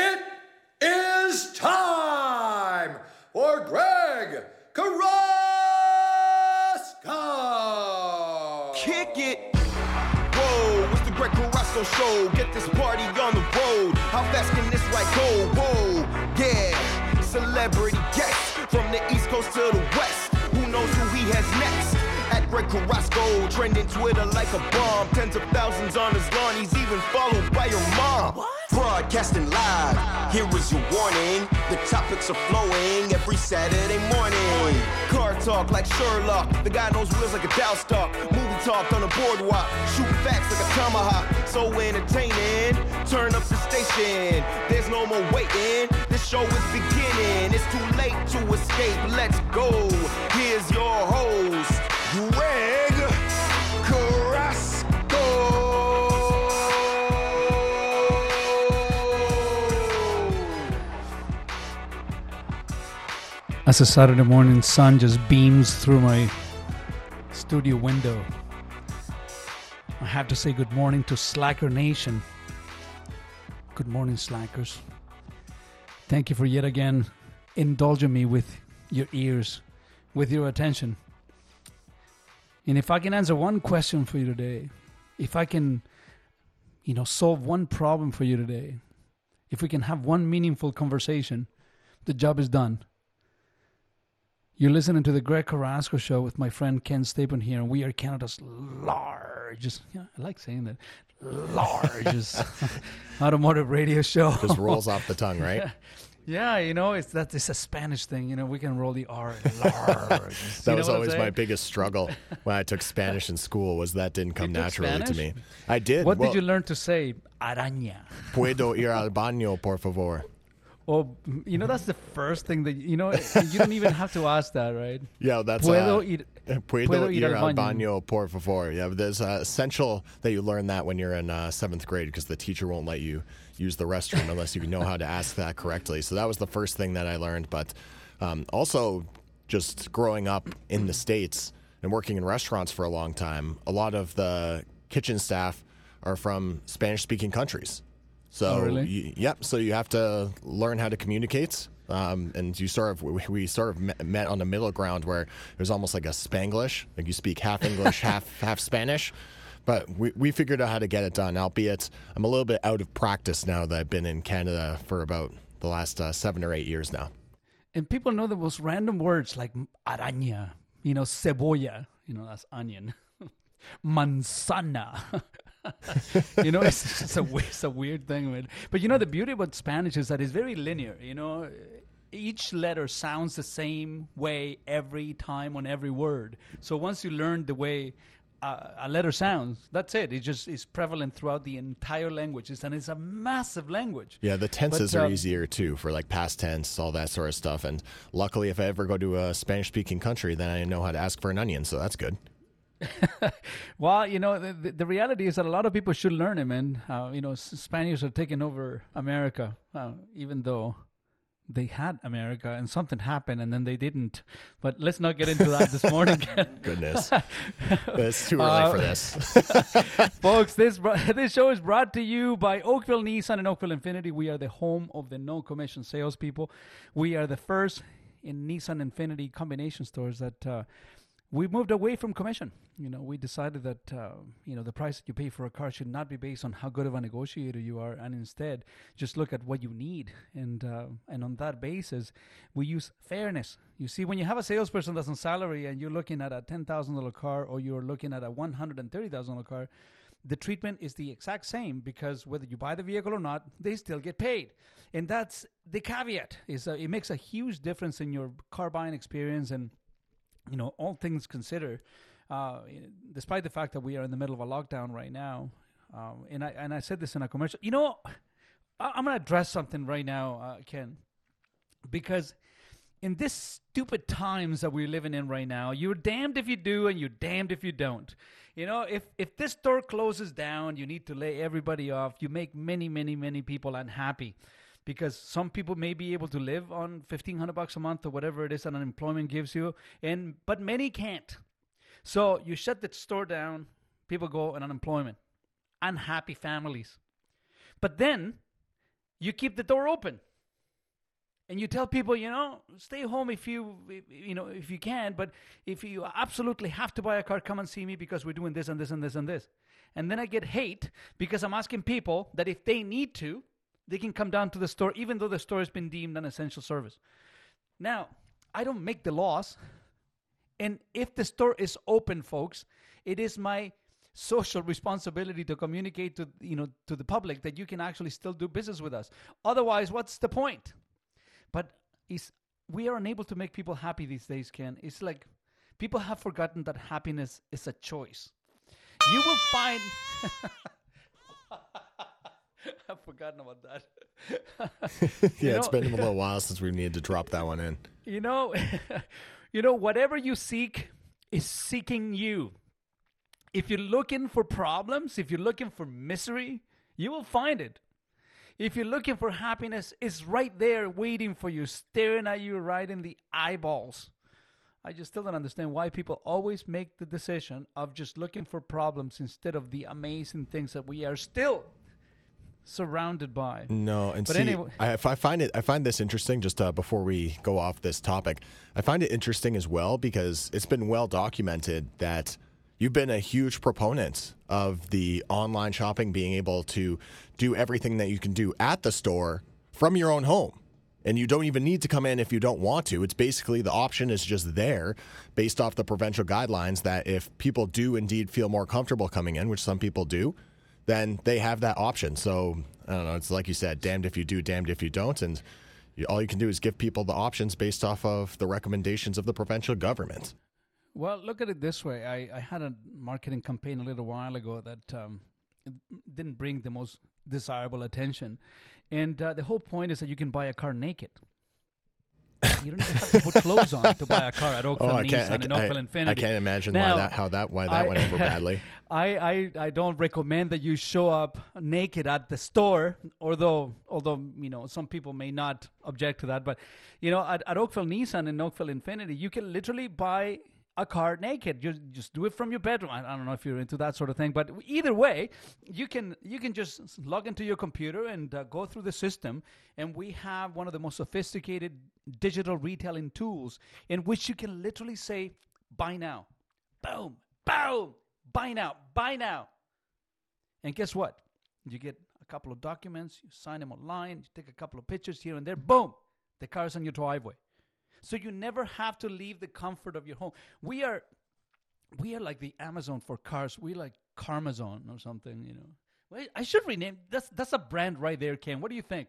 It is time for Greg Carrasco. Kick it. Whoa, it's the Greg Carrasco show. Get this party on the road. How fast can this ride go? Whoa, yeah. Celebrity guests from the East Coast to the West. Who knows who he has next? At Greg Carrasco, trending Twitter like a bomb. Tens of thousands on his lawn. He's even followed by your mom. Broadcasting live. Here is your warning. The topics are flowing every Saturday morning. Car talk like Sherlock. The guy knows wheels like a Dow stock. Movie talk on the boardwalk. Shoot facts like a tomahawk. So entertaining. Turn up the station. There's no more waiting. This show is beginning. It's too late to escape. Let's go. Here's your host, Carrasco. As the Saturday morning sun just beams through my studio window, I have to say good morning to Slacker Nation. Good morning, Slackers. Thank you for yet again indulging me with your ears, with your attention. And if I can answer one question for you today, if I can, you know, solve one problem for you today, if we can have one meaningful conversation, the job is done. You're listening to the Greg Carrasco Show with my friend Ken Stapon here, and we are Canada's largest, yeah, I like saying that, largest automotive radio show. Just rolls off the tongue, right? Yeah, you know, it's that it's a Spanish thing. You know, we can roll the R. That You know was always my biggest struggle when I took Spanish in school. Was that didn't come naturally to me. I did. What Well, did you learn to say? Araña. Puedo ir al baño, por favor. Oh, you know, that's the first thing that, you know, you don't even have to ask that, right? Yeah, that's Puedo uh, ir- Puedo, puedo ir ir al baño. por favor. Yeah, but there's uh, essential that you learn that when you're in uh, seventh grade because the teacher won't let you use the restroom unless you know how to ask that correctly. So that was the first thing that I learned. But um, also, just growing up in the states and working in restaurants for a long time, a lot of the kitchen staff are from Spanish-speaking countries. So, Oh, really? y- yep. So you have to learn how to communicate, um, and you sort of we, sort of met, on a middle ground where it was almost like a Spanglish, like you speak half English, half half Spanish. But we, we figured out how to get it done. Albeit I'm a little bit out of practice now that I've been in Canada for about the last uh, seven or eight years now. And people know the most random words like araña, you know, cebolla, you know, that's onion, manzana. you know, it's, it's a it's a weird thing, man. But you know, the beauty about Spanish is that it's very linear. You know, each letter sounds the same way every time on every word. So once you learn the way uh, a letter sounds, that's it. It just is prevalent throughout the entire language, It's- and it's a massive language. Yeah, the tenses But, are um, easier too for like past tense, all that sort of stuff. And luckily, if I ever go to a Spanish-speaking country, then I know how to ask for an onion, so that's good. Well, you know, the, the, reality is that a lot of people should learn it, man. Uh, you know, Spaniards are taking over America, uh, even though they had America and something happened and then they didn't. But let's not get into that this morning. Goodness, it's too early Uh, for this. Folks, this this show is brought to you by Oakville Nissan and Oakville Infiniti. We are the home of the no commission salespeople. We are the first in Nissan Infiniti combination stores that uh, we moved away from commission. You know, we decided that uh, you know the price that you pay for a car should not be based on how good of a negotiator you are, and instead just look at what you need. And uh, and on that basis, we use fairness. You see, when you have a salesperson that's on salary and you're looking at a ten thousand dollar car or you're looking at a one hundred and thirty thousand dollar car, the treatment is the exact same because whether you buy the vehicle or not, they still get paid. And that's the caveat. Is uh, it makes a huge difference in your car buying experience and you know, all things considered, uh, despite the fact that we are in the middle of a lockdown right now, um, and I and I said this in a commercial, you know, I, I'm going to address something right now, uh, Ken, because in this stupid times that we're living in right now, you're damned if you do and you're damned if you don't. You know, if if this store closes down, you need to lay everybody off. You make many, many, many people unhappy because some people may be able to live on 1500 bucks a month or whatever it is that unemployment gives you and but many can't so you shut the store down people go in unemployment unhappy families but then you keep the door open and you tell people, you know, stay home if you, you know, if you can. But if you absolutely have to buy a car, come and see me because we're doing this and this and this and this. And then I get hate because I'm asking people that if they need to, they can come down to the store, even though the store has been deemed an essential service. Now, I don't make the laws, and if the store is open, folks, it is my social responsibility to communicate to you know to the public that you can actually still do business with us. Otherwise, what's the point? But is we are unable to make people happy these days, Ken. It's like people have forgotten that happiness is a choice. You will find. I've forgotten about that. yeah, You it's know- been a little while since we needed to drop that one in. you know, you know, whatever you seek is seeking you. If you're looking for problems, if you're looking for misery, you will find it. If you're looking for happiness, it's right there waiting for you, staring at you right in the eyeballs. I just still don't understand why people always make the decision of just looking for problems instead of the amazing things that we are still surrounded by. No, and But see, anyway- I, if I find it, I find this interesting. Just uh, before we go off this topic, I find it interesting as well because it's been well documented that you've been a huge proponent of the online shopping, being able to do everything that you can do at the store from your own home. And you don't even need to come in if you don't want to. It's basically the option is just there based off the provincial guidelines that if people do indeed feel more comfortable coming in, which some people do, then they have that option. So I don't know. It's like you said, damned if you do, damned if you don't, and you, all you can do is give people the options based off of the recommendations of the provincial government. Well, look at it this way. I, I had a marketing campaign a little while ago that um, didn't bring the most desirable attention. And uh, the whole point is that you can buy a car naked. You don't even have to put clothes on to buy a car at Oakville Oh, I Nissan and Oakville I, Infiniti. I can't imagine Now, why that how that why that I- went over badly. I, I, I don't recommend that you show up naked at the store, although although you know some people may not object to that. But you know, at, at Oakville Nissan and Oakville Infiniti, you can literally buy a car naked. You just do it from your bedroom. I, don't know if you're into that sort of thing, but either way, you can you can just log into your computer and uh, go through the system. And we have one of the most sophisticated digital retailing tools in which you can literally say, "Buy now," boom, boom, buy now, buy now. And guess what? You get a couple of documents, you sign them online, you take a couple of pictures here and there, boom, the car's on your driveway. So you never have to leave the comfort of your home. We are we are like the Amazon for cars. We like Carmazon or something, you know. Well, I should rename that's that's a brand right there, Ken. What do you think?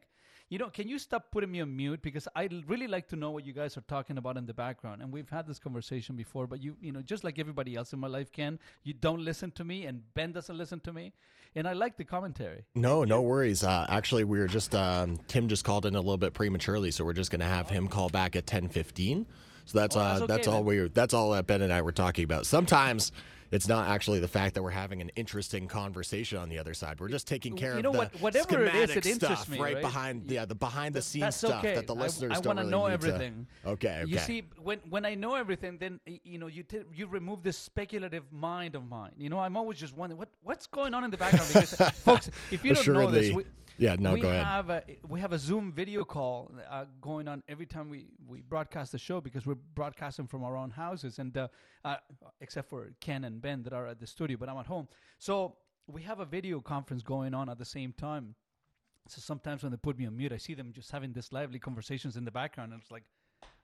You know, can you stop putting me on mute because I really like to know what you guys are talking about in the background. And we've had this conversation before, but you, you know, just like everybody else in my life, Ken, you don't listen to me, and Ben doesn't listen to me, and I like the commentary. No, no worries. Uh, actually, we were just um, Tim just called in a little bit prematurely, so we're just going to have him call back at ten fifteen. So that's Oh, uh, that's okay that's all we were, that's all that Ben and I were talking about. Sometimes it's not actually the fact that we're having an interesting conversation on the other side. We're just taking care You of know the what- whatever it is, it stuff me, right, right? behind yeah the behind the scenes stuff okay. that the I- listeners I, don't wanna really know need to- everything. Okay, okay. You see, when when I know everything, then you know you t- you remove this speculative mind of mine. You know, I'm always just wondering what what's going on in the background. Because, folks, if you don't know this, we, Yeah, no, we go ahead. have a we have a Zoom video call uh, going on every time we we broadcast the show because we're broadcasting from our own houses, and uh, uh, except for Ken and Ben that are at the studio, but I'm at home. So we have a video conference going on at the same time. So sometimes when they put me on mute, I see them just having this lively conversations in the background, and it's like,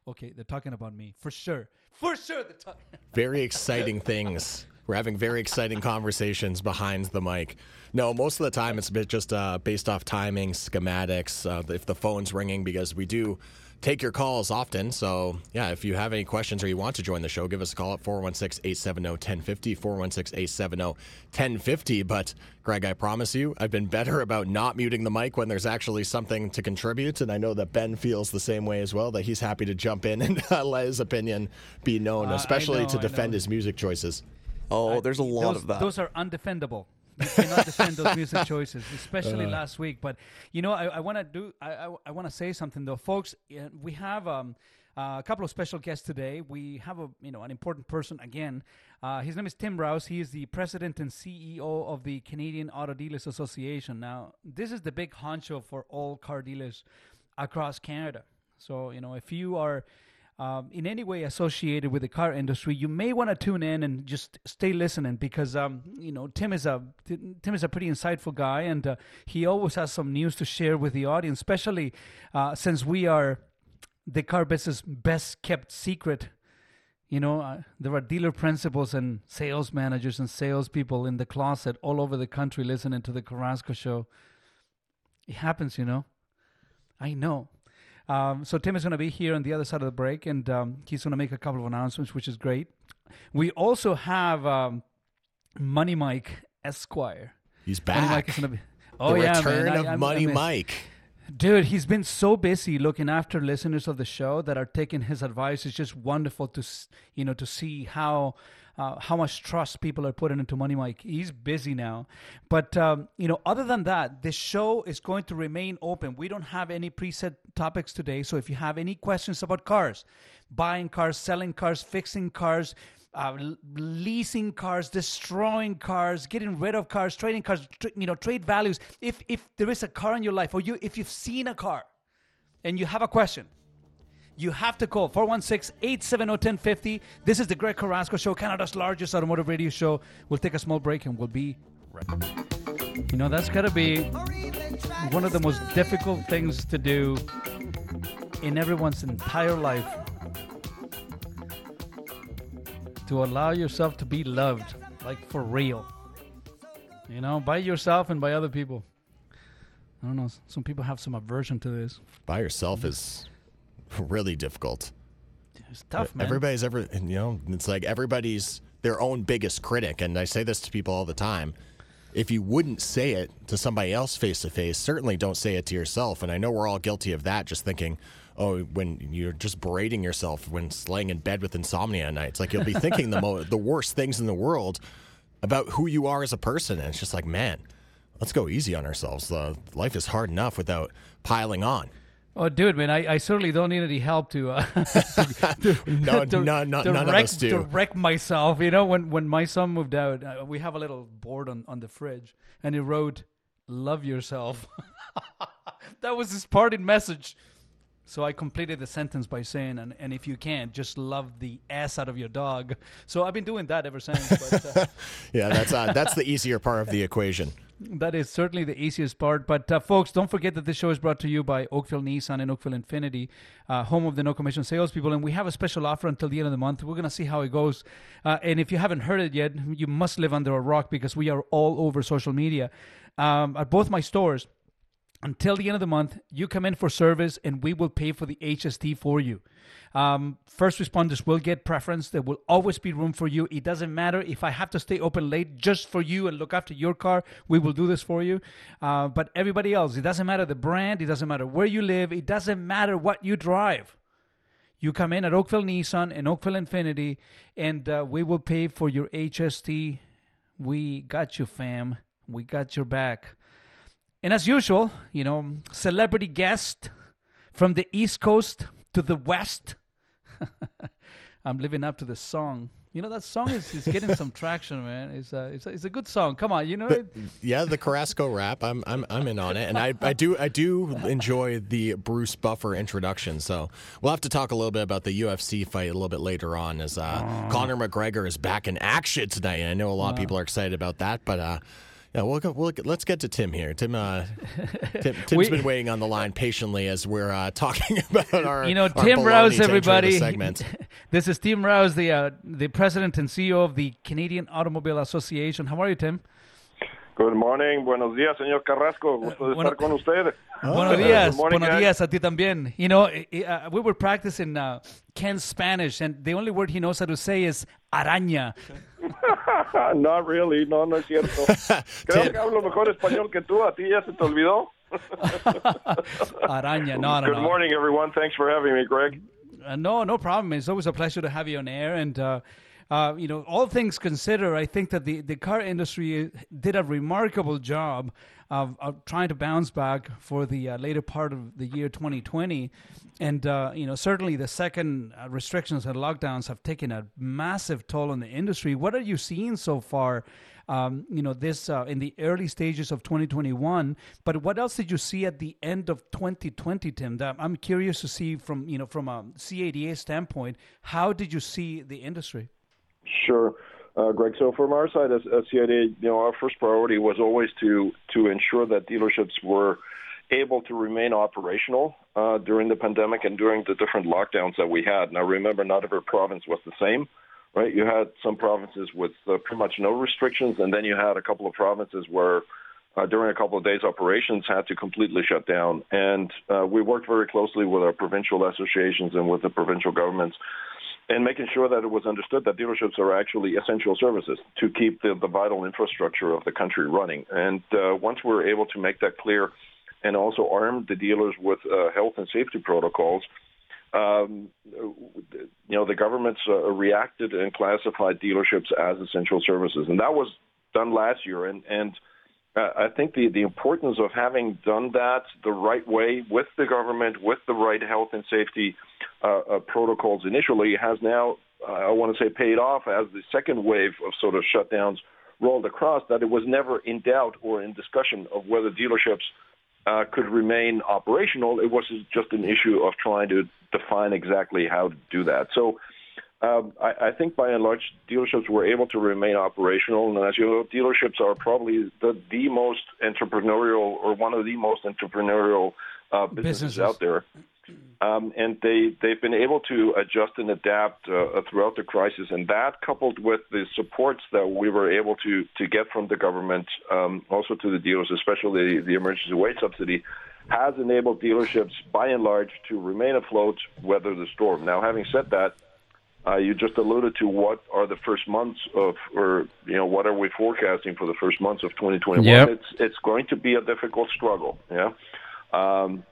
okay, they're talking about me for sure, for sure. They're talking. very exciting things. We're having very exciting conversations behind the mic. No, most of the time it's just uh, based off timing, schematics, uh, if the phone's ringing, because we do take your calls often. So, yeah, if you have any questions or you want to join the show, give us a call at 416 870 1050, 416 870 1050. But, Greg, I promise you, I've been better about not muting the mic when there's actually something to contribute. And I know that Ben feels the same way as well, that he's happy to jump in and uh, let his opinion be known, Uh, especially know, to defend his music choices. Oh, there's a lot those, of that. Those are undefendable. You cannot defend those music choices, especially Uh. last week. But you know, I, I want to do. I, I, I want to say something though, folks. We have um, Uh, a couple of special guests today. We have a you know an important person again. Uh, his name is Tim Reuss. He is the president and CEO of the Canadian Auto Dealers Association. Now, this is the big honcho for all car dealers across Canada. So you know if you are um, in any way associated with the car industry, you may want to tune in and just stay listening because um, you know Tim is a Tim is a pretty insightful guy, and uh, he always has some news to share with the audience, especially uh, since we are the car business best kept secret. You know, uh, there are dealer principals and sales managers and salespeople in the closet all over the country listening to the Carrasco show. It happens, you know. I know. Um, so Tim is going to be here on the other side of the break, and um, he's going to make a couple of announcements, which is great. We also have um, Money Mike Esquire. He's Money Mike back. is going to be. Oh the yeah, return man. Of I'm- Money I'm- Mike. Dude, he's been so busy looking after listeners of the show that are taking his advice. It's just wonderful to, you know, to see how uh, how much trust people are putting into Money Mike. He's busy now, but um, you know, other than that, this show is going to remain open. We don't have any preset topics today, so if you have any questions about cars, buying cars, selling cars, fixing cars. Uh, leasing cars, destroying cars, getting rid of cars, trading cars, you know, trade values. If if there is a car in your life, or you if you've seen a car, and you have a question, you have to call 416-870-1050. This is the Greg Carrasco Show, Canada's largest automotive radio show. We'll take a small break and we'll be right back. You know, that's got to be one of the most difficult things to do in everyone's entire life. To allow yourself to be loved, like for real. You know, by yourself and by other people. I don't know. Some people have some aversion to this. By yourself is really difficult. It's tough, man. Everybody's ever, you know, it's like everybody's their own biggest critic. And I say this to people all the time. If you wouldn't say it to somebody else face to face, certainly don't say it to yourself. And I know we're all guilty of that, just thinking, oh, when you're just berating yourself when laying in bed with insomnia at night, it's like you'll be thinking the, mo- the worst things in the world about who you are as a person. And it's just like, man, let's go easy on ourselves. Uh, life is hard enough without piling on. Oh, dude, man, I, I certainly don't need any help to, uh, to, No, to- no, no- to none of us do. To myself, you know, when when my son moved out, uh, we have a little board on, on the fridge, and he wrote, "Love yourself." that was his parting message. So I completed the sentence by saying, and, and if you can't, just love the ass out of your dog. So I've been doing that ever since. But, uh, Yeah, that's uh, that's the easier part of the equation. That is certainly the easiest part. But uh, folks, don't forget that this show is brought to you by Oakville Nissan and Oakville Infiniti, uh, home of the no commission salespeople. And we have a special offer until the end of the month. We're going to see how it goes. Uh, and if you haven't heard it yet, you must live under a rock because we are all over social media. Um, at both my stores, until the end of the month, you come in for service and we will pay for the HST for you. Um, first responders will get preference. There will always be room for you. It doesn't matter if I have to stay open late just for you and look after your car. We will do this for you. Uh, but everybody else, it doesn't matter the brand. It doesn't matter where you live. It doesn't matter what you drive. You come in at Oakville Nissan and Oakville Infiniti, and uh, we will pay for your HST. We got you, fam. We got your back. And as usual, you know, celebrity guest from the East Coast to the West. I'm living up to the song. You know that song is, is getting some traction, man. It's a, it's a it's a good song. Come on, you know it. Yeah, the Carrasco rap. I'm I'm I'm in on it, and I, I do I do enjoy the Bruce Buffer introduction. So we'll have to talk a little bit about the UFC fight a little bit later on, as uh, Conor McGregor is back in action tonight. And I know a lot of people are excited about that, but uh, yeah, we'll go. We'll, let's get to Tim here. Tim, uh, Tim Tim's We- been waiting on the line patiently as we're uh, talking about our You know, our Tim Reuss, to intro the everybody. segment. this is Tim Reuss, the uh, the president and CEO of the Canadian Automobile Association. How are you, Tim? Good morning, buenos días, señor Carrasco. Gusto de bueno- estar con usted. Buenos Good días, morning, buenos guys. días a ti también. You know, eh, eh, uh, we were practicing uh, Ken's Spanish, and the only word he knows how to say is araña. Not really, no, no es cierto. Creo que hablo mejor español que tú. ¿A ti ya se te olvidó? Araña. No, no, Good no. morning, everyone. Thanks for having me, Greg. Uh, no, no problem. It's always a pleasure to have you on air. And uh, uh, you know, all things considered, I think that the, the car industry did a remarkable job of, of trying to bounce back for the uh, later part of the year 2020. And, uh, you know, certainly the second uh, restrictions and lockdowns have taken a massive toll on the industry. What are you seeing so far? Um, you know, this uh, in the early stages of 2021. But what else did you see at the end of 2020, Tim? That I'm curious to see from you know from a CADA standpoint. How did you see the industry? Sure. Uh, Greg, so from our side as, as CADA, you know, our first priority was always to to ensure that dealerships were able to remain operational uh, during the pandemic and during the different lockdowns that we had. Now, remember, not every province was the same, right? You had some provinces with uh, pretty much no restrictions, and then you had a couple of provinces where uh, during a couple of days operations had to completely shut down. And uh, we worked very closely with our provincial associations and with the provincial governments and making sure that it was understood that dealerships are actually essential services to keep the, the vital infrastructure of the country running. And uh, once we were able to make that clear and also arm the dealers with uh, health and safety protocols, um, you know, the governments uh, reacted and classified dealerships as essential services. And that was done last year. And, and uh, I think the, the importance of having done that the right way with the government, with the right health and safety uh, uh, protocols initially, has now, uh, I want to say, paid off as the second wave of sort of shutdowns rolled across. That it was never in doubt or in discussion of whether dealerships uh, could remain operational. It was just an issue of trying to define exactly how to do that. So um, I, I think by and large, dealerships were able to remain operational. And as you know, dealerships are probably the, the most entrepreneurial or one of the most entrepreneurial uh, businesses, businesses, out there. Um, and they, they've been able to adjust and adapt uh, throughout the crisis. And that, coupled with the supports that we were able to, to get from the government, um, also to the dealers, especially the, the emergency wage subsidy, has enabled dealerships, by and large, to remain afloat, weather the storm. Now, having said that, uh, you just alluded to what are the first months of, or you know, what are we forecasting for the first months of 2021? Yep. It's it's going to be a difficult struggle. Yeah. Um,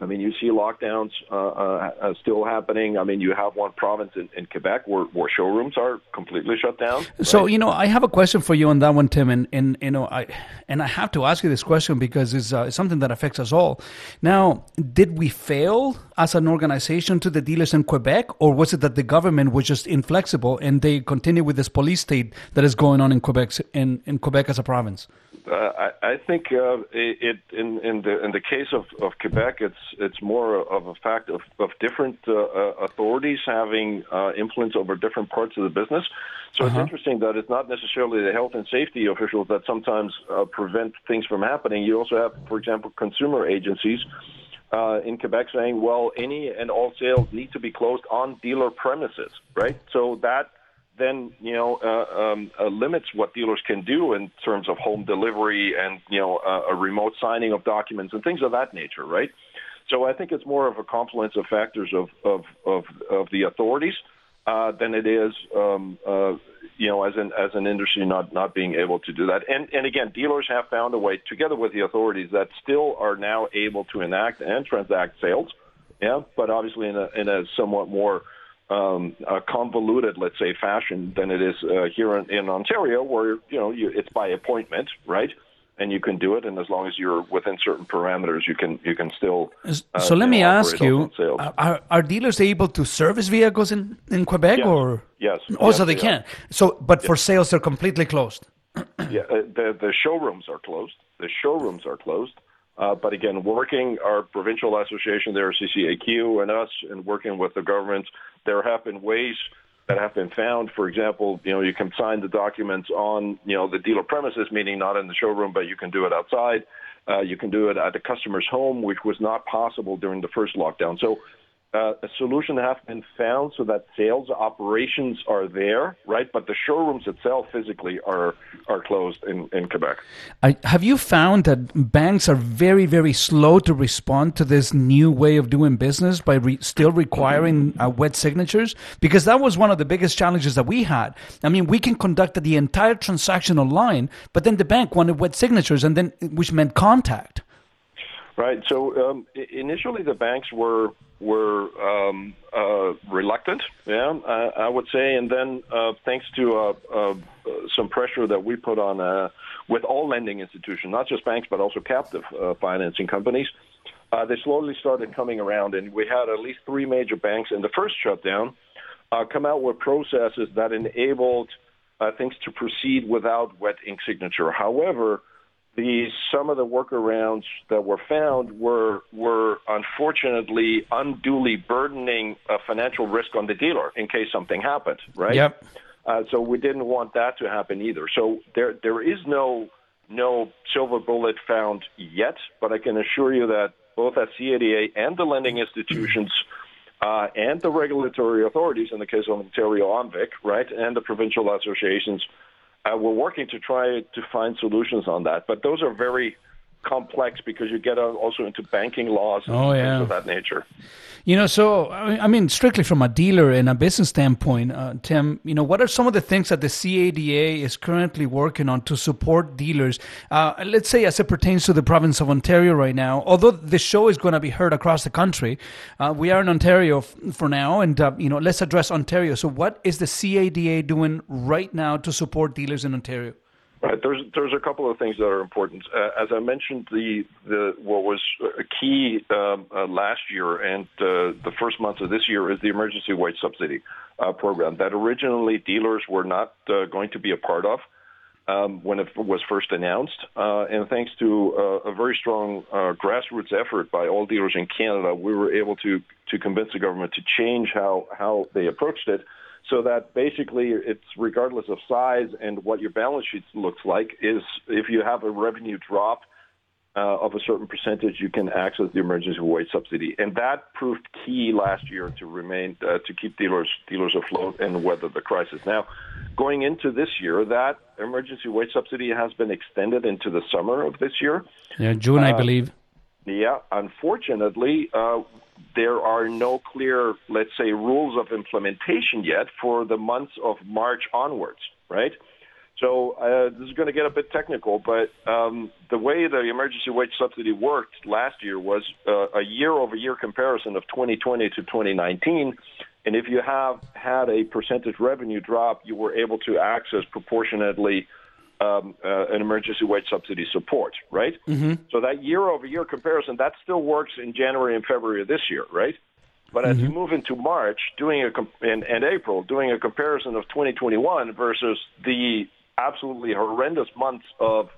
I mean, you see lockdowns uh, uh, uh, still happening. I mean, you have one province in, in Quebec where, where showrooms are completely shut down. Right? So, you know, I have a question for you on that one, Tim, and, and you know, I and I have to ask you this question because it's, uh, it's something that affects us all. Now, did we fail as an organization to the dealers in Quebec, or was it that the government was just inflexible and they continue with this police state that is going on in Quebec in, in Quebec as a province? Uh, I, I, think uh, it, in, in, the in the case of, of Quebec, it's it's more of a fact of, of different uh, uh authorities having uh, influence over different parts of the business. So uh-huh. it's interesting that it's not necessarily the health and safety officials that sometimes uh, prevent things from happening. You also have, for example, consumer agencies. in Quebec, saying, "Well, any and all sales need to be closed on dealer premises," right? So that then you know uh, um, uh, limits what dealers can do in terms of home delivery and you know uh, a remote signing of documents and things of that nature, right? So I think it's more of a confluence of factors of of of, of the authorities uh, than it is um, uh, you know as an as an industry not not being able to do that. And and again, dealers have found a way together with the authorities that still are now able to enact and transact sales. Yeah, but obviously in a in a somewhat more um, convoluted, let's say, fashion than it is uh, here in, in, Ontario, where you know you, it's by appointment, right? And you can do it, and as long as you're within certain parameters, you can you can still. Uh, so let me ask you: are, are dealers able to service vehicles in, in Quebec, yes. or yes? Also, yes, they, they can. Are. So, but yes. for sales, they're completely closed. yeah, uh, the the showrooms are closed. The showrooms are closed. Uh, but again, working our provincial association there, CCAQ, and us, and working with the government, there have been ways that have been found. For example, you know, you can sign the documents on, you know, the dealer premises, meaning not in the showroom, but you can do it outside. Uh, you can do it at the customer's home, which was not possible during the first lockdown. So uh, a solution has been found so that sales operations are there, right? But the showrooms itself physically are are closed in, in Quebec. I, have you found that banks are very, very slow to respond to this new way of doing business by re- still requiring uh, wet signatures? Because that was one of the biggest challenges that we had. I mean, we can conduct the entire transaction online, but then the bank wanted wet signatures, and then which meant contact. Right. So um, initially, the banks were were um, uh, reluctant. Yeah, I, I, would say, and then uh, thanks to uh, uh some pressure that we put on uh, with all lending institutions, not just banks but also captive uh, financing companies, they slowly started coming around, and we had at least three major banks in the first shutdown come out with processes that enabled things to proceed without wet ink signature. However some of the workarounds that were found were were unfortunately unduly burdening a financial risk on the dealer in case something happened. Right. Yep. Uh, so we didn't want that to happen either. So there there is no no silver bullet found yet, but I can assure you that both at CADA and the lending institutions. Uh, and the regulatory authorities, in the case of Ontario OMVIC, right, and the provincial associations, uh, we're working to try to find solutions on that. But those are very complex because you get also into banking laws and oh, yeah. things of that nature. You know, so I mean, strictly from a dealer and a business standpoint, uh, Tim, you know, what are some of the things that the CADA is currently working on to support dealers? Uh, let's say, as it pertains to the province of Ontario right now. Although the show is going to be heard across the country, uh, we are in Ontario f- for now, and uh, you know, let's address Ontario. So, what is the CADA doing right now to support dealers in Ontario? Right. There's there's a couple of things that are important. Uh, as I mentioned, the the what was key um, uh, last year and uh, the first months of this year is the emergency wage subsidy uh, program that originally dealers were not uh, going to be a part of um, when it was first announced. Uh, and thanks to a very strong grassroots effort by all dealers in Canada, we were able to to convince the government to change how how they approached it so that basically it's regardless of size and what your balance sheet looks like is if you have a revenue drop uh, of a certain percentage, you can access the emergency wage subsidy, and that proved key last year to remain uh, to keep dealers dealers afloat and weather the crisis. Now, going into this year, that emergency wage subsidy has been extended into the summer of this year. Yeah, June, uh, I believe. Yeah, unfortunately, uh, there are no clear, let's say, rules of implementation yet for the months of March onwards, right? So uh, this is going to get a bit technical, but um, the way the emergency wage subsidy worked last year was uh, a year-over-year comparison of 2020 to 2019. And if you have had a percentage revenue drop, you were able to access proportionately um, uh, an emergency wage subsidy support, right? Mm-hmm. So that year-over-year comparison that still works in January and February of this year, right? But as mm-hmm. you move into March, doing a comp- and, and April, doing a comparison of 2021 versus the absolutely horrendous months of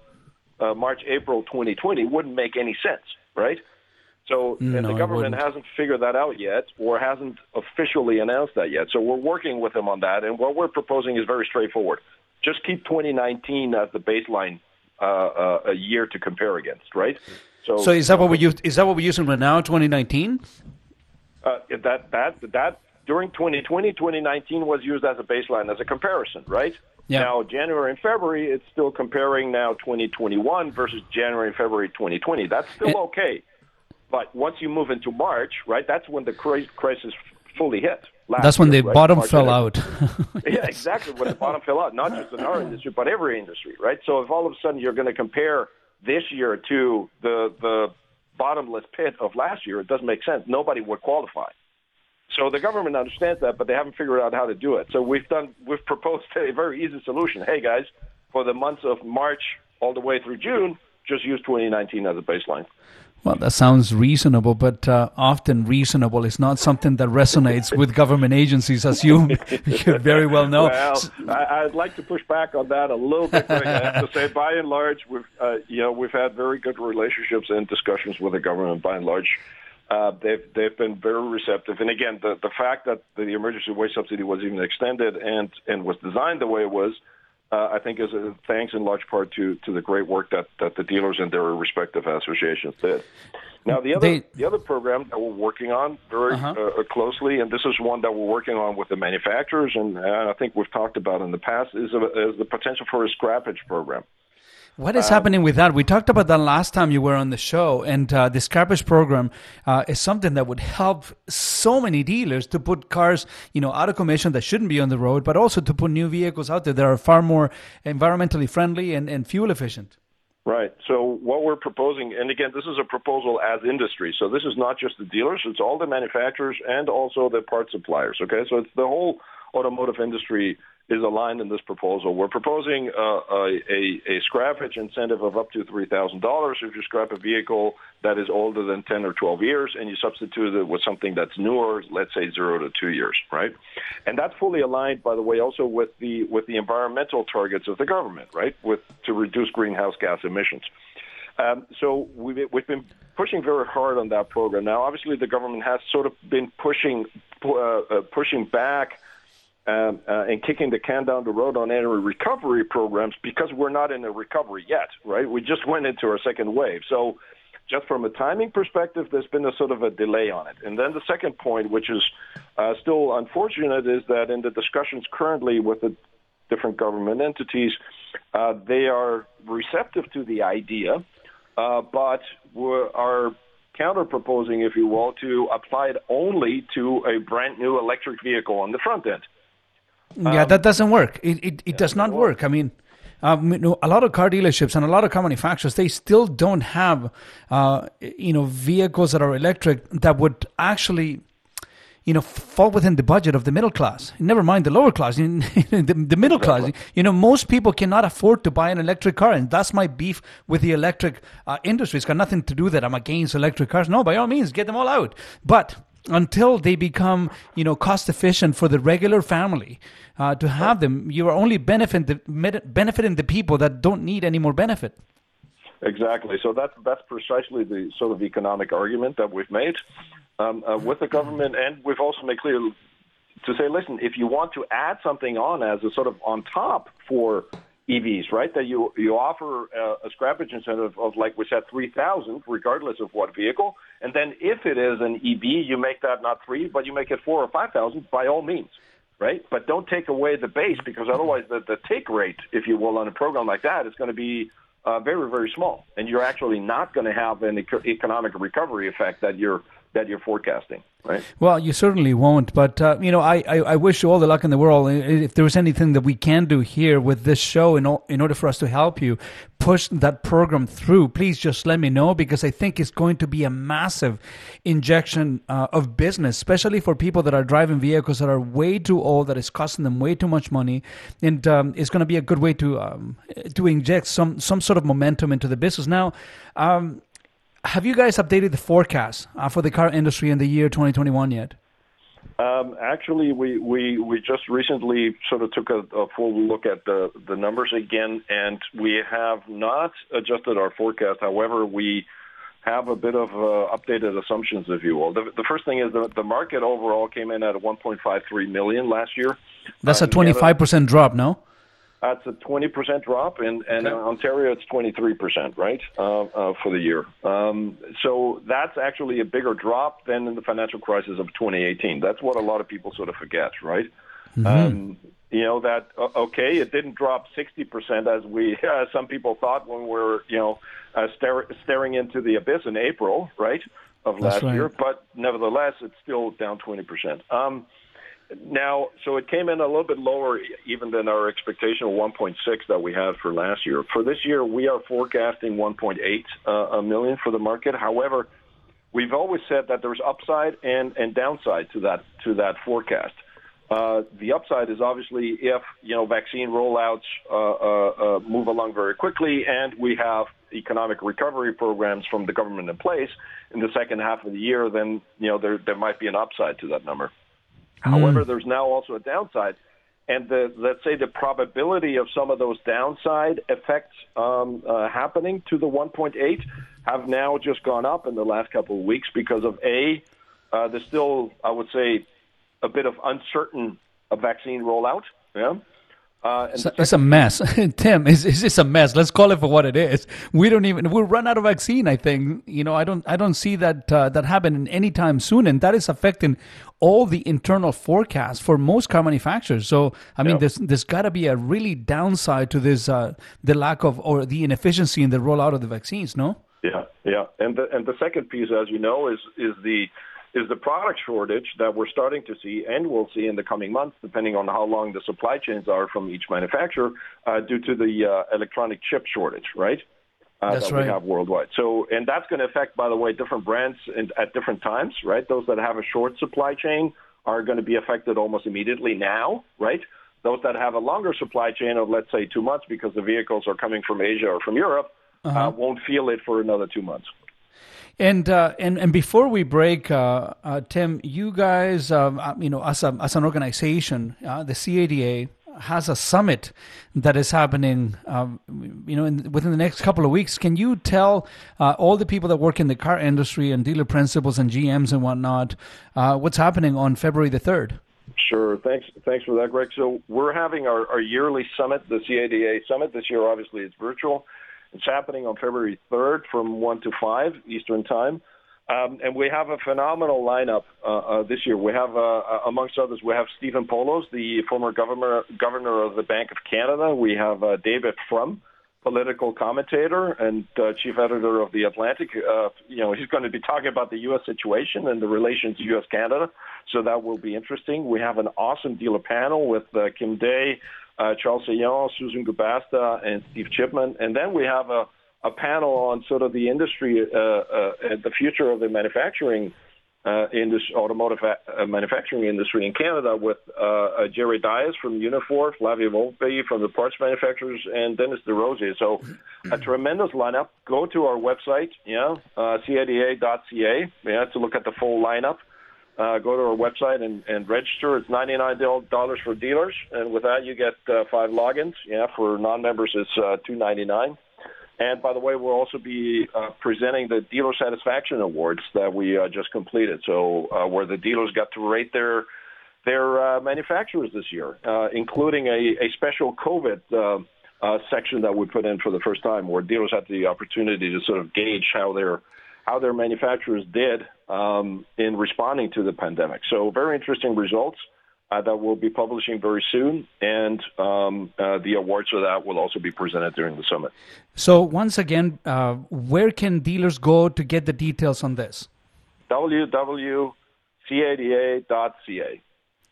uh, March, April 2020 wouldn't make any sense, right? So no, and the government hasn't figured that out yet, or hasn't officially announced that yet. So we're working with them on that, and what we're proposing is very straightforward just keep 2019 as the baseline uh, uh, a year to compare against, right? So, so is that what we use? Is that what we're using right now, 2019? Uh, that that that during 2020, 2019 was used as a baseline as a comparison, right? Yeah. Now January and February, it's still comparing now 2021 versus January and February 2020. That's still okay, but once you move into March, right, that's when the crisis fully hit, that's when year, the right? bottom fell out. Yeah, exactly. When the bottom fell out, not just in our industry, but every industry, right? So if all of a sudden you're going to compare this year to the the bottomless pit of last year, it doesn't make sense. Nobody would qualify. So the government understands that, but they haven't figured out how to do it. So we've done we've proposed a very easy solution. Hey guys, for the months of March all the way through June, just use 2019 as a baseline. Well, that sounds reasonable, but uh, often reasonable is not something that resonates with government agencies, as you, you very well know. Well, I, would like to push back on that a little bit. I have to say, by and large, we've uh, you know we've had very good relationships and discussions with the government. By and large, uh, they've they've been very receptive. And again, the the fact that the emergency wage subsidy was even extended and and was designed the way it was uh, I think is thanks in large part to to the great work that, that the dealers and their respective associations did. Now the other they, the other program that we're working on very uh-huh. uh, closely, and this is one that we're working on with the manufacturers, and, and I think we've talked about in the past, is, a, is the potential for a scrappage program. What is um, happening with that? We talked about that last time you were on the show, and uh, the scrappage program uh, is something that would help so many dealers to put cars, you know, out of commission that shouldn't be on the road, but also to put new vehicles out there that are far more environmentally friendly and, and fuel efficient. Right. So what we're proposing, and again, this is a proposal as industry. So this is not just the dealers; it's all the manufacturers and also the part suppliers. Okay. So it's the whole automotive industry is aligned in this proposal. We're proposing uh, a, a, scrappage incentive of up to $3,000 if you scrap a vehicle that is older than 10 or 12 years and you substitute it with something that's newer, let's say zero to two years, right? And that's fully aligned, by the way, also with the with the environmental targets of the government, right? With to reduce greenhouse gas emissions. Um, so we've, we've been pushing very hard on that program. Now, obviously, the government has sort of been pushing uh, uh, pushing back um, uh, and kicking the can down the road on any recovery programs because we're not in a recovery yet, right? We just went into our second wave. So, just from a timing perspective, there's been a sort of a delay on it. And then the second point, which is uh, still unfortunate, is that in the discussions currently with the different government entities, uh, they are receptive to the idea, uh, but are counter proposing, if you will, to apply it only to a brand new electric vehicle on the front end. Yeah, um, that doesn't work. It it, it does not work. I mean, um, you know, a lot of car dealerships and a lot of car manufacturers they still don't have uh, you know vehicles that are electric that would actually you know fall within the budget of the middle class. Never mind the lower class, the, the middle class. You know, most people cannot afford to buy an electric car, and that's my beef with the electric uh, industry. It's got nothing to do that I'm against electric cars. No, by all means, get them all out, but until they become you know cost efficient for the regular family uh, to have them you are only benefit the, benefiting the people that don't need any more benefit. Exactly. So that's that's precisely the sort of economic argument that we've made um, uh, with the government. And we've also made clear to say listen if you want to add something on as a sort of on top for EVs, right? That you you offer a, a scrappage incentive of like we said, three thousand, regardless of what vehicle, and then if it is an EV, you make that not three, but you make it four or five thousand by all means, right? But don't take away the base because otherwise the the take rate, if you will, on a program like that is going to be uh, very very small, and you're actually not going to have an economic recovery effect that you're that you're forecasting, right? Well, you certainly won't. But uh, you know, I, I, I, wish you all the luck in the world. If there was anything that we can do here with this show in, in order for us to help you push that program through, please just let me know because I think it's going to be a massive injection uh, of business, especially for people that are driving vehicles that are way too old, that is costing them way too much money, and um, it's going to be a good way to um, to inject some some sort of momentum into the business. Now. Um, have you guys updated the forecast uh, for the car industry in the year 2021 yet? Um, actually, we, we, we just recently sort of took a, a, full look at the, the numbers again, and we have not adjusted our forecast. However, we have a bit of uh, updated assumptions, if you will. The, the first thing is the, the market overall came in at 1.53 million last year. That's uh, a 25% drop, no? That's a 20% drop, and, and okay. in Ontario it's 23%, right, uh, uh, for the year. Um, so that's actually a bigger drop than in the financial crisis of 2018. That's what a lot of people sort of forget, right? Mm-hmm. Um, you know that okay, it didn't drop 60% as we uh, some people thought when we were you know uh, stare, staring into the abyss in April, right, of last right. year. But nevertheless, it's still down 20%. Um, now, so it came in a little bit lower even than our expectation of 1.6 that we had for last year. For this year, we are forecasting 1.8 uh, million for the market. However, we've always said that there's upside and, and downside to that to that forecast. Uh, the upside is obviously if you know vaccine rollouts uh, uh, uh move along very quickly, and we have economic recovery programs from the government in place in the second half of the year, then you know there there might be an upside to that number. Mm. However, there's now also a downside. And the, let's say the probability of some of those downside effects um, uh, happening to the 1.8 have now just gone up in the last couple of weeks because of A, uh, there's still, I would say, a bit of uncertain vaccine rollout. Yeah. Uh, it's, a, it's, a, mess, Tim. It's, it's just a mess. Let's call it for what it is. We don't even we'll run out of vaccine. I think you know. I don't. I don't see that uh, that happening anytime soon, and that is affecting all the internal forecasts for most car manufacturers. So I mean, there's there's got to be a really downside to this uh, the lack of or the inefficiency in the rollout of the vaccines. No. Yeah, yeah, and the and the second piece, as you know, is is the is the product shortage that we're starting to see and will see in the coming months, depending on how long the supply chains are from each manufacturer, uh, due to the uh, electronic chip shortage, right? uh, That's that right. we have worldwide. So, and that's going to affect, by the way, different brands in, at different times, right? Those that have a short supply chain are going to be affected almost immediately now, right? Those that have a longer supply chain of, let's say, two months because the vehicles are coming from Asia or from Europe, uh won't feel it for another two months. And uh, and and before we break, uh, uh, Tim, you guys, um, uh, you know, as a, as an organization, uh, the CADA has a summit that is happening, um, you know, in, within the next couple of weeks. Can you tell uh, all the people that work in the car industry and dealer principals and GMs and whatnot uh, what's happening on February the third? Sure. Thanks. Thanks for that, Greg. So we're having our, our yearly summit, the CADA summit. This year, obviously, it's virtual. It's happening on February 3rd from 1 to 5 Eastern Time. Um, and we have a phenomenal lineup uh, uh, this year. We have, uh, amongst others, we have Stephen Poloz, the former governor governor of the Bank of Canada. We have uh, David Frum, political commentator and uh, chief editor of the Atlantic. Uh, you know, he's going to be talking about the U.S. situation and the relations U.S. Canada. So that will be interesting. We have an awesome dealer panel with uh, Kim Day, uh, Charles Sayon, Susan Gubasta, and Steve Chipman. And then we have a, a panel on sort of the industry, uh, uh, the future of the manufacturing uh, industry, automotive uh, manufacturing industry in Canada with uh, uh, Jerry Dias from Unifor, Flavio Volpe from the parts manufacturers, and Dennis DesRosiers. So a tremendous lineup. Go to our website, yeah, uh, CADA.ca, yeah, to look at the full lineup. Uh, go to our website and, and register. It's $99 for dealers, and with that you get uh, five logins. Yeah, for non-members it's uh, $2.99. And by the way, we'll also be uh, presenting the Dealer Satisfaction Awards that we uh, just completed. So uh, where the dealers got to rate their their uh, manufacturers this year, uh, including a, a special COVID uh, uh, section that we put in for the first time, where dealers had the opportunity to sort of gauge how their how their manufacturers did um, in responding to the pandemic. So very interesting results uh, that we'll be publishing very soon, and um, uh, the awards for that will also be presented during the summit. So once again, uh, where can dealers go to get the details on this? www.cada.ca.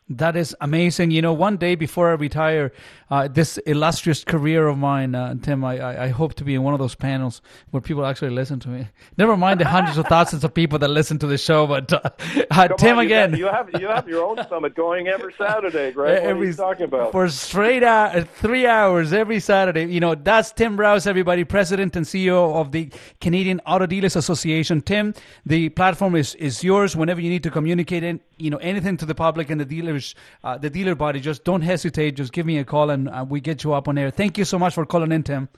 That is amazing. You know, one day before I retire, uh, this illustrious career of mine, uh, Tim, I, I, I hope to be in one of those panels where people actually listen to me. Never mind the hundreds of thousands of people that listen to the show, but uh, uh, Tim on, you again. got- You have you have your own summit going every Saturday, right? What are every you talking about? for straight out uh, three hours every Saturday. You know that's Tim Reuss, everybody, president and CEO of the Canadian Auto Dealers Association. Tim, the platform is is yours. Whenever you need to communicate, in, you know anything to the public and the dealers, uh, the dealer body, just don't hesitate. Just give me a call and uh, we get you up on air. Thank you so much for calling in, Tim.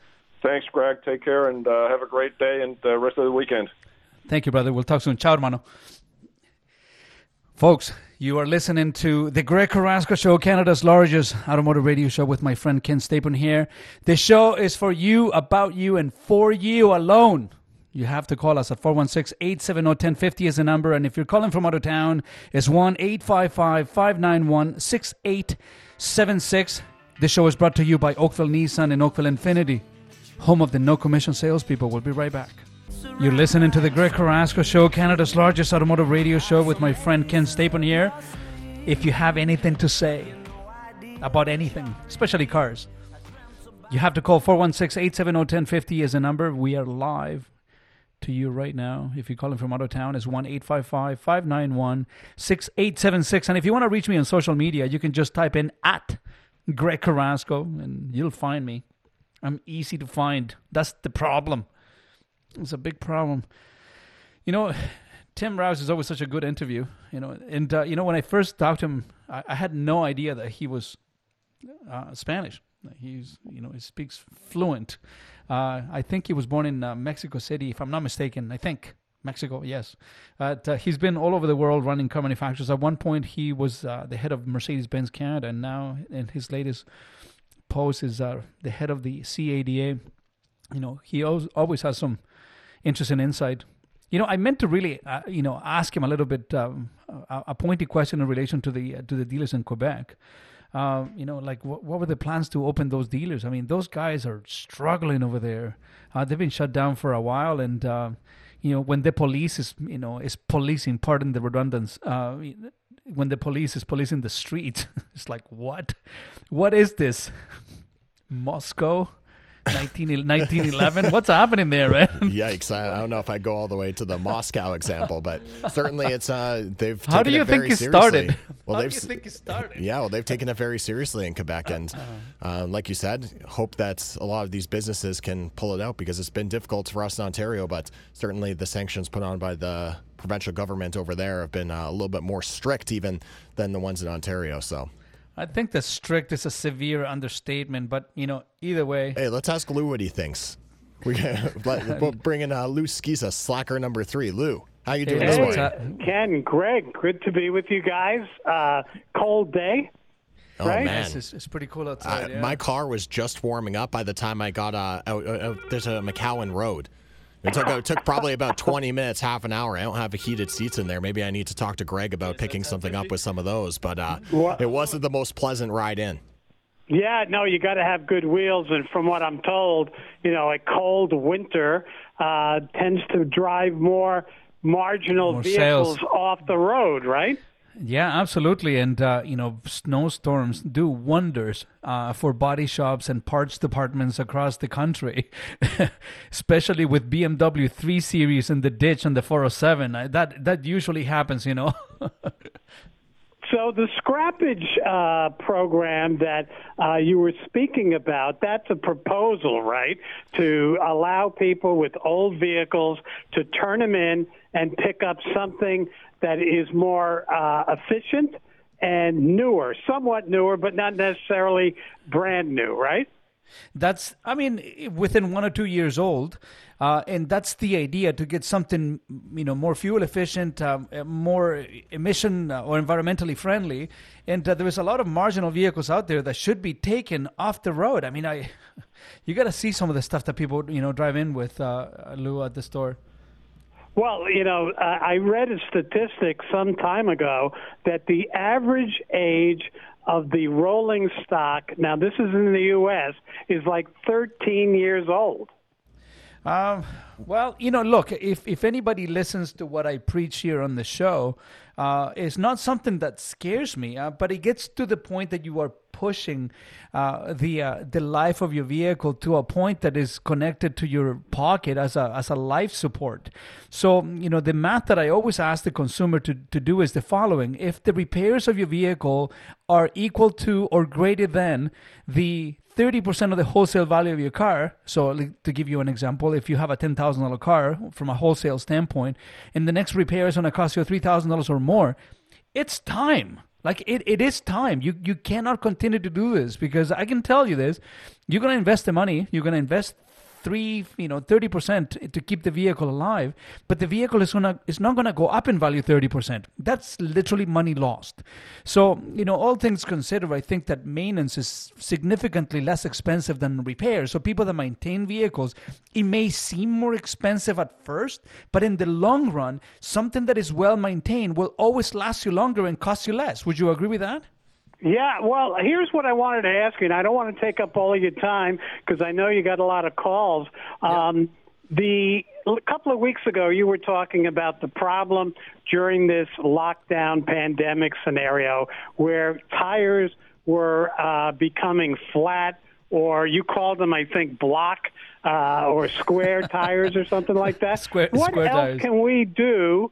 Thanks, Greg. Take care and uh, have a great day and uh, rest of the weekend. Thank you, brother. We'll talk soon. Ciao, hermano. Folks, you are listening to the Greg Carrasco Show, Canada's largest automotive radio show with my friend Ken Stapon here. The show is for you, about you, and for you alone. You have to call us at 416-870-1050 is the number. And if you're calling from out of town, it's 1-855-591-6876. This show is brought to you by Oakville Nissan and Oakville Infiniti, home of the no commission salespeople. We'll be right back. You're listening to the Greg Carrasco Show, Canada's largest automotive radio show with my friend Ken Stapon here. If you have anything to say about anything, especially cars, you have to call 416-870-1050 is the number. We are live to you right now. If you're calling from out of town, it's 1-855-591-6876. And if you want to reach me on social media, you can just type in at Greg Carrasco and you'll find me. I'm easy to find. That's the problem. It's a big problem. You know, Tim Reuss is always such a good interview. You know, and uh, you know when I first talked to him, I, I had no idea that he was uh, Spanish. He's you know he speaks fluent. Uh, I think he was born in uh, Mexico City, if I'm not mistaken. I think Mexico, yes. But, uh, he's been all over the world running car manufacturers. At one point, he was uh, the head of Mercedes-Benz Canada, and now in his latest post is uh, the head of the CADA. You know, he always, has some interesting insight. You know, I meant to really, uh, you know, ask him a little bit um, a, pointy question in relation to the to the dealers in Quebec. Uh, you know, like what, what were the plans to open those dealers? I mean, those guys are struggling over there. Uh, they've been shut down for a while, and uh, you know, when the police is, you know, is policing, pardon the redundance, uh, when the police is policing the street, it's like what, what is this, Moscow? 19, 1911. What's happening there, man? Yikes! I, I don't know if I go all the way to the Moscow example, but certainly it's uh they've. How do taken you it think very it seriously. started? Well, How they've you think it started? Yeah, well, they've taken it very seriously in Quebec, and Uh-huh. uh, like you said, hope that a lot of these businesses can pull it out because it's been difficult for us in Ontario. But certainly, the sanctions put on by the provincial government over there have been uh, a little bit more strict, even than the ones in Ontario. So, I think the strict is a severe understatement, but you know, either way, hey, let's ask Lou what he thinks. We let, we'll bring in uh, Lou Skiza, slacker number three. Lou, how you doing Hey, this morning? up? Ken, Greg, good to be with you guys. Uh, cold day. Oh right? man, It's, it's, it's pretty cool Uh, outside. yeah. My car was just warming up by the time I got uh, out, out, out there's a McCowan Road. It took, it took probably about 20 minutes, half an hour. I don't have heated seats in there. Maybe I need to talk to Greg about picking something up with some of those. But uh, it wasn't the most pleasant ride in. Yeah, no, you got to have good wheels, and from what I'm told, you know, a cold winter uh, tends to drive more marginal More vehicles sales. off the road, right? Yeah, absolutely. And, uh, you know, snowstorms do wonders uh, for body shops and parts departments across the country, especially with BMW 3 Series in the ditch on the 407. Uh, That, that usually happens, you know. So the scrappage uh, program that uh, you were speaking about, that's a proposal, right? To allow people with old vehicles to turn them in and pick up something that is more uh, efficient and newer, somewhat newer, but not necessarily brand new, right? That's, I mean, within one or two years old, uh, and that's the idea to get something, you know, more fuel efficient, um, uh, more emission uh, or environmentally friendly. And uh, there is a lot of marginal vehicles out there that should be taken off the road. I mean, I, you got to see some of the stuff that people, you know, drive in with, uh, Lou, at the store. Well, you know, I read a statistic some time ago that the average age of the rolling stock, now this is in the U.S., is like 13 years old. Um, well, you know, look, if, if anybody listens to what I preach here on the show, uh, it's not something that scares me, uh, but it gets to the point that you are pushing uh, the uh, the life of your vehicle to a point that is connected to your pocket as a as a life support. So, you know, the math that I always ask the consumer to, to do is the following: if the repairs of your vehicle are equal to or greater than the 30% of the wholesale value of your car. So, to give you an example, if you have a $10,000 car from a wholesale standpoint, and the next repair is going to cost you $3,000 or more, it's time. Like it, it is time. You you cannot continue to do this because I can tell you this. You're gonna invest the money. You're gonna invest three, you know, thirty percent to keep the vehicle alive, but the vehicle is gonna is not gonna go up in value thirty percent. That's literally money lost. So you know, all things considered, I think that maintenance is significantly less expensive than repairs. So people that maintain vehicles, it may seem more expensive at first, but in the long run, something that is well maintained will always last you longer and cost you less. Would you agree with that? Yeah, well, here's what I wanted to ask you, and I don't want to take up all of your time because I know you got a lot of calls. Um, the a couple of weeks ago, you were talking about the problem during this lockdown pandemic scenario where tires were uh, becoming flat, or you called them, I think, block uh, or square tires or something like that. Square- what square else tires. can we do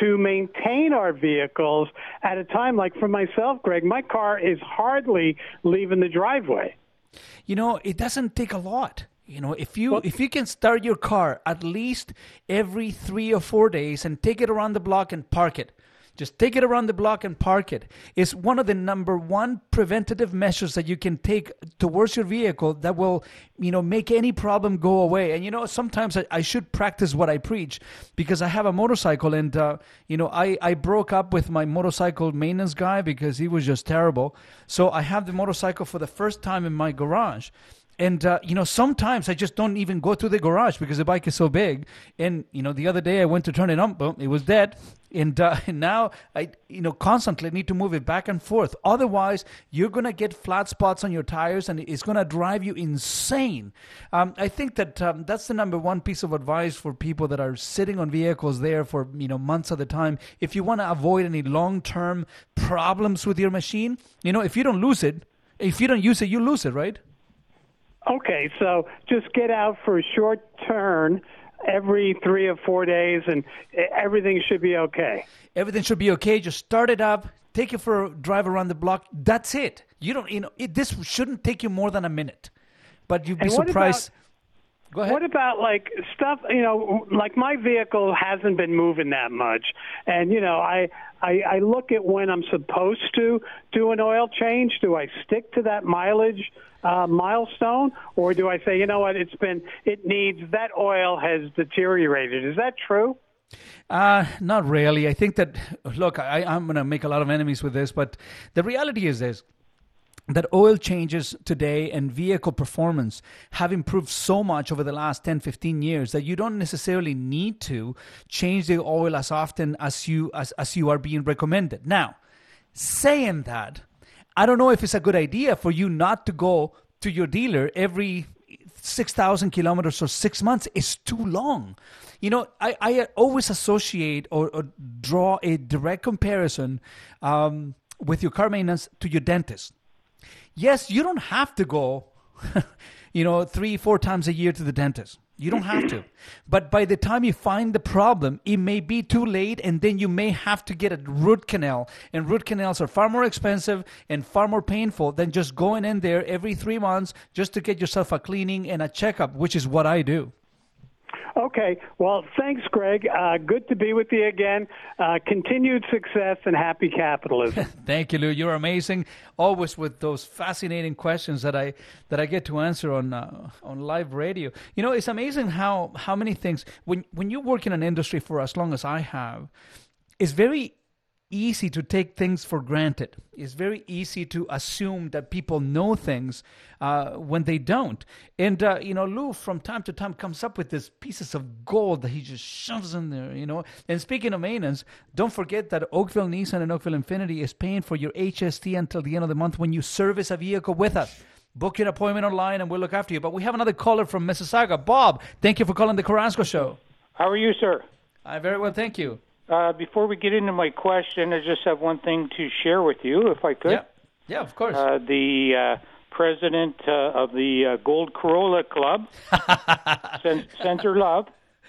to maintain our vehicles at a time like for myself, Greg, my car is hardly leaving the driveway. You know, it doesn't take a lot. You know, if you if you can start your car at least every three or four days and take it around the block and park it. Just take it around the block and park it. It's one of the number one preventative measures that you can take towards your vehicle that will, you know, make any problem go away. And you know, sometimes I, I should practice what I preach because I have a motorcycle and uh, you know, I, I broke up with my motorcycle maintenance guy because he was just terrible. So I have the motorcycle for the first time in my garage. And uh, you know, sometimes I just don't even go to the garage because the bike is so big. And you know, the other day I went to turn it on, boom, it was dead. And, uh, and now I, you know, constantly need to move it back and forth. Otherwise, you're gonna get flat spots on your tires, and it's gonna drive you insane. Um, I think that um, that's the number one piece of advice for people that are sitting on vehicles there for you know months at a time. If you want to avoid any long-term problems with your machine, you know, if you don't lose it, if you don't use it, you lose it, right? Okay, so just get out for a short turn every three or four days, and everything should be okay. Everything should be okay. Just start it up, take it for a drive around the block. That's it. You don't, you know, it, this shouldn't take you more than a minute. But you'd be surprised. Go ahead. What about like stuff? You know, like my vehicle hasn't been moving that much, and you know, I, I I look at when I'm supposed to do an oil change. Do I stick to that mileage uh, milestone, or do I say, you know what, it's been it needs that oil has deteriorated? Is that true? Uh, not really. I think that, look, I, I'm going to make a lot of enemies with this, but the reality is this that oil changes today and vehicle performance have improved so much over the last 10 15 years that you don't necessarily need to change the oil as often as you as, as you are being recommended now saying that i don't know if it's a good idea for you not to go to your dealer every 6,000 kilometers or six months is too long. You know, I, I always associate or, or draw a direct comparison um, with your car maintenance to your dentist. Yes, you don't have to go, you know, three, four times a year to the dentist. You don't have to. But by the time you find the problem, it may be too late, and then you may have to get a root canal. And root canals are far more expensive and far more painful than just going in there every three months just to get yourself a cleaning and a checkup, which is what I do. Okay. Well, thanks, Greg. Uh, good to be with you again. Uh, continued success and happy capitalism. Thank you, Lou. You're amazing. Always with those fascinating questions that I that I get to answer on uh, on live radio. You know, it's amazing how how many things when when you work in an industry for as long as I have, it's very easy to take things for granted. It's very easy to assume that people know things uh, when they don't. And, uh, you know, Lou from time to time comes up with these pieces of gold that he just shoves in there, you know. And speaking of maintenance, don't forget that Oakville Nissan and Oakville Infiniti is paying for your HST until the end of the month when you service a vehicle with us. Book your appointment online and we'll look after you. But we have another caller from Mississauga. Bob, thank you for calling the Carrasco Show. How are you, sir? Uh, very well, thank you. Uh, before we get into my question, I just have one thing to share with you, if I could. Yeah, yeah of course. Uh, the uh, president uh, of the uh, Gold Corolla Club sends, sends her love.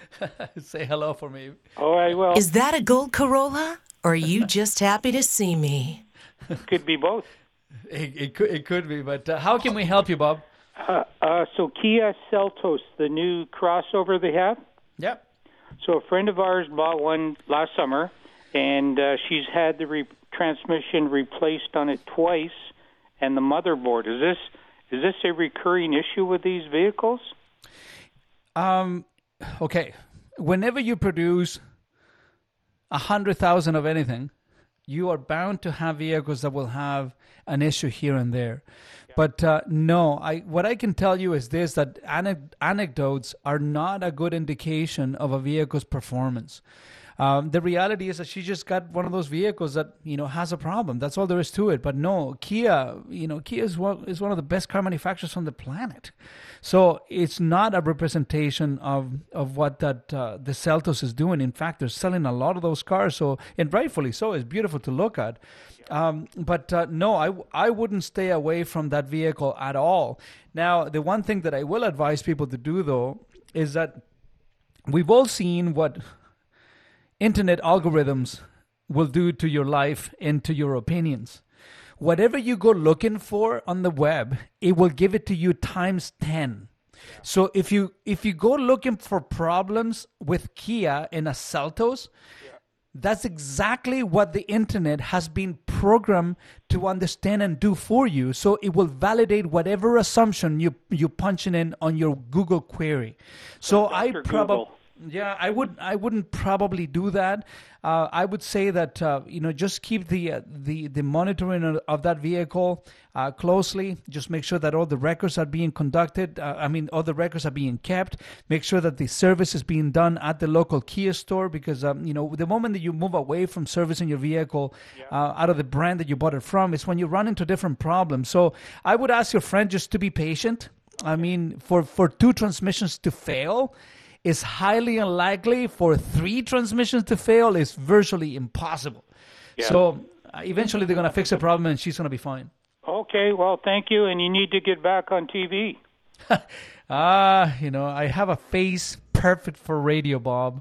Say hello for me. Oh, I will. Is that a gold Corolla? Or are you just happy to see me? Could be both. It, it could it could be, but uh, how can we help you, Bob? Uh, uh, so Kia Seltos, the new crossover they have. Yep. So a friend of ours bought one last summer, and uh, she's had the re- transmission replaced on it twice, and the motherboard. Is this is this a recurring issue with these vehicles? Um, okay. Whenever you produce a hundred thousand of anything, you are bound to have vehicles that will have an issue here and there. But uh, no, I what I can tell you is this: that ane- anecdotes are not a good indication of a vehicle's performance. Um, the reality is that she just got one of those vehicles that you know has a problem. That's all there is to it. But no, Kia, you know, Kia is one is one of the best car manufacturers on the planet. So it's not a representation of of what that uh, the Seltos is doing. In fact, they're selling a lot of those cars. So and rightfully so. It's beautiful to look at. Um, but uh, no, I, I wouldn't stay away from that vehicle at all. Now, the one thing that I will advise people to do, though, is that we've all seen what internet algorithms will do to your life and to your opinions. Whatever you go looking for on the web, it will give it to you times 10. So if you if you go looking for problems with Kia in a Seltos, that's exactly what the internet has been programmed to understand and do for you. So it will validate whatever assumption you you punching in on your Google query. So I probably. Yeah, I would. I wouldn't probably do that. Uh, I would say that uh, you know just keep the uh, the the monitoring of, of that vehicle uh, closely. Just make sure that all the records are being conducted. Uh, I mean, all the records are being kept. Make sure that the service is being done at the local Kia store because um, you know the moment that you move away from servicing your vehicle uh, out of the brand that you bought it from is when you run into different problems. So I would ask your friend just to be patient. I mean, for for two transmissions to fail is highly unlikely. For three transmissions to fail is virtually impossible. So uh, eventually they're going to fix the problem and she's going to be fine. Okay, well, thank you, and you need to get back on TV. Ah, you know, I have a face perfect for radio, Bob.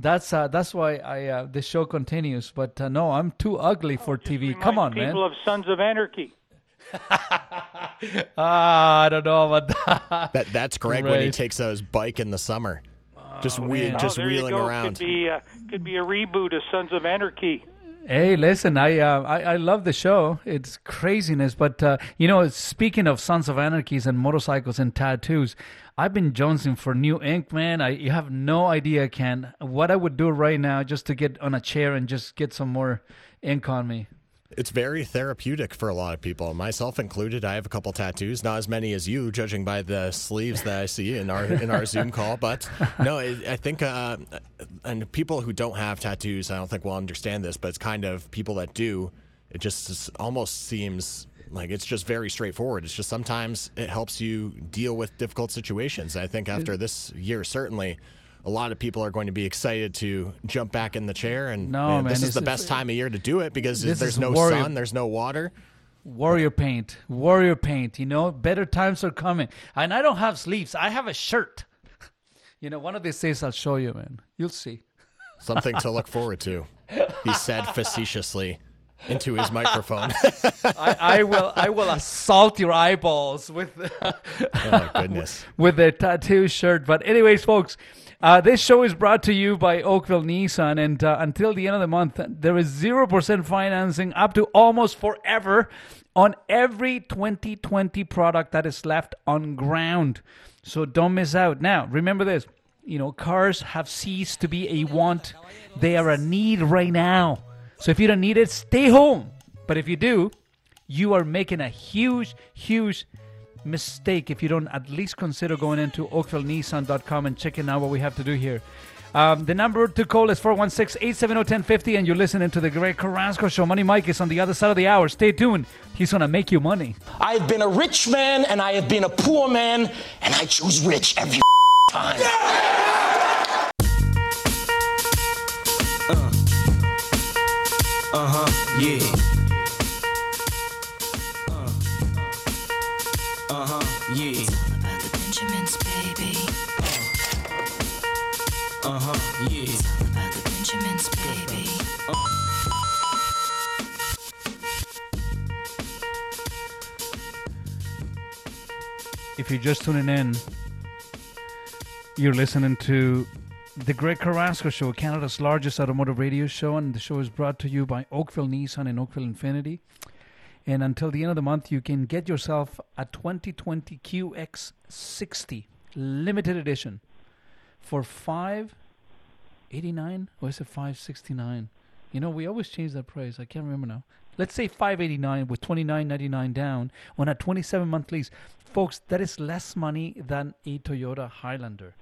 That's uh, that's why I uh, the show continues. But uh, no, I'm too ugly for TV. Come on, Remind man. People of Sons of Anarchy. Ah, I don't know about that. That that's Greg when he takes out his bike in the summer, just wheel, man. Oh, just there you wheeling go. around. Could be uh, could be a reboot of Sons of Anarchy. Hey, listen, I, uh, I I love the show. It's craziness, but uh, you know, speaking of Sons of Anarchies and motorcycles and tattoos, I've been jonesing for new ink, man. I you have no idea, Ken, what I would do right now just to get on a chair and just get some more ink on me. It's very therapeutic for a lot of people, myself included. I have a couple tattoos, not as many as you, judging by the sleeves that I see in our in our Zoom call. But no, I think, uh, and people who don't have tattoos, I don't think will understand this. But it's kind of people that do. It just almost seems like it's just very straightforward. It's just sometimes it helps you deal with difficult situations. I think after this year, certainly. A lot of people are going to be excited to jump back in the chair, and No, man, man, this is the best time of year to do it because there's no warrior- sun, there's no water. Warrior paint, warrior paint. You know, better times are coming. And I don't have sleeves. I have a shirt. You know, one of these days I'll show you, man. You'll see. Something to look forward to. He said facetiously into his microphone. I, I will. I will assault your eyeballs with. oh my goodness. with the tattoo shirt. But anyways, folks, uh, this show is brought to you by Oakville Nissan, and uh, until the end of the month, there is zero percent financing up to almost forever on every 2020 product that is left on ground. So don't miss out. Now, remember this. You know, cars have ceased to be a want; they are a need right now. So if you don't need it, stay home. But if you do, you are making a huge, huge mistake if you don't at least consider going into oakvillenissan.com and checking out what we have to do here. Um, the number to call is 416-870-1050 and you're listening to the Greg Carrasco Show. Money Mike is on the other side of the hour. Stay tuned. He's going to make you money. I have been a rich man and I have been a poor man, and I choose rich every time. Uh huh, yeah. Uh huh, yeah. About the Benjamins, baby. Uh huh, yeah. About the Benjamins, baby. If you're just tuning in, you're listening to the Greg Carrasco Show, Canada's largest automotive radio show, and the show is brought to you by Oakville Nissan and Oakville Infiniti. And until the end of the month, you can get yourself a 2020 QX60 limited edition for 589 or is it 569 you know we always change that price. I can't remember now. Let's say 589 with 29.99 down on a 27 month lease. Folks that is less money than a toyota highlander.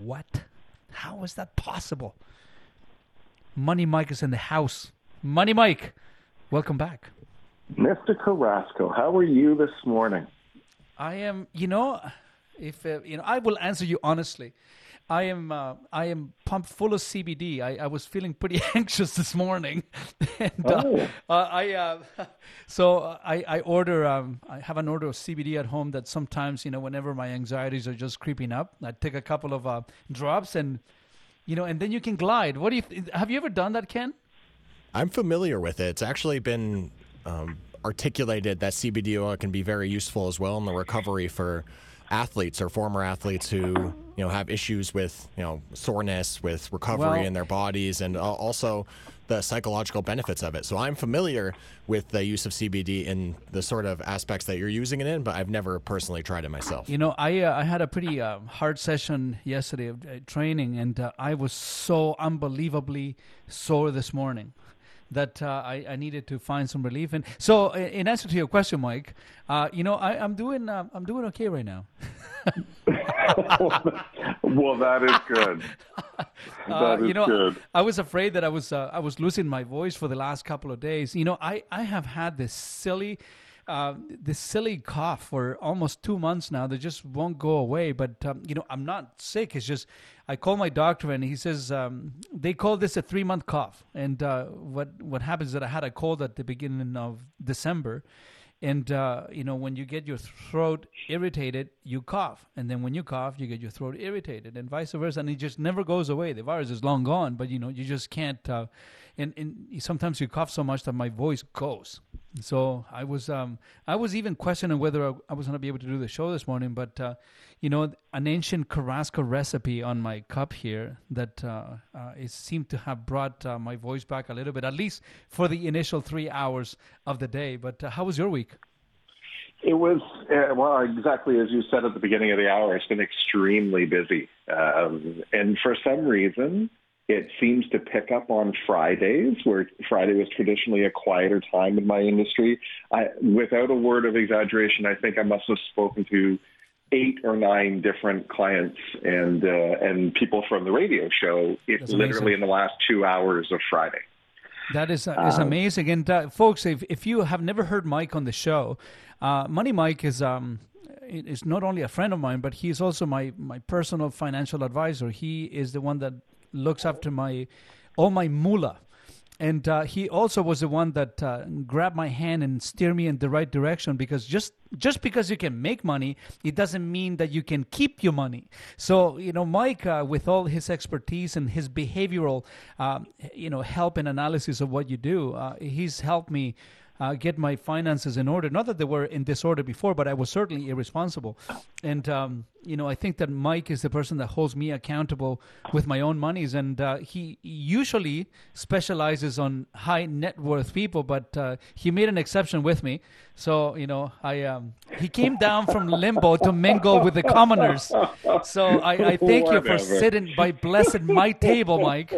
What? How is that possible? Money mike is in the house. Money mike welcome back Mr. Carrasco, how are you this morning? I am, you know, if uh, you know, I will answer you honestly. I am, uh, I am pumped full of CBD. I, I was feeling pretty anxious this morning, and uh, Oh. uh, I, uh, so I, I order, um, I have an order of CBD at home that sometimes, you know, whenever my anxieties are just creeping up, I take a couple of uh, drops and, you know, and then you can glide. What do you? Th- have you ever done that, Ken? I'm familiar with it. It's actually been um, articulated that CBD oil can be very useful as well in the recovery for athletes or former athletes who you know have issues with you know soreness, with recovery Well- in their bodies, and also the psychological benefits of it. So I'm familiar with the use of CBD in the sort of aspects that you're using it in, but I've never personally tried it myself. You know, I uh, I had a pretty uh, hard session yesterday of uh, training, and uh, I was so unbelievably sore this morning that uh, I, I needed to find some relief. in. so, uh, in answer to your question, Mike, uh, you know, I, I'm doing uh, I'm doing okay right now. well, that is good. Uh, That is you know, good. I was afraid that I was uh, I was losing my voice for the last couple of days. You know, I, I have had this silly uh, this silly cough for almost two months now that just won't go away. But um, you know, I'm not sick. It's just I call my doctor and he says um, they call this a three month cough. And uh, what what happens is that I had a cold at the beginning of December. And uh, you know, when you get your throat irritated, you cough, and then when you cough, you get your throat irritated, and vice versa. And it just never goes away. The virus is long gone, but you know, you just can't. Uh, and, and sometimes you cough so much that my voice goes. So I was um, I was even questioning whether I, I was going to be able to do the show this morning, but uh, you know, an ancient Carrasco recipe on my cup here that uh, uh, it seemed to have brought uh, my voice back a little bit, at least for the initial three hours of the day. But uh, how was your week? It was uh, well, exactly as you said at the beginning of the hour. It's been extremely busy, um, and for some reason, it seems to pick up on Fridays, where Friday was traditionally a quieter time in my industry. I, without a word of exaggeration, I think I must have spoken to eight or nine different clients and uh, and people from the radio show. It literally in the last two hours of Friday. That is uh, is amazing. And uh, folks, if if you have never heard Mike on the show, uh, Money Mike is um is not only a friend of mine, but he's also my my personal financial advisor. He is the one that looks after my all my mullah And uh, he also was the one that uh, grabbed my hand and steered me in the right direction because just just because you can make money, it doesn't mean that you can keep your money. So you know, Mike, uh, with all his expertise and his behavioral, um, you know, help and analysis of what you do, uh, he's helped me uh, get my finances in order. Not that they were in disorder before, but I was certainly irresponsible. And um, you know, I think that Mike is the person that holds me accountable with my own monies, and uh, he usually specializes on high net worth people, but uh, he made an exception with me. So you know, I um, he came down from limbo to mingle with the commoners. So I, I thank you for sitting by blessed my table, Mike.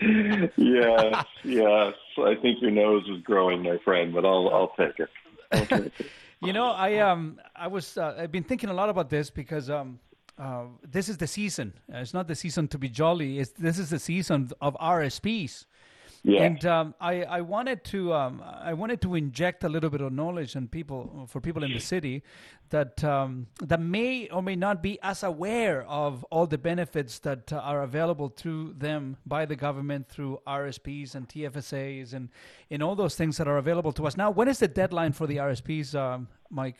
Yes, yes. I think your nose is growing, my friend, but I'll I'll take it. I'll take it. You know, I um, I was uh, I've been thinking a lot about this because um, uh, this is the season. Uh, It's not the season to be jolly. It's this is the season of RSPs. Yeah. And um, I, I wanted to um, I wanted to inject a little bit of knowledge and people for people in the city that um, that may or may not be as aware of all the benefits that uh, are available to them by the government through RSPs and TFSAs and and all those things that are available to us now. When is the deadline for the RSPs, um, Mike?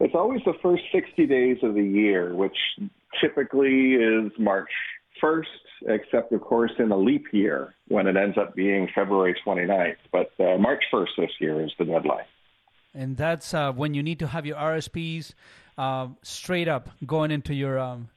It's always the first 60 days of the year, which typically is March 1st, except of course in a leap year when it ends up being February 29th. But uh, March 1st this year is the deadline. And that's uh, when you need to have your RSPs uh, straight up going into your um,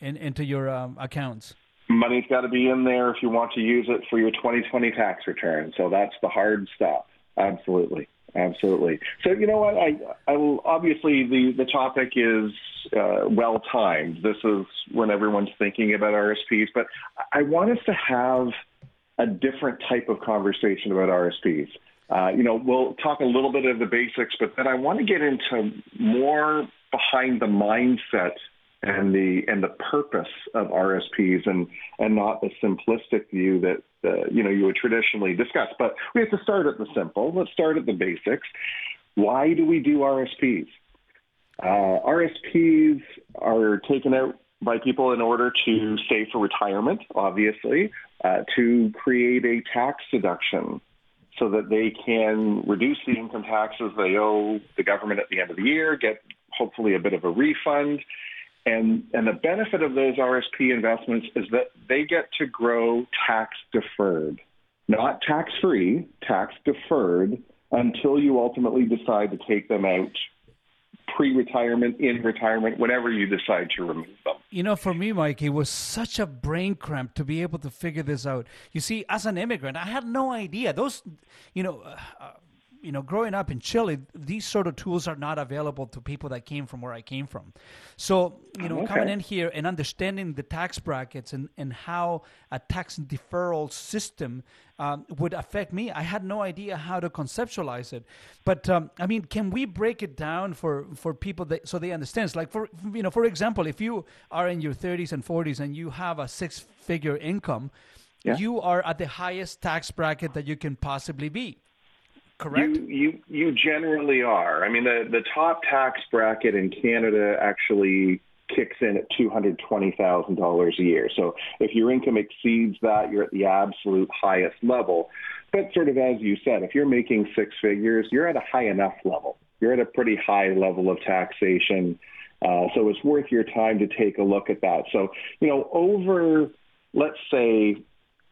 in, into your um, accounts. Money's got to be in there if you want to use it for your 2020 tax return. So that's the hard stuff. Absolutely. Absolutely. So you know what? I, I will, obviously the the topic is uh, well timed. This is when everyone's thinking about RSPs, but I want us to have a different type of conversation about RSPs. Uh, you know, we'll talk a little bit of the basics, but then I want to get into more behind the mindset and the and the purpose of RSPs and and not the simplistic view that uh, you know you would traditionally discuss. But we have to start at the simple. Let's start at the basics. Why do we do RSPs? Uh, RSPs are taken out by people in order to save for retirement, obviously, uh, to create a tax deduction so that they can reduce the income taxes they owe the government at the end of the year, get hopefully a bit of a refund. And, and the benefit of those RSP investments is that they get to grow tax deferred, not tax free, tax deferred until you ultimately decide to take them out pre-retirement, in retirement, whenever you decide to remove them. You know, for me, Mike, it was such a brain cramp to be able to figure this out. You see, as an immigrant, I had no idea. Those, you know, uh, uh, you know, growing up in Chile, these sort of tools are not available to people that came from where I came from. So, you know, Okay. coming in here and understanding the tax brackets and, and how a tax deferral system um, would affect me, I had no idea how to conceptualize it. But um, I mean, can we break it down for, for people that so they understand? It's like for you know, for example, if you are in your 30s and 40s and you have a six-figure income, Yeah. you are at the highest tax bracket that you can possibly be. Correct. You, you you generally are. I mean, the the top tax bracket in Canada actually kicks in at $220,000 a year. So if your income exceeds that, you're at the absolute highest level. But sort of as you said, if you're making six figures, you're at a high enough level. You're at a pretty high level of taxation. Uh, so it's worth your time to take a look at that. So, you know, over, let's say,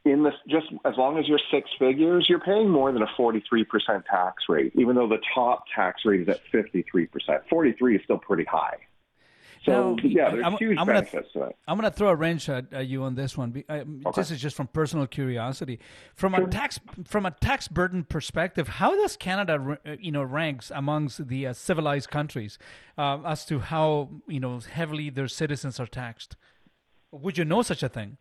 in this, just as long as you're six figures, you're paying more than a 43% tax rate, even though the top tax rate is at 53%. 43 is still pretty high. So Now, yeah, there's I'm- huge I'm gonna- benefits to it. I'm going to throw a wrench at, at you on this one. I- This is just from personal curiosity. From a tax from a tax burden perspective, how does Canada, uh, you know, ranks amongst the uh, civilized countries uh, as to how you know heavily their citizens are taxed? Would you know such a thing?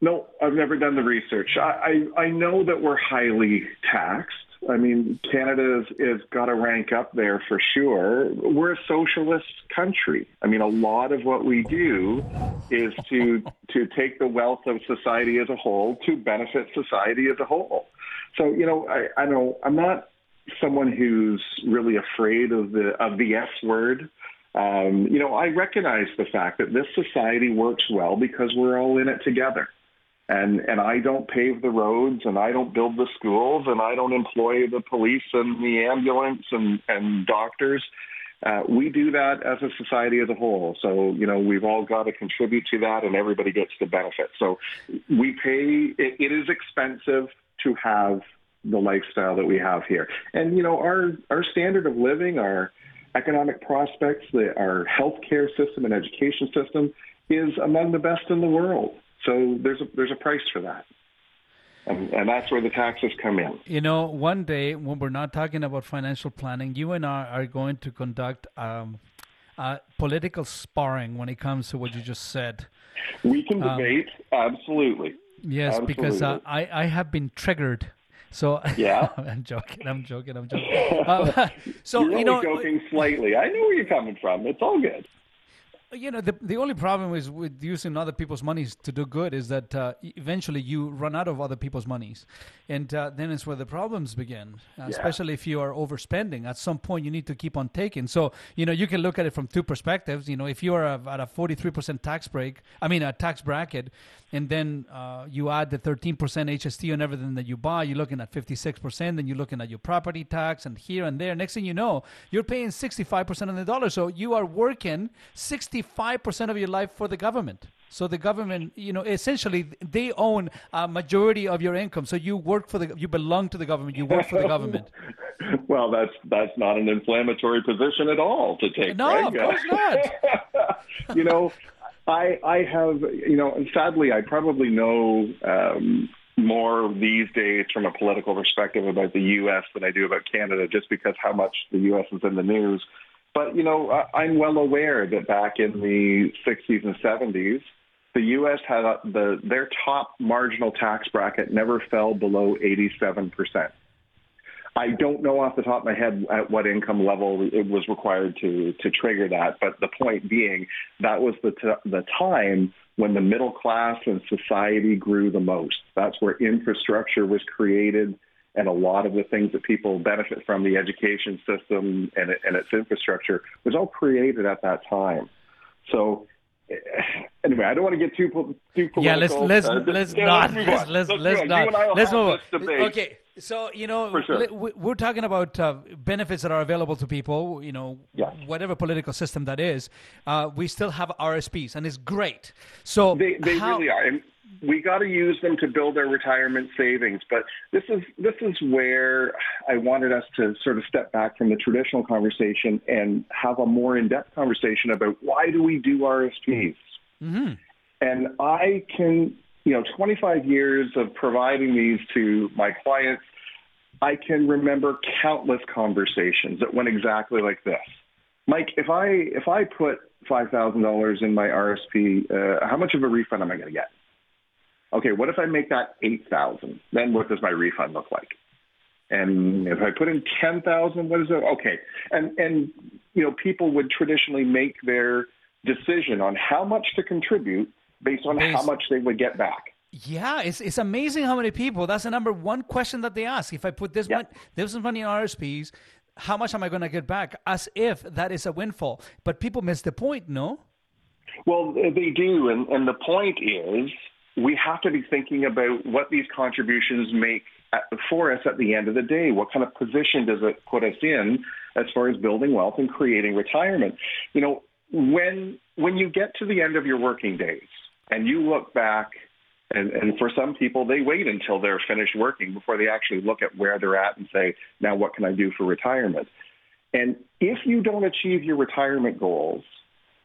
No, I've never done the research. I, I, I know that we're highly taxed. I mean, Canada has, has got to rank up there for sure. We're a socialist country. I mean, a lot of what we do is to to take the wealth of society as a whole to benefit society as a whole. So, you know, I, I know I'm not someone who's really afraid of the of the S word. Um, you know, I recognize the fact that this society works well because we're all in it together. And and I don't pave the roads and I don't build the schools and I don't employ the police and the ambulance and, and doctors. Uh, we do that as a society as a whole. So, you know, we've all got to contribute to that and everybody gets the benefit. So we pay, it, it is expensive to have the lifestyle that we have here. And, you know, our, our standard of living, our economic prospects, the, our healthcare system and education system is among the best in the world. So there's a, there's a price for that. And, and that's where the taxes come in. You know, one day when we're not talking about financial planning, you and I are going to conduct um, uh, political sparring when it comes to what you just said. We can Um, debate, absolutely. Yes, because uh, I, I have been triggered. So Yeah. I'm joking. I'm joking. I'm joking. Uh, so You're you know, joking slightly. I know where you're coming from. It's all good. You know, the the only problem is with using other people's monies to do good is that uh, eventually you run out of other people's monies, and uh, then it's where the problems begin. Uh, Especially if you are overspending, at some point you need to keep on taking. So you know, you can look at it from two perspectives. You know, if you are at a forty three percent tax break, I mean a tax bracket, and then uh, you add the thirteen percent HST on everything that you buy, you're looking at fifty six percent. Then you're looking at your property tax and here and there. Next thing you know, you're paying sixty five percent on the dollar. So you are working sixty five percent of your life for the government. So the government, you know, essentially they own a majority of your income. So you work for the, you belong to the government. You work for the government. Well, that's that's not an inflammatory position at all to take. No, of course not. you know, I I have you know, sadly, I probably know um, more these days from a political perspective about the U.S. than I do about Canada, just because how much the U.S. is in the news. But you know, I'm well aware that back in the 60s and 70s, the U.S. had the their top marginal tax bracket never fell below 87 percent. I don't know off the top of my head at what income level it was required to to trigger that, but the point being that was the t- the time when the middle class and society grew the most. That's where infrastructure was created, and a lot of the things that people benefit from, the education system and, and its infrastructure, was all created at that time. So. eh, Anyway, I don't want to get too too political. Yeah, let's let's Uh, let's yeah, not let's let's, move let's on. not You and I let's move on. Okay, so you know sure. we- we're talking about uh, benefits that are available to people. You know, whatever political system that is, uh, we still have RSPs, and it's great. So They, they how, really are. And we got to use them to build our retirement savings. But this is this is where I wanted us to sort of step back from the traditional conversation and have a more in-depth conversation about why do we do RSPs. Mm-hmm. And I can, you know, 25 years of providing these to my clients, I can remember countless conversations that went exactly like this. Mike, if I if I put five thousand dollars in my RSP, uh, how much of a refund am I going to get? Okay, what if I make that eight thousand? Then what does my refund look like? And if I put in ten thousand, what is it? Okay, and and you know people would traditionally make their decision on how much to contribute based on how much they would get back. Yeah, it's it's amazing how many people. That's the number one question that they ask. If I put this money, this money in RSPs, how much am I going to get back? As if that is a windfall. But people miss the point. No. Well, they do, and, and the point is we have to be thinking about what these contributions make for us at the end of the day. What kind of position does it put us in as far as building wealth and creating retirement? You know, when when you get to the end of your working days and you look back and, and for some people, they wait until they're finished working before they actually look at where they're at and say, now what can I do for retirement? And if you don't achieve your retirement goals,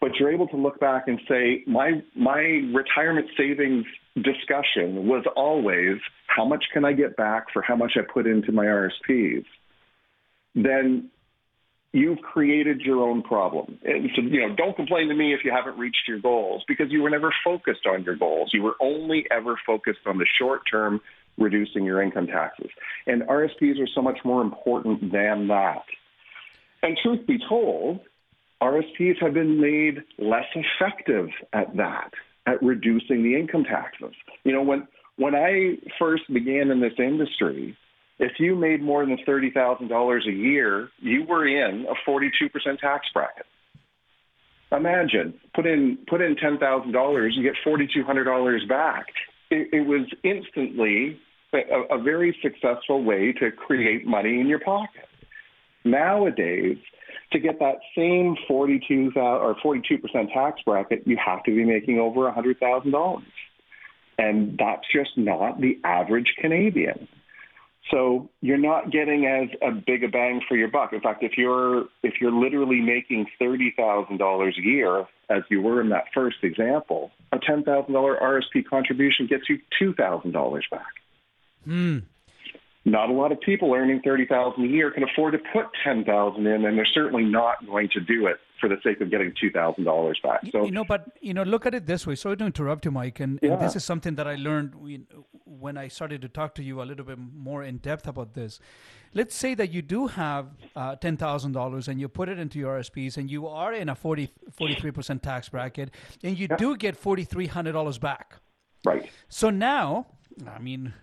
but you're able to look back and say, my, my retirement savings discussion was always, how much can I get back for how much I put into my RSPs? Then you've created your own problem. And so, you know, don't complain to me if you haven't reached your goals because you were never focused on your goals. You were only ever focused on the short term reducing your income taxes. And RSPs are so much more important than that. And truth be told, RSPs have been made less effective at that, at reducing the income taxes. You know, when when I first began in this industry, if you made more than $30,000 a year, you were in a 42% tax bracket. Imagine, put in, put in $10,000, you get $4,200 back. It, it was instantly a, a very successful way to create money in your pocket. Nowadays, to get that same 42 or 42% tax bracket, you have to be making over $100,000. And that's just not the average Canadian. So you're not getting as a big a bang for your buck. In fact, if you're if you're literally making thirty thousand dollars a year, as you were in that first example, a ten thousand dollar RSP contribution gets you two thousand dollars back. Hmm. Not a lot of people earning thirty thousand a year can afford to put ten thousand in, and they're certainly not going to do it for the sake of getting two thousand dollars back. So you know, but you know, look at it this way. Sorry to interrupt you, Mike, and, Yeah. and this is something that I learned when- I started to talk to you a little bit more in depth about this. Let's say that you do have uh, ten thousand dollars and you put it into your RSPs, and you are in a 43 percent tax bracket, and you do get forty three hundred dollars back. Right. So now, I mean,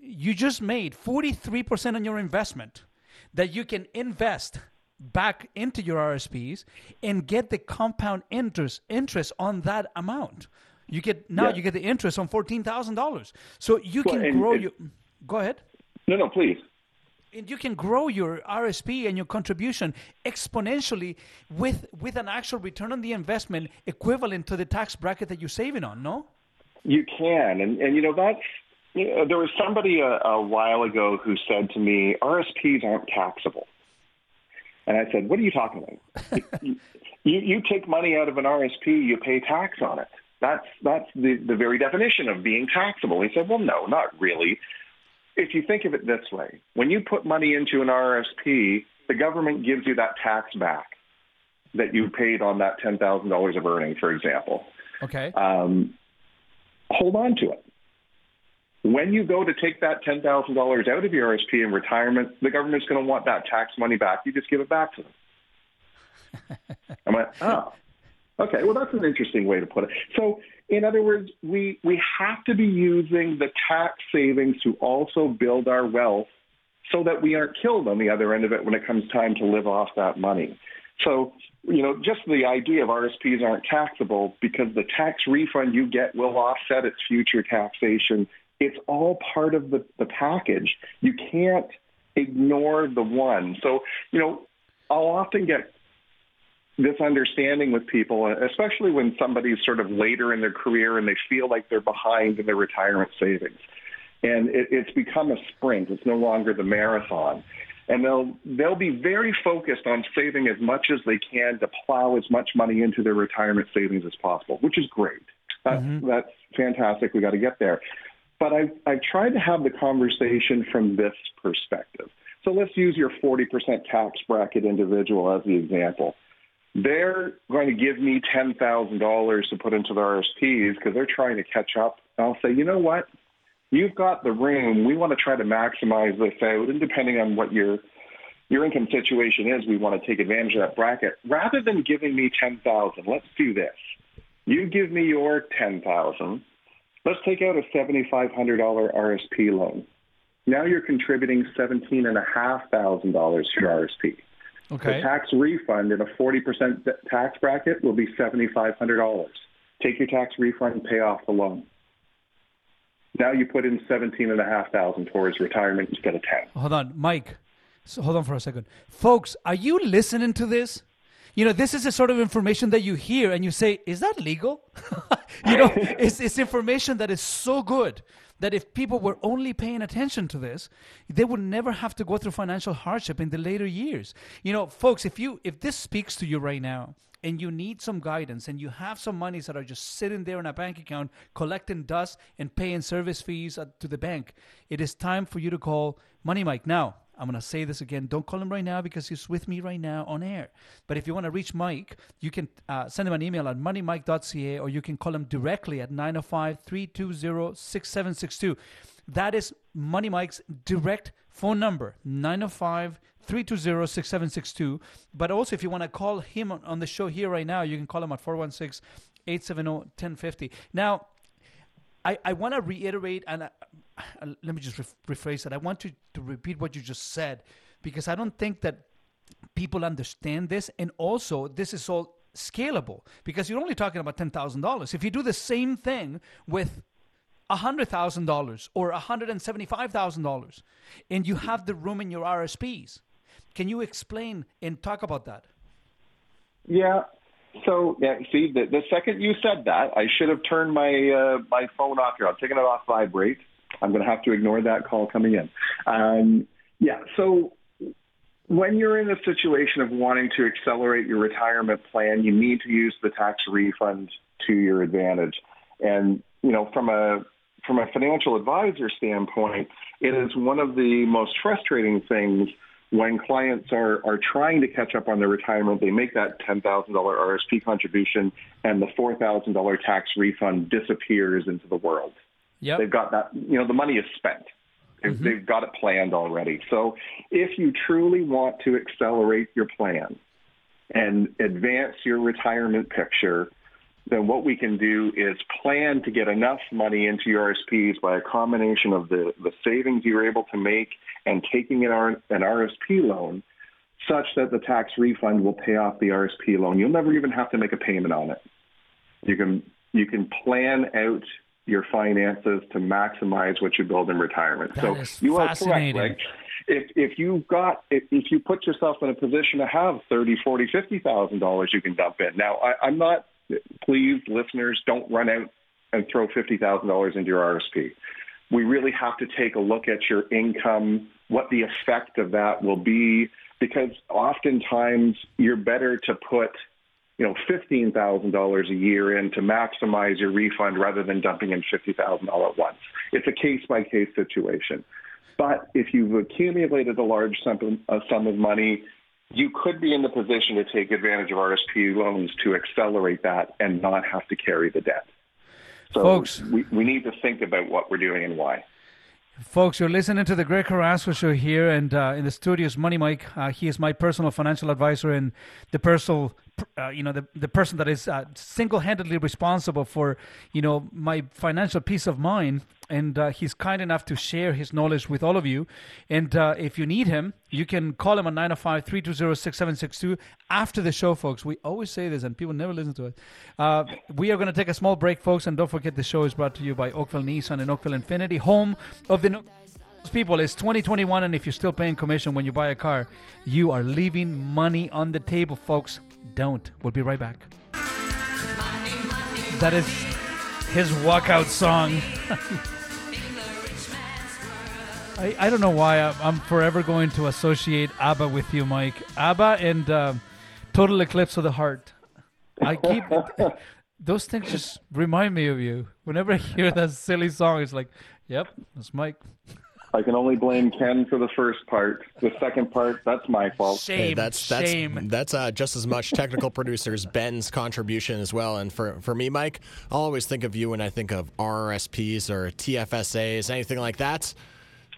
you just made forty three percent on your investment that you can invest back into your RSPs and get the compound interest interest on that amount. You get now Yeah. you get the interest on fourteen thousand dollars. So you Well, can and- grow and- your. Go ahead. no, no, please. And you can grow your RSP and your contribution exponentially with with an actual return on the investment equivalent to the tax bracket that you're saving on. No. You can, and and you know that's. Know, there was somebody a, a while ago who said to me, RSPs aren't taxable. And I said, what are you talking about? you, you take money out of an RSP, you pay tax on it. That's, that's the, the very definition of being taxable. He said, well, no, not really. If you think of it this way, when you put money into an RSP, the government gives you that tax back that you paid on that $10,000 of earning, for example. Okay. Um, hold on to it. When you go to take that $10,000 out of your RSP in retirement, the government's going to want that tax money back. You just give it back to them. I went, oh, okay. Well, that's an interesting way to put it. So, in other words, we, we have to be using the tax savings to also build our wealth so that we aren't killed on the other end of it when it comes time to live off that money. So, you know, just the idea of RSPs aren't taxable because the tax refund you get will offset its future taxation. It's all part of the, the package. You can't ignore the one. So, you know, I'll often get this understanding with people, especially when somebody's sort of later in their career and they feel like they're behind in their retirement savings. And it, it's become a sprint. It's no longer the marathon. And they'll they'll be very focused on saving as much as they can to plow as much money into their retirement savings as possible, which is great. That's mm-hmm. that's fantastic. We got to get there. But I've I've tried to have the conversation from this perspective. So let's use your 40% tax bracket individual as the example they're going to give me $10,000 to put into the RSPs because they're trying to catch up. I'll say, you know what? You've got the room. We want to try to maximize this out. And depending on what your your income situation is, we want to take advantage of that bracket. Rather than giving me 10000 let's do this. You give me your 10000 Let's take out a $7,500 RSP loan. Now you're contributing $17,500 to your RSP. Okay. The tax refund in a 40% tax bracket will be $7,500. take your tax refund, and pay off the loan. Now you put in 17,500 towards retirement instead of ten. Hold on, Mike. So hold on for a second, folks. Are you listening to this? You know, this is the sort of information that you hear and you say, "Is that legal?" you know, it's, it's information that is so good that if people were only paying attention to this, they would never have to go through financial hardship in the later years. You know, folks, if you if this speaks to you right now and you need some guidance and you have some monies that are just sitting there in a bank account collecting dust and paying service fees to the bank, it is time for you to call Money Mike. Now, I'm going to say this again. Don't call him right now because he's with me right now on air. But if you want to reach Mike, you can uh, send him an email at moneymike.ca or you can call him directly at 905 320 6762. That is Money Mike's direct phone number 905 320 6762. But also, if you want to call him on, on the show here right now, you can call him at 416 870 1050. Now, I, I want to reiterate and uh, uh, let me just rephrase that. I want to, to repeat what you just said because I don't think that people understand this. And also, this is all scalable because you're only talking about $10,000. If you do the same thing with $100,000 or $175,000 and you have the room in your RSPs, can you explain and talk about that? Yeah, so yeah, see, the, the second you said that, I should have turned my uh, my phone off here. I'm taking it off vibrate. I'm going to have to ignore that call coming in. Um, yeah, so when you're in a situation of wanting to accelerate your retirement plan, you need to use the tax refund to your advantage. And you know, from a from a financial advisor standpoint, it is one of the most frustrating things when clients are, are trying to catch up on their retirement, they make that $10,000 RSP contribution and the $4,000 tax refund disappears into the world. Yep. They've got that, you know, the money is spent. Mm-hmm. They've got it planned already. So if you truly want to accelerate your plan and advance your retirement picture, then what we can do is plan to get enough money into your RSPs by a combination of the, the savings you're able to make and taking an, R, an RSP loan such that the tax refund will pay off the RSP loan. You'll never even have to make a payment on it. You can you can plan out your finances to maximize what you build in retirement. That so you are correct, Greg. If if you've got if, if you put yourself in a position to have thirty, forty, fifty thousand dollars you can dump in. Now I, I'm not please, listeners, don't run out and throw $50,000 into your RSP. We really have to take a look at your income, what the effect of that will be, because oftentimes you're better to put you know, $15,000 a year in to maximize your refund rather than dumping in $50,000 at once. It's a case-by-case situation. But if you've accumulated a large sum, sum of money, you could be in the position to take advantage of RSP loans to accelerate that and not have to carry the debt. So Folks, we, we need to think about what we're doing and why. Folks, you're listening to the Greg Carrasco Show here, and uh, in the studio is Money Mike. Uh, he is my personal financial advisor and the personal uh, you know the the person that is uh, single-handedly responsible for you know my financial peace of mind and uh, he's kind enough to share his knowledge with all of you. And uh, if you need him you can call him on 905-320-6762 after the show folks. We always say this and people never listen to it. Uh, we are going to take a small break folks and don't forget the show is brought to you by oakville nissan and oakville Infiniti home of the no- people. It's 2021 and if you're still paying commission when you buy a car you are leaving money on the table folks don't. We'll be right back. That is his walkout song. I, I don't know why I'm, I'm, forever going to associate ABBA with you, Mike. ABBA and um, Total Eclipse of the Heart. I keep those things just remind me of you. Whenever I hear that silly song, it's like, yep, that's Mike. I can only blame Ken for the first part. The second part, that's my fault. Shame. Hey, that's that's shame. that's uh, just as much technical producers Ben's contribution as well. And for for me, Mike, I'll always think of you when I think of RRSPs or TFSAs, anything like that.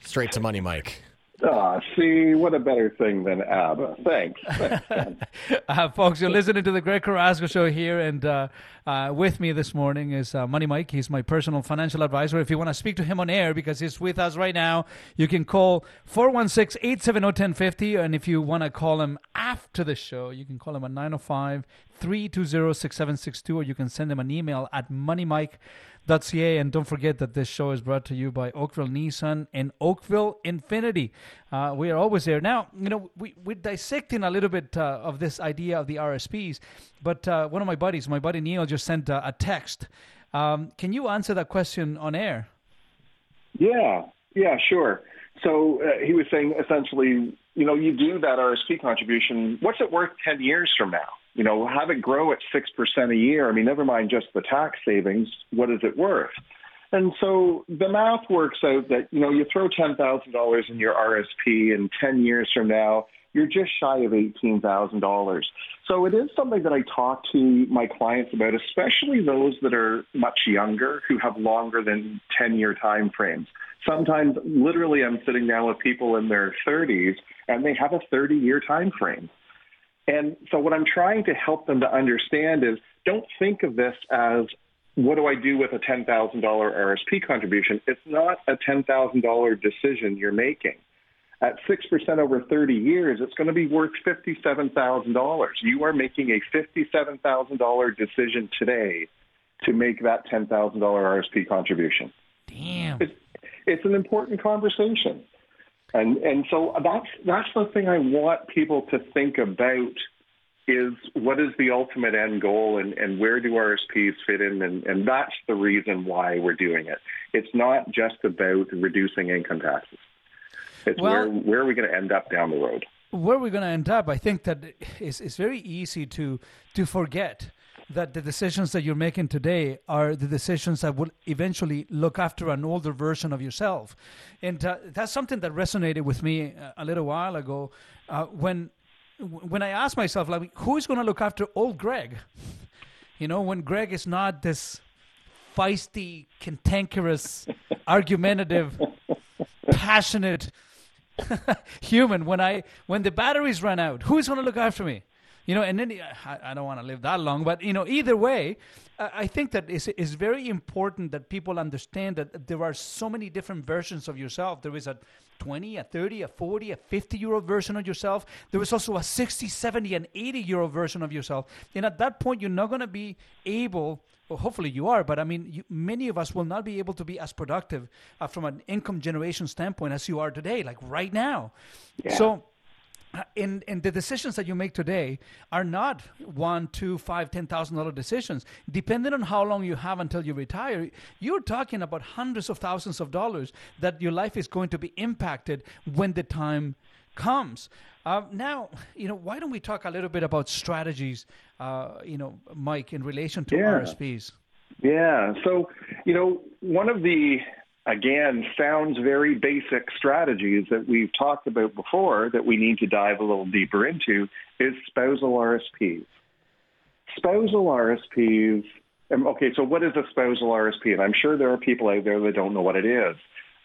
Straight to money, Mike. Ah, see, what a better thing than ABBA. Thanks. Thanks, Uh, folks, you're listening to the Greg Carrasco Show here, and uh, uh, with me this morning is uh, Money Mike. He's my personal financial advisor. If you want to speak to him on air, because he's with us right now, you can call 416 870 1050. And if you want to call him after the show, you can call him at 905 320 6762, or you can send them an email at moneymike.ca. And don't forget that this show is brought to you by Oakville Nissan and Oakville Infiniti. Uh, we are always there. Now, you know, we, we're dissecting a little bit uh, of this idea of the RSPs, but uh, one of my buddies, my buddy Neil, just sent a, a text. Um, can you answer that question on air? Yeah, yeah, sure. So uh, he was saying essentially, you know, you do that RSP contribution. What's it worth 10 years from now? You know, have it grow at 6% a year. I mean, never mind just the tax savings. What is it worth? And so the math works out that, you know, you throw $10,000 in your RSP and 10 years from now, you're just shy of $18,000. So it is something that I talk to my clients about, especially those that are much younger who have longer than 10-year time frames. Sometimes literally I'm sitting down with people in their 30s and they have a 30-year time frame. And so what I'm trying to help them to understand is don't think of this as what do I do with a $10,000 RSP contribution? It's not a $10,000 decision you're making. At 6% over 30 years, it's going to be worth $57,000. You are making a $57,000 decision today to make that $10,000 RSP contribution. Damn. It's, it's an important conversation. And, and so that's, that's the thing I want people to think about is what is the ultimate end goal and, and where do RSPs fit in? And, and that's the reason why we're doing it. It's not just about reducing income taxes. It's Well- where, where are we going to end up down the road? where we're going to end up, I think that it's, it's very easy to to forget that the decisions that you're making today are the decisions that will eventually look after an older version of yourself, and uh, that's something that resonated with me a- little while ago uh, when when I asked myself, like, who's going to look after old Greg? You know, when Greg is not this feisty, cantankerous, argumentative, passionate human when I when the batteries run out. Who's going to look after me? You know, and then I, I don't want to live that long, but you know, either way, I think that it's, it's very important that people understand that there are so many different versions of yourself. There is a 20, a 30, a 40, a 50 year old version of yourself. There is also a 60, 70, and 80 year old version of yourself. And at that point, you're not going to be able well, hopefully you are, but I mean, you, many of us will not be able to be as productive uh, from an income generation standpoint as you are today, like right now. So, in in the decisions that you make today are not one, two, five, ten thousand dollar decisions. Depending on how long you have until you retire, you're talking about hundreds of thousands of dollars that your life is going to be impacted when the time comes. Uh, now, you know, why don't we talk a little bit about strategies, uh, you know, Mike, in relation to Yeah. RSPs? Yeah. So, you know, one of the, again, sounds very basic strategies that we've talked about before that we need to dive a little deeper into is spousal RSPs. Spousal RSPs, um, okay, so what is a spousal RSP? And I'm sure there are people out there that don't know what it is.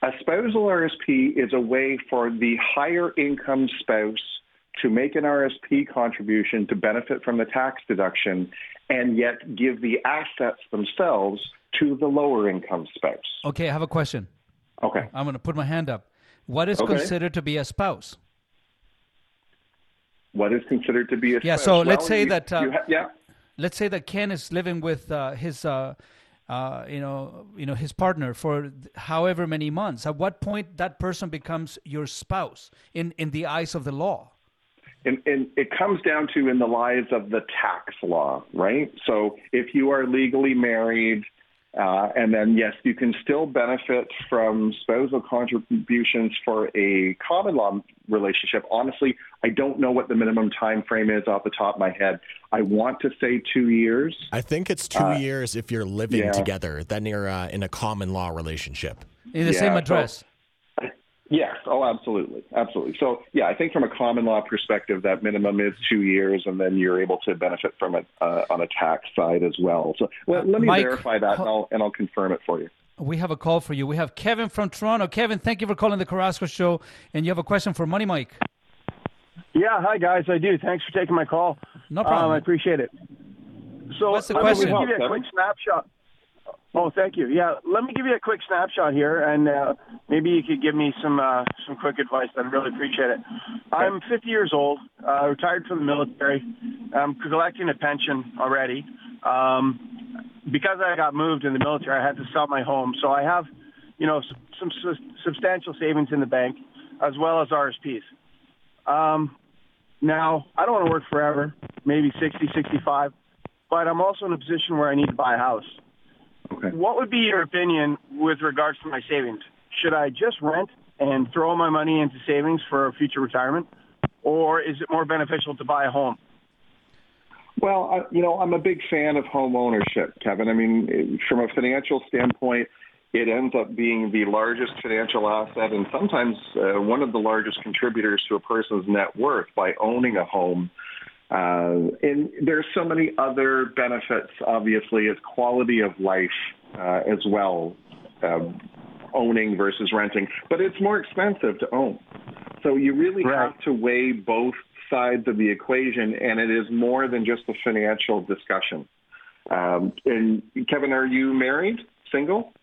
A spousal RSP is a way for the higher income spouse to make an RSP contribution to benefit from the tax deduction and yet give the assets themselves to the lower income spouse. Okay, I have a question. Okay. I'm going to put my hand up. What is Okay. considered to be a spouse? What is considered to be a Yeah, spouse? so let's say you- that, uh, ha- yeah. Let's say that Ken is living with uh, his, uh, uh, you know, you know, his partner for however many months. At what point that person becomes your spouse in in the eyes of the law? and, and it comes down to in the lives of the tax law, right? So if you are legally married, uh, and then yes, you can still benefit from spousal contributions for a common law relationship. Honestly, I don't know what the minimum time frame is off the top of my head. I want to say two years. I think it's two Uh, years if you're living yeah. together, then you're uh, in a common law relationship. In the Yeah, same so- address. Yes. Oh, absolutely, absolutely. So, yeah, I think from a common law perspective, that minimum is two years, and then you're able to benefit from it uh, on a tax side as well. So, let, let me Mike, verify that, and I'll, and I'll confirm it for you. we have a call for you. We have Kevin from Toronto. Kevin, thank you for calling the Carrasco Show. And you have a question for Money Mike. Yeah, hi guys. I do. Thanks for taking my call. No problem. Um, I appreciate it. So What's the let question? me give you a quick snapshot. Oh, thank you. Yeah, let me give you a quick snapshot here, and uh, maybe you could give me some uh, some quick advice. I'd really appreciate it. I'm 50 years old, uh, retired from the military. I'm collecting a pension already. Um, because I got moved in the military, I had to sell my home. So I have, you know, some, some su- substantial savings in the bank, as well as RSPs. Um, now, I don't want to work forever, maybe 60, 65, but I'm also in a position where I need to buy a house. What would be your opinion with regards to my savings? Should I just rent and throw my money into savings for a future retirement, or is it more beneficial to buy a home? Well, I, you know, I'm a big fan of home ownership, Kevin. I mean, from a financial standpoint, it ends up being the largest financial asset and sometimes uh, one of the largest contributors to a person's net worth by owning a home. Uh, and there's so many other benefits, obviously, as quality of life uh, as well, um, owning versus renting. But it's more expensive to own. So you really have to weigh both sides of the equation, and it is more than just a financial discussion. Um, and Kevin, are you married, single?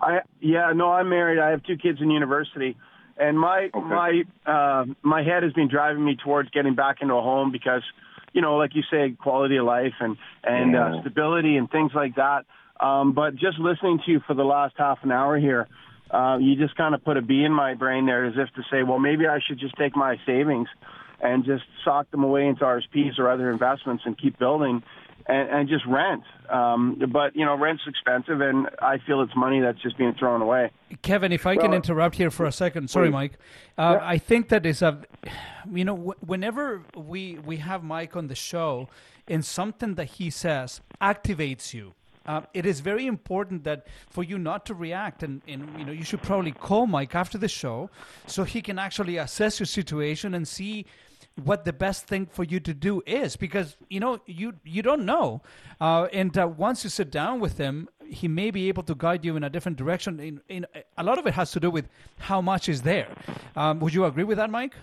I yeah, no, I'm married. I have two kids in university, and my my uh, my head has been driving me towards getting back into a home because, you know, like you say, quality of life and and uh, stability and things like that. Um, but just listening to you for the last half an hour here, uh, you just kind of put a bee in my brain there, as if to say, well, maybe I should just take my savings and just sock them away into RSPs or other investments and keep building and, and just rent. Um, but you know, rent's expensive, and I feel it's money that's just being thrown away. Kevin, if I can interrupt here for a second, sorry, please. Mike. Uh, I think that is a, you know, wh- whenever we we have Mike on the show, and something that he says activates you. Uh, it is very important that for you not to react, and, and you know you should probably call Mike after the show, so he can actually assess your situation and see what the best thing for you to do is because you know you you don't know. Uh, and uh, once you sit down with him he may be able to guide you in a different direction. In, in a lot of it has to do with how much is there. Um, would you agree with that mike?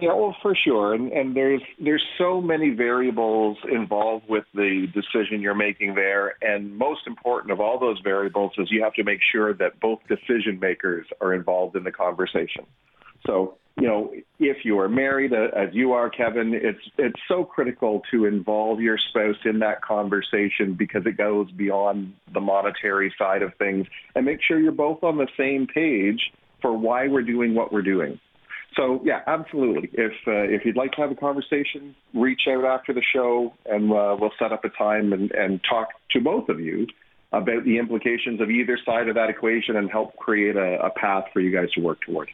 Yeah, well, for sure, and and there's there's so many variables involved with the decision you're making there, and most important of all those variables is you have to make sure that both decision makers are involved in the conversation. So, you know, if you are married, uh, as you are, Kevin, it's it's so critical to involve your spouse in that conversation because it goes beyond the monetary side of things, and make sure you're both on the same page for why we're doing what we're doing. So yeah, absolutely. If uh, if you'd like to have a conversation, reach out after the show, and uh, we'll set up a time and, and talk to both of you about the implications of either side of that equation and help create a, a path for you guys to work toward.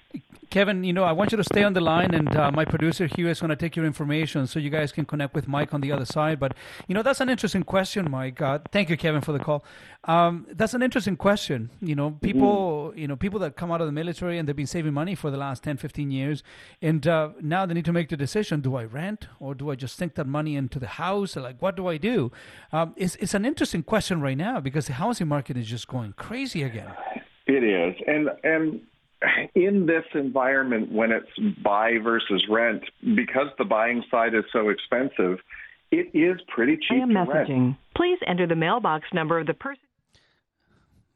Kevin, you know, I want you to stay on the line, and uh, my producer here is going to take your information so you guys can connect with Mike on the other side. But, you know, that's an interesting question, Mike. Uh, thank you, Kevin, for the call. Um, that's an interesting question. You know, people, you know, people that come out of the military and they've been saving money for the last 10, 15 years, and uh, now they need to make the decision: do I rent or do I just sink that money into the house? Like, what do I do? Um, it's it's an interesting question right now because the housing market is just going crazy again. It is, and and in this environment, when it's buy versus rent, because the buying side is so expensive, it is pretty cheap I am to rent. Please enter the mailbox number of the person.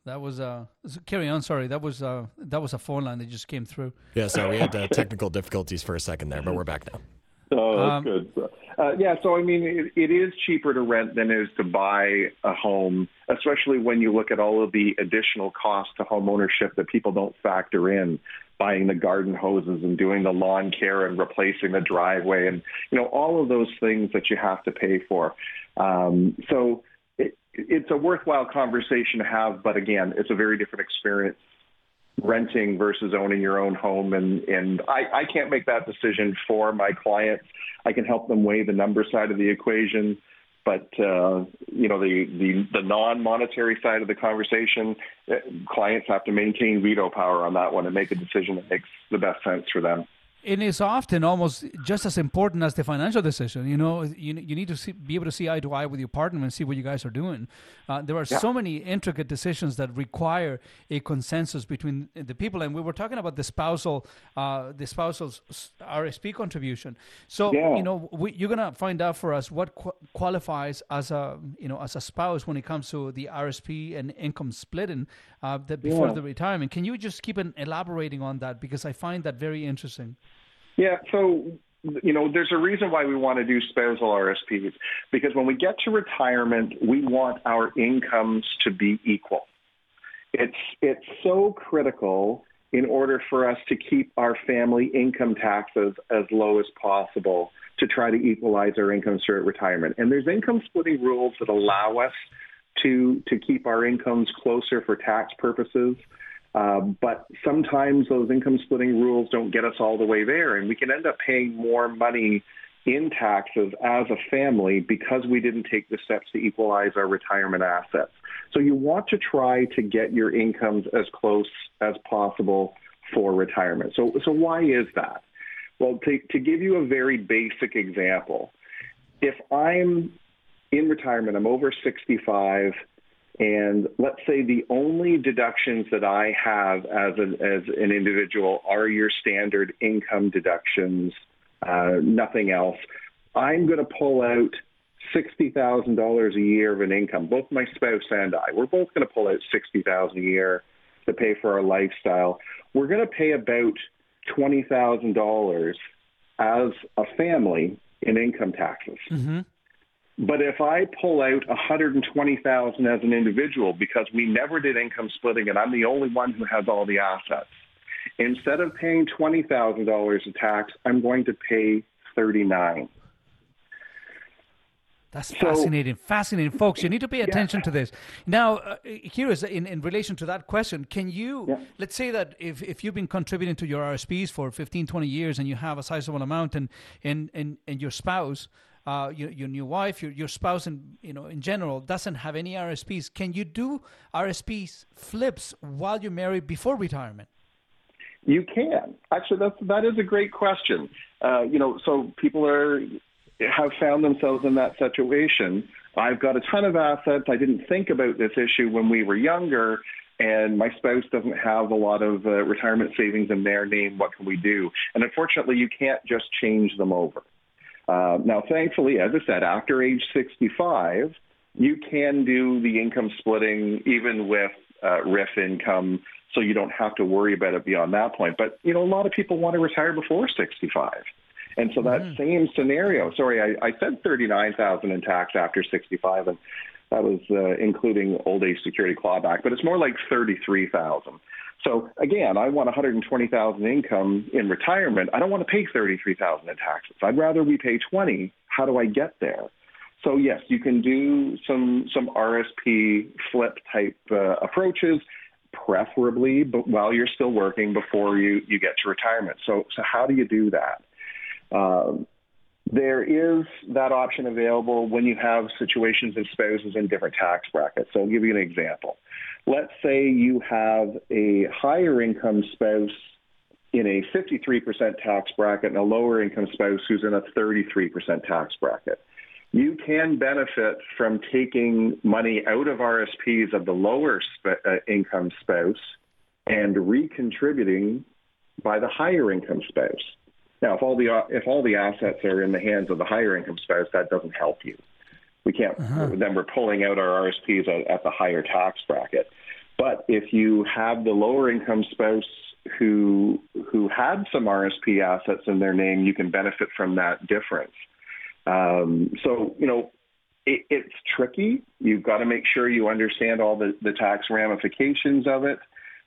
That was uh carry on. Sorry, that was uh that was a phone line that just came through. Yeah, so we had uh, technical difficulties for a second there, but we're back now. Oh, that's Um, good. Uh, yeah, so I mean, it, it is cheaper to rent than it is to buy a home, especially when you look at all of the additional costs to home ownership that people don't factor in, buying the garden hoses and doing the lawn care and replacing the driveway and, you know, all of those things that you have to pay for. Um, so it, it's a worthwhile conversation to have, but again, it's a very different experience renting versus owning your own home and and I, I can't make that decision for my clients. I can help them weigh the number side of the equation, but uh, you know the the, the non monetary side of the conversation, uh, clients have to maintain veto power on that one and make a decision that makes the best sense for them. It is often almost just as important as the financial decision. You know, you, you need to see, be able to see eye to eye with your partner and see what you guys are doing. Uh, there are Yeah. so many intricate decisions that require a consensus between the people. And we were talking about the spousal, uh, the spousal RSP contribution. So Yeah. you know, we, you're gonna find out for us what qu- qualifies as a you know as a spouse when it comes to the RSP and income splitting uh, the, before Yeah. the retirement. Can you just keep an, elaborating on that because I find that very interesting. Yeah, so you know, there's a reason why we want to do spousal RSPs because when we get to retirement, we want our incomes to be equal. It's it's so critical in order for us to keep our family income taxes as low as possible to try to equalize our incomes through retirement. And there's income splitting rules that allow us to to keep our incomes closer for tax purposes. Uh, but sometimes those income splitting rules don't get us all the way there, and we can end up paying more money in taxes as a family because we didn't take the steps to equalize our retirement assets. So you want to try to get your incomes as close as possible for retirement. So, so why is that? Well, to, to give you a very basic example, if I'm in retirement, I'm over 65, and let's say the only deductions that I have as an, as an individual are your standard income deductions, uh, nothing else. I'm going to pull out $60,000 a year of an income, both my spouse and I. We're both going to pull out 60000 a year to pay for our lifestyle. We're going to pay about $20,000 as a family in income taxes. Mm-hmm. But if I pull out 120,000 as an individual because we never did income splitting and I'm the only one who has all the assets, instead of paying $20,000 of tax, I'm going to pay 39. That's fascinating, fascinating, folks. You need to pay attention to this. Now, uh, here is in, in relation to that question. Can you, let's say that if, if you've been contributing to your RSPs for 15, 20 years and you have a sizable amount and, and, and, and your spouse, uh, your, your new wife, your, your spouse, in, you know, in general, doesn't have any RSPs, can you do RSPs flips while you're married before retirement? You can. Actually, that's, that is a great question. Uh, you know, so people are have found themselves in that situation. I've got a ton of assets. I didn't think about this issue when we were younger, and my spouse doesn't have a lot of uh, retirement savings in their name. What can we do? And unfortunately, you can't just change them over. Uh, now, thankfully, as I said, after age 65, you can do the income splitting even with uh, RRIF income, so you don't have to worry about it beyond that point. But you know, a lot of people want to retire before 65. And so that same scenario, sorry, I, I said 39,000 in tax after 65, and that was uh, including old age security clawback, but it's more like 33,000. So again, I want 120,000 income in retirement. I don't want to pay 33,000 in taxes. I'd rather we pay 20. How do I get there? So yes, you can do some some RSP flip type uh, approaches, preferably, but while you're still working before you you get to retirement. So so how do you do that? Um, there is that option available when you have situations and spouses in different tax brackets. So I'll give you an example. Let's say you have a higher income spouse in a 53% tax bracket and a lower income spouse who's in a 33% tax bracket. You can benefit from taking money out of RSPs of the lower sp- uh, income spouse and recontributing by the higher income spouse. Now, if all the if all the assets are in the hands of the higher income spouse, that doesn't help you. We can't. Then we're pulling out our RSPs at, at the higher tax bracket. But if you have the lower income spouse who who had some RSP assets in their name, you can benefit from that difference. Um, so you know, it, it's tricky. You've got to make sure you understand all the, the tax ramifications of it.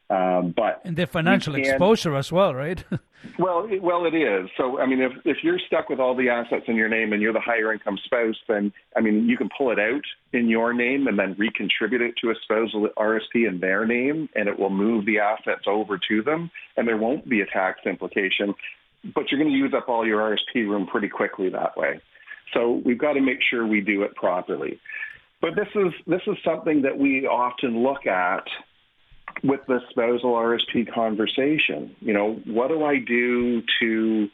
Um, but And the financial can- exposure as well, right? well, it, well, it is. So, I mean, if if you're stuck with all the assets in your name and you're the higher income spouse, then I mean, you can pull it out in your name and then recontribute it to a spousal RSP in their name, and it will move the assets over to them, and there won't be a tax implication. But you're going to use up all your RSP room pretty quickly that way. So we've got to make sure we do it properly. But this is this is something that we often look at with the spousal RSP conversation. You know, what do I do to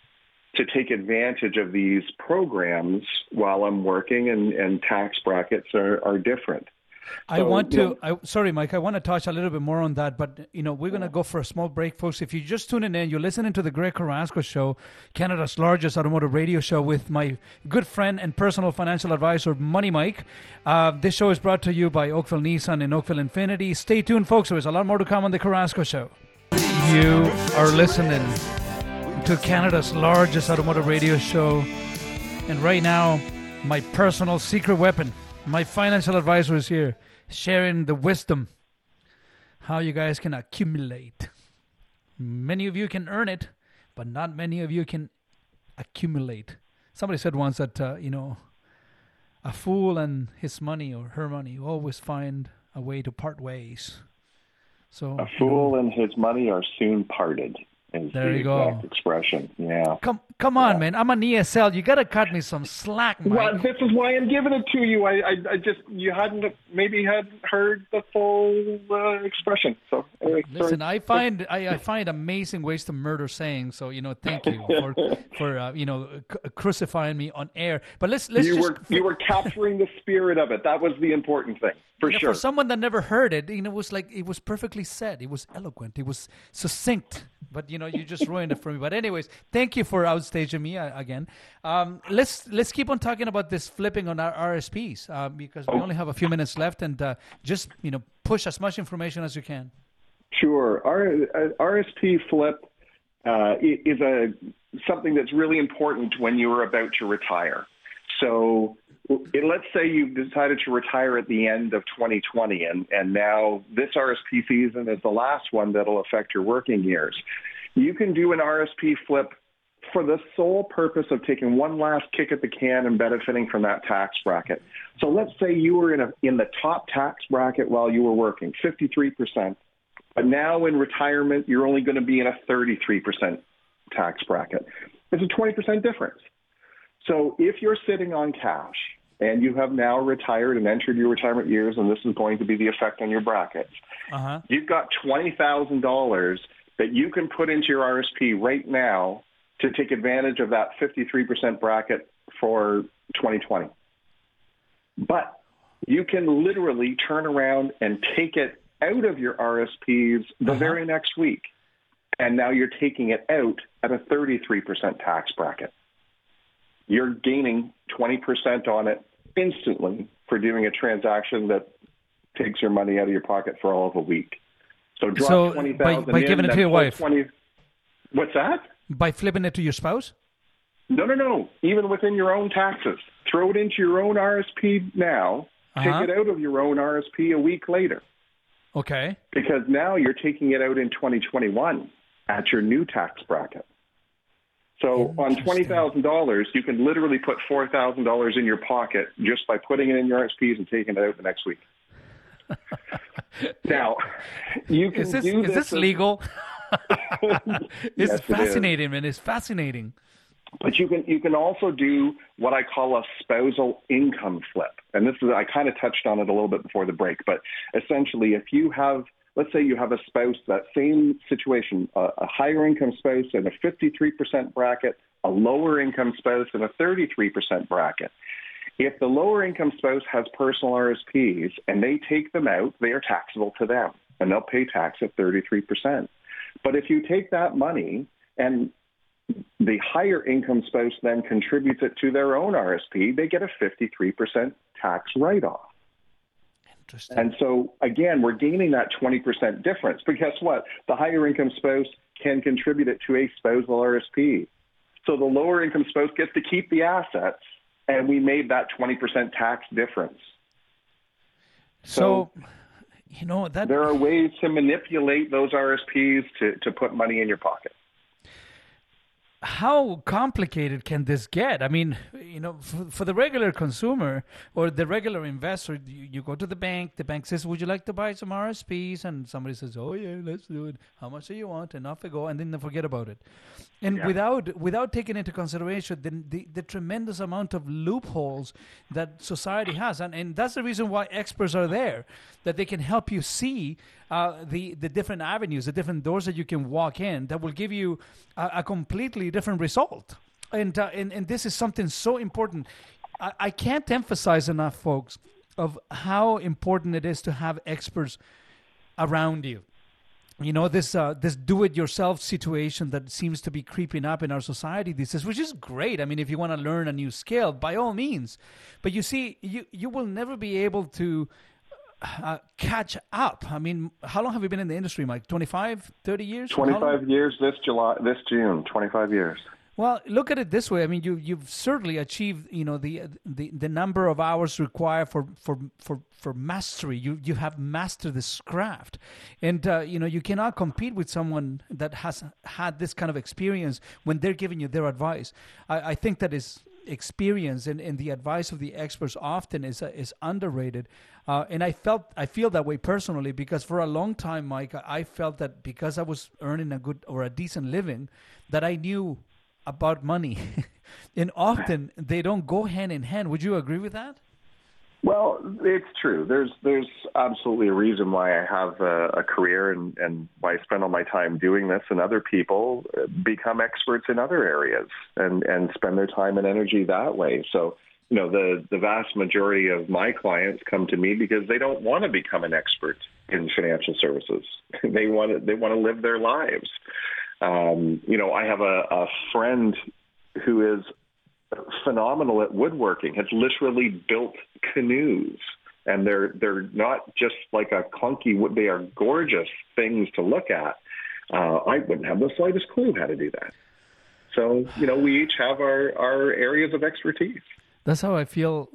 to take advantage of these programs while I'm working and, and tax brackets are, are different. I So, want to. know- I, sorry, Mike. I want to touch a little bit more on that, but you know, we're gonna go for a small break, folks. If you're just tuning in, you're listening to the Greg Carrasco Show, Canada's largest automotive radio show, with my good friend and personal financial advisor, Money Mike. Uh, this show is brought to you by Oakville Nissan and Oakville Infiniti. Stay tuned, folks. There's a lot more to come on the Carrasco Show. You are listening to Canada's largest automotive radio show, and right now, my personal secret weapon, my financial advisor is here, sharing the wisdom how you guys can accumulate. Many of you can earn it, but not many of you can accumulate. Somebody said once that uh, you know, a fool and his money or her money always find a way to part ways. So A fool and his money are soon parted. Is There the you go. expression. Yeah. come come on, man. I'm an ESL. You gotta cut me some slack, Mike. Well, this is why I'm giving it to you. I, I, I just you hadn't maybe hadn't heard the full uh, expression. So anyway, Listen, sorry. I find I, I find amazing ways to murder sayings. So you know, thank you for for uh, you know c- crucifying me on air. But let's let's you just were you were capturing the spirit of it. That was the important thing, for you know, sure. for someone that never heard it, you know, it was like it was perfectly said. It was eloquent. It was succinct. But you know, you just ruined it for me. But anyways, thank you for outstaging me uh, again. Um, let's let's keep on talking about this flipping on our RSPs uh, because we only have a few minutes left, and uh, just you know, push as much information as you can. Sure. R, uh, RSP flip uh, is a something that's really important when you are about to retire. So let's say you've decided to retire at the end of 2020, and, and now this RSP season is the last one that'll affect your working years. You can do an RSP flip for the sole purpose of taking one last kick at the can and benefiting from that tax bracket. So let's say you were in a in the top tax bracket while you were working, 53%. But now in retirement, you're only going to be in a 33% tax bracket. It's a 20% difference. So if you're sitting on cash and you have now retired and entered your retirement years, and this is going to be the effect on your brackets, Uh huh. you've got $20,000 that you can put into your RSP right now to take advantage of that 53% bracket for 2020. But you can literally turn around and take it out of your RSPs the very next week. And now you're taking it out at a 33% tax bracket. You're gaining 20% on it instantly for doing a transaction that takes your money out of your pocket for all of a week. So drop So, twenty by- thousand by giving it to your wife? Twenty. What's that? By flipping it to your spouse. No, no, no. Even within your own taxes, throw it into your own RSP now. Uh-huh. Take it out of your own RSP a week later, Okay. because now you're taking it out in 2021 at your new tax bracket. So on twenty thousand dollars, you can literally put four thousand dollars in your pocket just by putting it in your RSPs and taking it out the next week. now, you can Is this do is this as- legal? it's Yes, it is. fascinating, man. It's fascinating. But you can you can also do what I call a spousal income flip, and this is I kind of touched on it a little bit before the break. But essentially, if you have let's say you have a spouse that same situation, a, a higher income spouse in a 53% bracket, a lower income spouse in a 33% bracket. If the lower income spouse has personal RSPs and they take them out, they are taxable to them, and they'll pay tax at 33%. But if you take that money and the higher income spouse then contributes it to their own RSP, they get a 53% tax write-off. And so again, we're gaining that 20% difference. But guess what? The higher income spouse can contribute it to a spousal RSP. So the lower income spouse gets to keep the assets, and we made that 20% tax difference. So, you know that There are ways to manipulate those RSPs to, to put money in your pocket. How complicated can this get? I mean, you know, for, for the regular consumer or the regular investor, you, you, go to the bank. The bank says, "Would you like to buy some RSPs?" And somebody says, "Oh yeah, let's do it. How much do you want?" And off they go, and then they forget about it. And yeah. without without taking into consideration the, the, the tremendous amount of loopholes that society has, and and that's the reason why experts are there, that they can help you see uh, the the different avenues, the different doors that you can walk in that will give you a, a completely different result. And, uh, and and this is something so important. I, I can't emphasize enough, folks, of how important it is to have experts around you you know this uh, this do-it-yourself situation that seems to be creeping up in our society these days, which is great. I mean, if you want to learn a new skill, by all means. But you see, you you will never be able to uh, catch up? I mean, how long have you been in the industry, Mike? 25, 30 years? 25 years this July, this June, 25 years. Well, look at it this way. I mean, you you've certainly achieved, you know, the the, the number of hours required for for for, for mastery. You you have mastered this craft, and uh, you know you cannot compete with someone that has had this kind of experience when they're giving you their advice. I, I think that is experience and, and the advice of the experts often is uh, is underrated. Uh, and I felt I feel that way personally because for a long time, Mike, I felt that because I was earning a good or a decent living, that I knew about money. and often they don't go hand in hand. Would you agree with that? Well, it's true. There's there's absolutely a reason why I have a, a career and, and why I spend all my time doing this, and other people become experts in other areas and, and spend their time and energy that way. So, you know, the, the vast majority of my clients come to me because they don't want to become an expert in financial services. they want to, they want to live their lives. Um, you know, I have a, a friend who is phenomenal at woodworking, has literally built canoes. And they're they're not just like a clunky wood; they are gorgeous things to look at. Uh, I wouldn't have the slightest clue how to do that. So you know, we each have our our areas of expertise. That's how I feel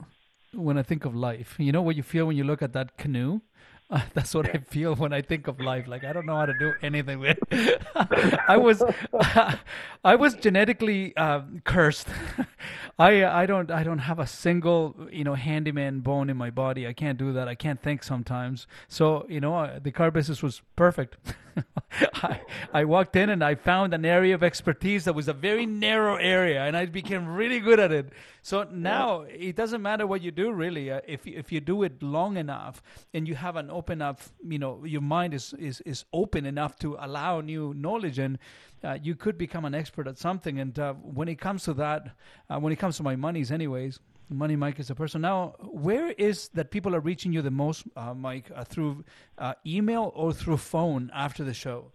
when I think of life. You know what you feel when you look at that canoe uh, that's what I feel when I think of life. Like I don't know how to do anything with. I was, uh, I was genetically uh, cursed. I I don't I don't have a single you know handyman bone in my body. I can't do that. I can't think sometimes. So you know uh, the car business was perfect. I, I walked in and I found an area of expertise that was a very narrow area, and I became really good at it. So now yeah. it doesn't matter what you do, really. Uh, if if you do it long enough and you have an open enough, you know, your mind is is is open enough to allow new knowledge, and uh, you could become an expert at something. And uh, when it comes to that, uh, when it comes to my monies, anyways. Money Mike is a person. Now, where is that people are reaching you the most, uh, Mike? Uh, through email or through phone after the show?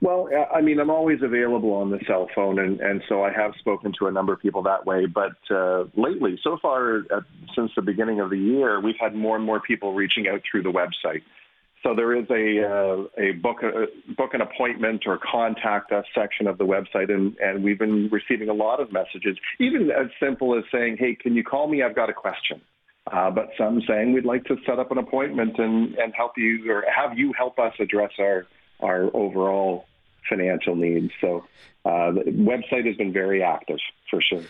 Well, I mean, I'm always available on the cell phone, and, and so I have spoken to a number of people that way. But uh, lately, so far, uh, since the beginning of the year, we've had more and more people reaching out through the website. So there is a uh, a book uh, book an appointment or contact us section of the website, and, and we've been receiving a lot of messages, even as simple as saying, "Hey, can you call me? I've got a question." Uh, but some saying we'd like to set up an appointment and, and help you or have you help us address our our overall financial needs. So uh, the website has been very active for sure.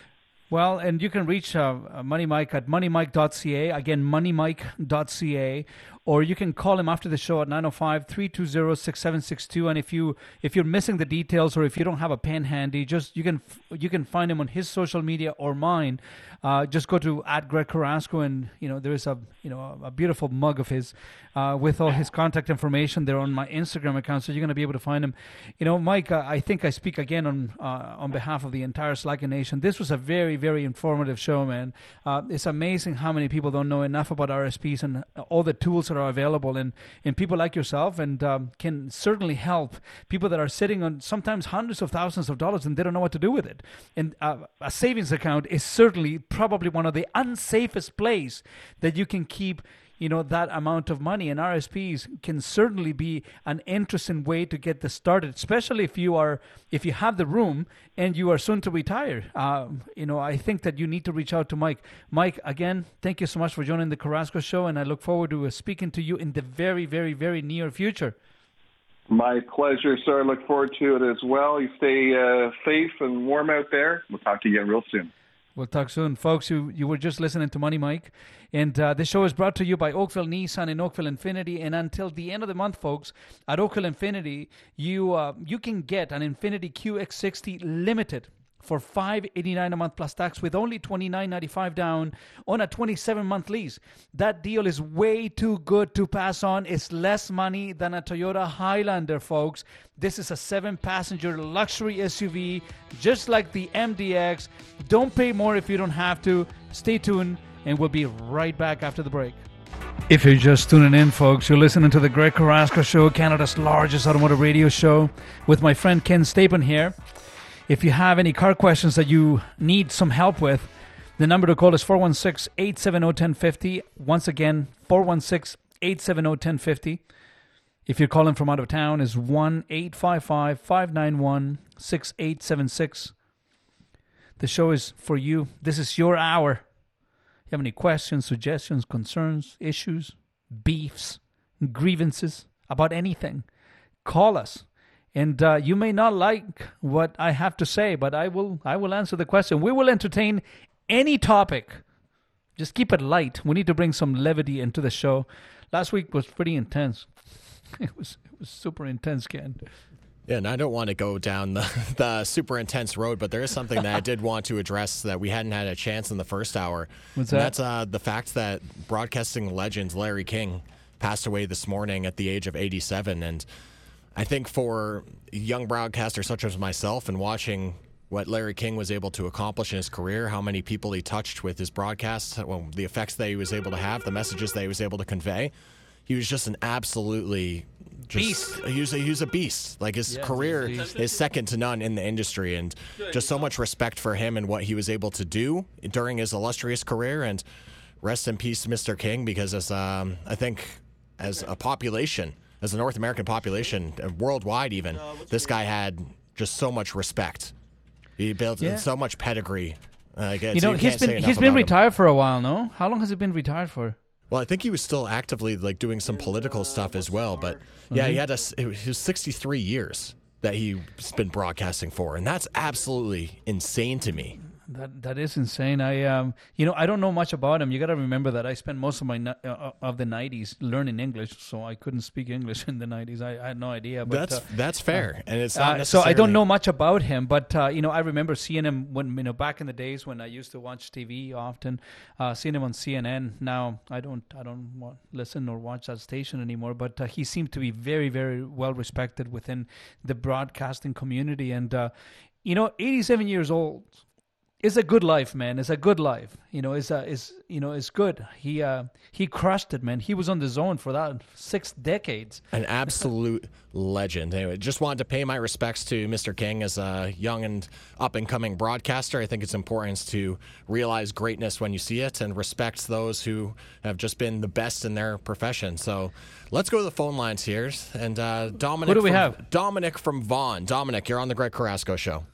Well, and you can reach uh, Money Mike at moneymike.ca. Again, moneymike.ca or you can call him after the show at 905-320-6762 and if you if you're missing the details or if you don't have a pen handy just you can you can find him on his social media or mine uh, just go to at Greg Carrasco and you know there is a you know a, beautiful mug of his uh, with all his contact information there on my Instagram account so you're going to be able to find him. You know Mike uh, I think I speak again on uh, on behalf of the entire Slacker Nation. This was a very very informative show man. Uh, it's amazing how many people don't know enough about RSPs and all the tools that are available and, and people like yourself and um, can certainly help people that are sitting on sometimes hundreds of thousands of dollars and they don't know what to do with it. And uh, a savings account is certainly probably one of the unsafest place that you can keep you know that amount of money and RSPs can certainly be an interesting way to get this started especially if you are if you have the room and you are soon to retire um, you know I think that you need to reach out to Mike Mike again thank you so much for joining the Carrasco show and I look forward to uh, speaking to you in the very very very near future My pleasure, sir. I look forward to it as well. You stay uh, safe and warm out there. We'll talk to you again real soon. We'll talk soon, folks. You you were just listening to Money Mike, and uh, this show is brought to you by Oakville Nissan and Oakville Infiniti. And until the end of the month, folks, at Oakville Infiniti, you uh, you can get an Infiniti QX60 Limited for five eighty nine a month plus tax with only twenty nine ninety five down on a twenty seven month lease. That deal is way too good to pass on. It's less money than a Toyota Highlander, folks. This is a seven passenger luxury SUV, just like the MDX. Don't pay more if you don't have to. Stay tuned, and we'll be right back after the break. If you're just tuning in, folks, you're listening to the Greg Carrasco Show, Canada's largest automotive radio show, with my friend Ken Stapen here. If you have any car questions that you need some help with, the number to call is 416 870 1050. Once again, 416 870 1050. If you're calling from out of town, is 1 855 591 6876. The show is for you. This is your hour. You have any questions, suggestions, concerns, issues, beefs, grievances about anything? Call us. And uh, you may not like what I have to say, but I will I will answer the question. We will entertain any topic. Just keep it light. We need to bring some levity into the show. Last week was pretty intense. It was it was super intense, Ken. Yeah, and I don't want to go down the, the super intense road, but there is something that I did want to address that we hadn't had a chance in the first hour. What's that? That's uh, the fact that broadcasting legend Larry King passed away this morning at the age of 87. And I think for young broadcasters such as myself and watching what Larry King was able to accomplish in his career, how many people he touched with his broadcasts, well, the effects that he was able to have, the messages that he was able to convey, he was just an absolutely just he was a, he was a beast. Like his Yeah, career beast. is second to none in the industry, and just so much respect for him and what he was able to do during his illustrious career. And rest in peace, Mr. King, because as um, I think as a population, as a North American population, uh, worldwide even, this guy had just so much respect. He built Yeah. so much pedigree. Like, it's- You know, you he's can't been he's been about him. retired for a while, no? How long has he been retired for? Well, I think he was still actively like doing some political stuff as well. But yeah, he Mhm. had a s- it he was 63 years that he's been broadcasting for, and that's absolutely insane to me. That that is insane. I um you know I don't know much about him. You got to remember that I spent most of my uh, of the '90s learning English, so I couldn't speak English in the '90s. I, I had no idea. But That's- uh, that's fair, and it's uh, not so I don't know much about him, but uh, you know I remember seeing him when you know back in the days when I used to watch TV often, uh, seeing him on CNN. Now I don't I don't listen or watch that station anymore. But uh, he seemed to be very very well respected within the broadcasting community, and uh, you know 87 years old it's a good life, man. It's a good life. You know, it's a, it's you know, it's good. He uh he crushed it, man. He was on the zone for that six decades. An absolute legend. Anyway, just wanted to pay my respects to Mr. King as a young and up and coming broadcaster. I think it's important to realize greatness when you see it and respect those who have just been the best in their profession. So let's go to the phone lines here. And uh, Dominic, Who do we from, have? Dominic from Vaughan. Dominic, you're on the Greg Carrasco show.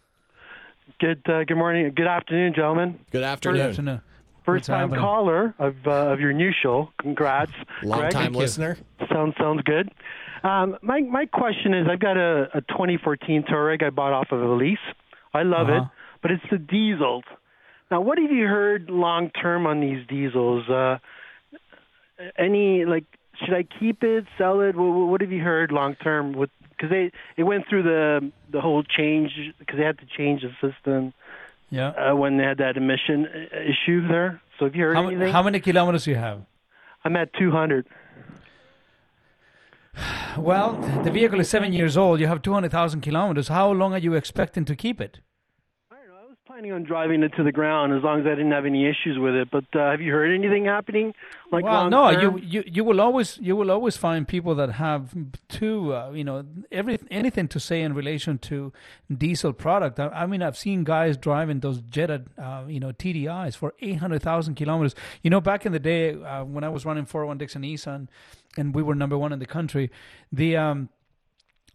Good uh, good morning, good afternoon, gentlemen. Good afternoon. First time happening? caller of uh, of your new show. Congrats, Long Greg. time listener. Sounds sounds good. Um, my my question is, I've got a, a 2014 Touareg I bought off of a lease. I love it, Uh-huh. but it's the diesels. Now, what have you heard long term on these diesels? Uh, any like, should I keep it, sell it? What, what have you heard long term with? Because they it went through the the whole change because they had to change the system Yeah. uh, when they had that emission uh, issue there. So have you heard How, anything? how many kilometers do you have? I'm at 200. Well, the vehicle is seven years old. You have 200,000 kilometers. How long are you expecting to keep it? Planning on driving it to the ground as long as I didn't have any issues with it. But uh, have you heard anything happening? Like well, no, term? you, you you will always you will always find people that have two uh, you know every anything to say in relation to diesel product. I, I mean, I've seen guys driving those Jetta uh, you know TDIs for eight hundred thousand kilometers. You know, back in the day uh, when I was running 401 Dixie Nissan, and we were number one in the country, the um,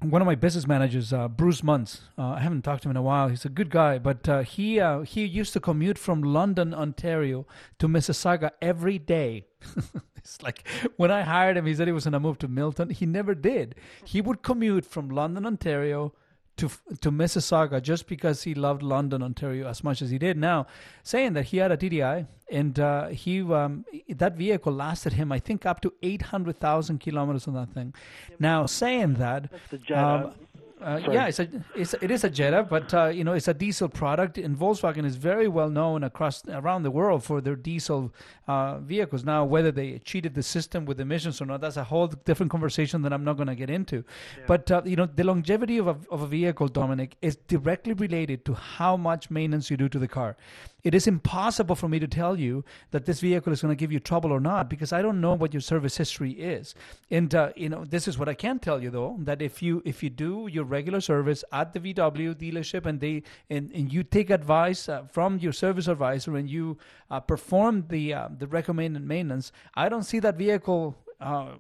one of my business managers, uh, Bruce Muntz. Uh, I haven't talked to him in a while. He's a good guy, but uh, he uh, he used to commute from London, Ontario, to Mississauga every day. It's like when I hired him, he said he was going to move to Milton. He never did. He would commute from London, Ontario to to Mississauga just because he loved London, Ontario as much as he did. Now, saying that he had a TDI and uh, he um, that vehicle lasted him, I think, up to eight hundred thousand kilometers on that thing. Now, saying that, the um, uh, yeah, it's a, it's it is a Jetta, but uh, you know it's a diesel product, and Volkswagen is very well known across around the world for their diesel uh, vehicles. Now, whether they cheated the system with emissions or not, that's a whole different conversation that I'm not going to get into. But uh, you know, the longevity of a of a vehicle, Dominic, is directly related to how much maintenance you do to the car. It is impossible for me to tell you that this vehicle is going to give you trouble or not because I don't know what your service history is. And uh, you know, this is what I can tell you though that if you if you do your regular service at the VW dealership and they and, and you take advice uh, from your service advisor and you uh, perform the uh, the recommended maintenance, I don't see that vehicle uh,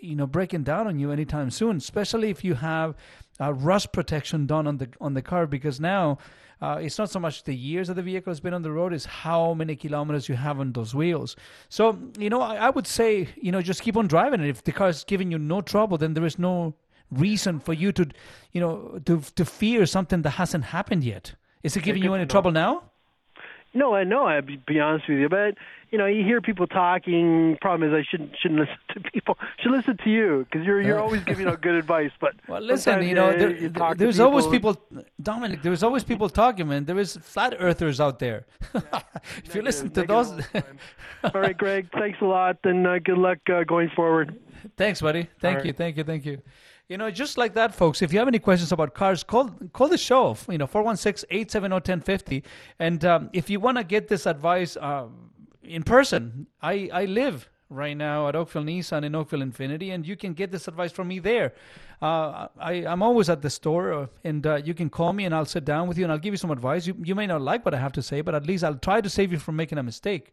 you know breaking down on you anytime soon. Especially if you have uh, rust protection done on the on the car because now. Uh, it's not so much the years that the vehicle has been on the road; it's how many kilometers you have on those wheels. So, you know, I, I would say, you know, just keep on driving it. If the car is giving you no trouble, then there is no reason for you to, you know, to to fear something that hasn't happened yet. Is it giving you any trouble now? No, I know. I'd be, be honest with you, but you know, you hear people talking. Problem is, I shouldn't shouldn't listen to people. Should listen to you because you're you're always giving out good advice. But Well, listen, you know, there, you there's always people, Dominic. There's always people talking, man. There is flat earthers out there. if you listen to those, All right, Greg. Thanks a lot, and uh, good luck uh, going forward. Thanks, buddy. Thank All you, right. thank you, thank you. You know, just like that, folks. If you have any questions about cars, call call the show. You know, 416-870-1050. And um, if you want to get this advice uh, in person, I I live right now at Oakville Nissan and Oakville Infiniti, and you can get this advice from me there. Uh, I, I'm always at the store, uh, and uh, you can call me, and I'll sit down with you, and I'll give you some advice. You, you may not like what I have to say, but at least I'll try to save you from making a mistake.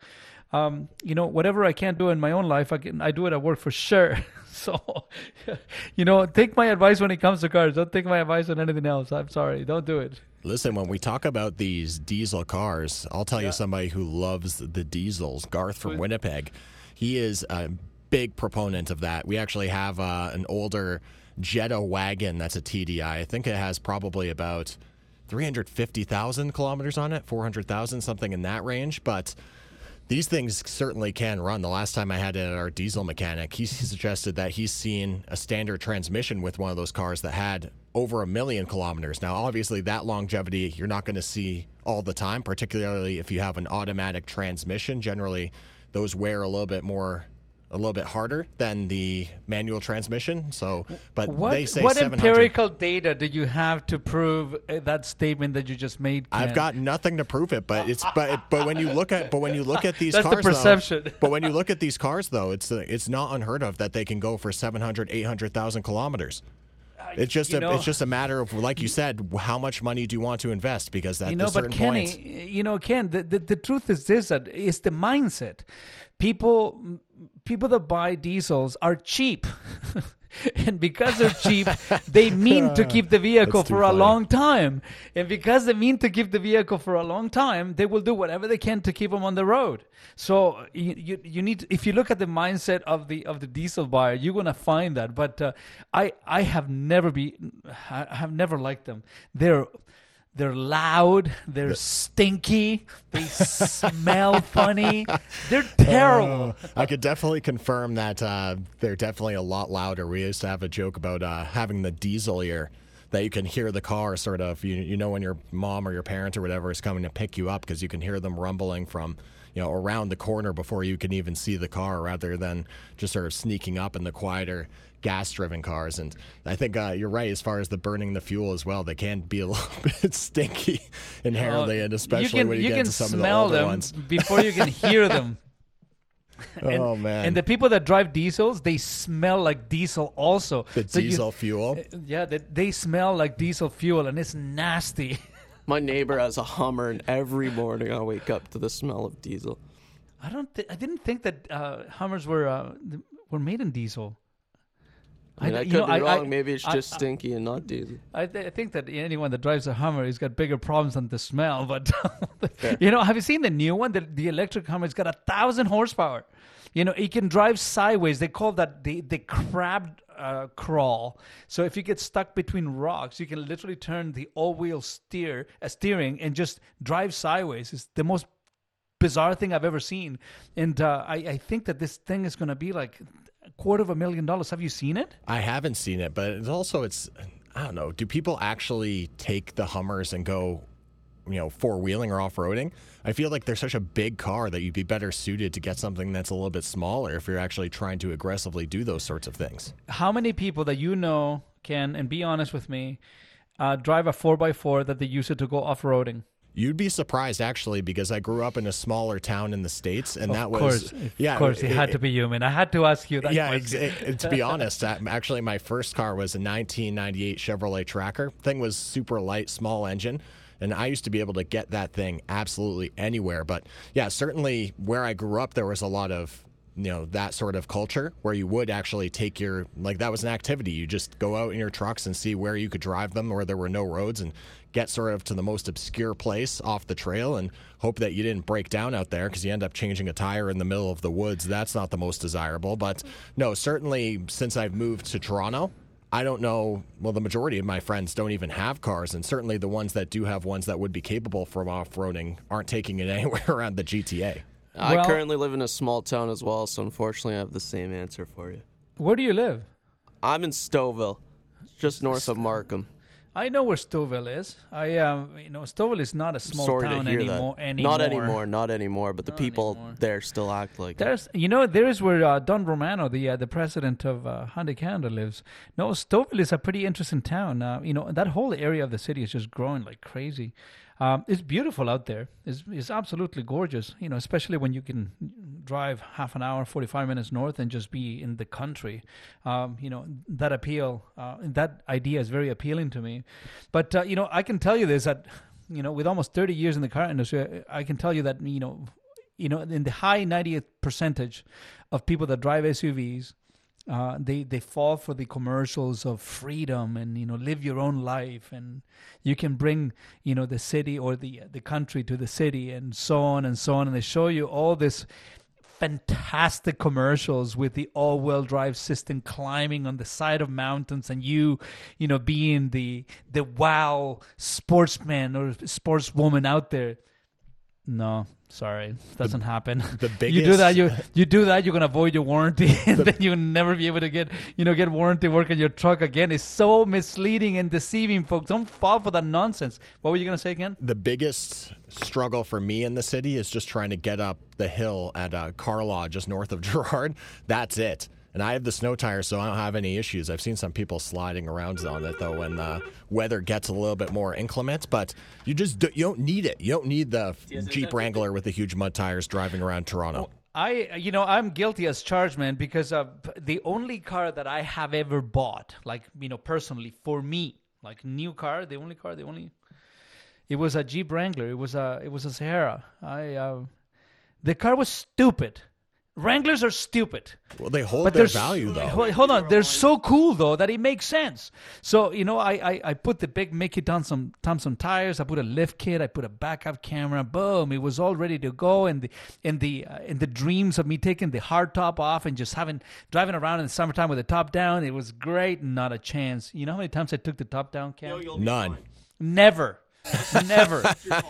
Um, you know, whatever I can't do in my own life, I can I do it at work for sure. so, you know, take my advice when it comes to cars. Don't take my advice on anything else. I'm sorry. Don't do it. Listen, when we talk about these diesel cars, I'll tell you somebody who loves the diesels, Garth from Winnipeg. He is a big proponent of that. We actually have uh, an older Jetta wagon that's a TDI. I think it has probably about 350,000 kilometers on it, 400,000, something in that range. But these things certainly can run. The last time I had it at our diesel mechanic, he suggested that he's seen a standard transmission with one of those cars that had over a million kilometers. Now, obviously, that longevity you're not going to see all the time, particularly if you have an automatic transmission. Generally, those wear a little bit more. A little bit harder than the manual transmission. So, but What, they say what empirical data do you have to prove uh, that statement that you just made? I've got nothing to prove it, but it's but but when you look at but when you look at these That's the cars, though- perception. but when you look at these cars, though, it's uh, it's not unheard of that they can go for 700, 800,000 kilometers. It's just you a know- it's just a matter of like you said, how much money do you want to invest? Because at you know, a certain but Kenny, point, you know, Ken, the, the, the truth is this: that it's the mindset. People, people that buy diesels are cheap, and because they're cheap, they mean to keep the vehicle for a long time. And because they mean to keep the vehicle for a long time, they will do whatever they can to keep them on the road. So you you, you need if you look at the mindset of the of the diesel buyer, you're gonna find that. But uh, I I have never be I have never liked them. They're they're loud. They're stinky. They smell funny. They're terrible. Uh, I could definitely confirm that uh, they're definitely a lot louder. We used to have a joke about uh, having the diesel ear that you can hear the car sort of you you know when your mom or your parent or whatever is coming to pick you up because you can hear them rumbling from you know around the corner before you can even see the car rather than just sort of sneaking up in the quieter gas driven cars and I think uh, you're right as far as the burning the fuel as well they can be a little bit stinky inherently Uh, and especially you can, when you, you get can to some of the smell older them ones before you can hear them. And, oh man And the people that drive diesels, they smell like diesel also. the So you- diesel fuel yeah, they, they smell like diesel fuel, and it's nasty. My neighbor has a Hummer, and every morning I wake up to the smell of diesel. I don't. Th- I didn't think that uh, Hummers were uh, were made in diesel. I, mean, I, you could know, be I- I- wrong. Maybe it's just I- stinky and not diesel. I, th- I think that anyone that drives a Hummer has got bigger problems than the smell. But you know, have you seen the new one? The, the electric Hummer's got a thousand horsepower. You know, it can drive sideways. They call that the the crab uh, crawl. So if you get stuck between rocks, you can literally turn the all-wheel steer uh, steering and just drive sideways. It's the most bizarre thing I've ever seen, and uh, I, I think that this thing is going to be like a quarter of a million dollars. Have you seen it? I haven't seen it, but it's also it's I don't know. Do people actually take the Hummers and go, you know, four wheeling or off roading? I feel like they're such a big car that you'd be better suited to get something that's a little bit smaller if you're actually trying to aggressively do those sorts of things. How many people that you know can, and be honest with me, uh, drive a four x four that they use it to go off roading? You'd be surprised actually because I grew up in a smaller town in the states, and Of that course, was of course, it had to be human. I had to ask you that. yeah, question. it- to be honest, uh, actually, my first car was a 1998 Chevrolet Tracker. Thing was super light, small engine, and I used to be able to get that thing absolutely anywhere. But yeah, certainly where I grew up, there was a lot of you know that sort of culture where you would actually take your like that was an activity. You just go out in your trucks and see where you could drive them, where there were no roads, and get sort of to the most obscure place off the trail and hope that you didn't break down out there because you end up changing a tire in the middle of the woods. That's not the most desirable. But no, certainly since I've moved to Toronto, I don't know. Well, the majority of my friends don't even have cars, and certainly the ones that do have ones that would be capable from off roading aren't taking it anywhere around the GTA. I Well- currently live in a small town as well, so unfortunately, I have the same answer for you. Where do you live? I'm in Stouffville, just north of Markham. I know where Stouffville is. I, um, you know, Stouffville is not a small Sorry town to hear anymore, that. anymore. Not anymore, not anymore. But the people there still act like. There's, you know, there's where uh, Don Romano, the uh, the president of uh, Hyundai Canada, lives. No, Stouffville is a pretty interesting town. Uh, you know, that whole area of the city is just growing like crazy. Um, it's beautiful out there. It's, it's absolutely gorgeous. You know, especially when you can drive half an hour, forty five minutes north, and just be in the country. Um, you know, that appeal, uh, that idea is very appealing to me. But uh, you know, I can tell you this that you know, with almost thirty years in the car industry, I can tell you that you know you know, in the high 90th percentage of people that drive SUVs, uh, they they fall for the commercials of freedom and you know live your own life and you can bring you know the city or the the country to the city and so on and so on. And they show you all this fantastic commercials with the all-wheel drive system climbing on the side of mountains and you you know being the the wow sportsman or sportswoman out there. No, sorry, doesn't happen. the you do that, you you do that, you're gonna avoid your warranty, and then you'll never be able to get you know get warranty work on your truck again. It's so misleading and deceiving, folks. Don't fall for that nonsense. What were you gonna say again? The biggest struggle for me in the city is just trying to get up the hill at uh, Carlaw, just north of Gerrard. That's it. And I have the snow tires, so I don't have any issues. I've seen some people sliding around on it though when the weather gets a little bit more inclement. But you just do, you don't need it. You don't need the Jeep Wrangler with the huge mud tires driving around Toronto. I, you know, I'm guilty as charged, man, because of the only car that I have ever bought, like, you know, personally for me, like new car, the only car, the only, it was a Jeep Wrangler. It was a, it was a Sahara. I, uh, the car was stupid. Wranglers are stupid. Well, they hold But their value though. Hold, hold on, they're so cool though that it makes sense. So you know, I I, I put the big Mickey Thompson Thompson tires. I put a lift kit. I put a backup camera. Boom! It was all ready to go. And the in the uh, in the dreams of me taking the hard top off and just having driving around in the summertime with the top down, it was great. Not a chance. You know how many times I took the top down, Cam? None. Never. Never.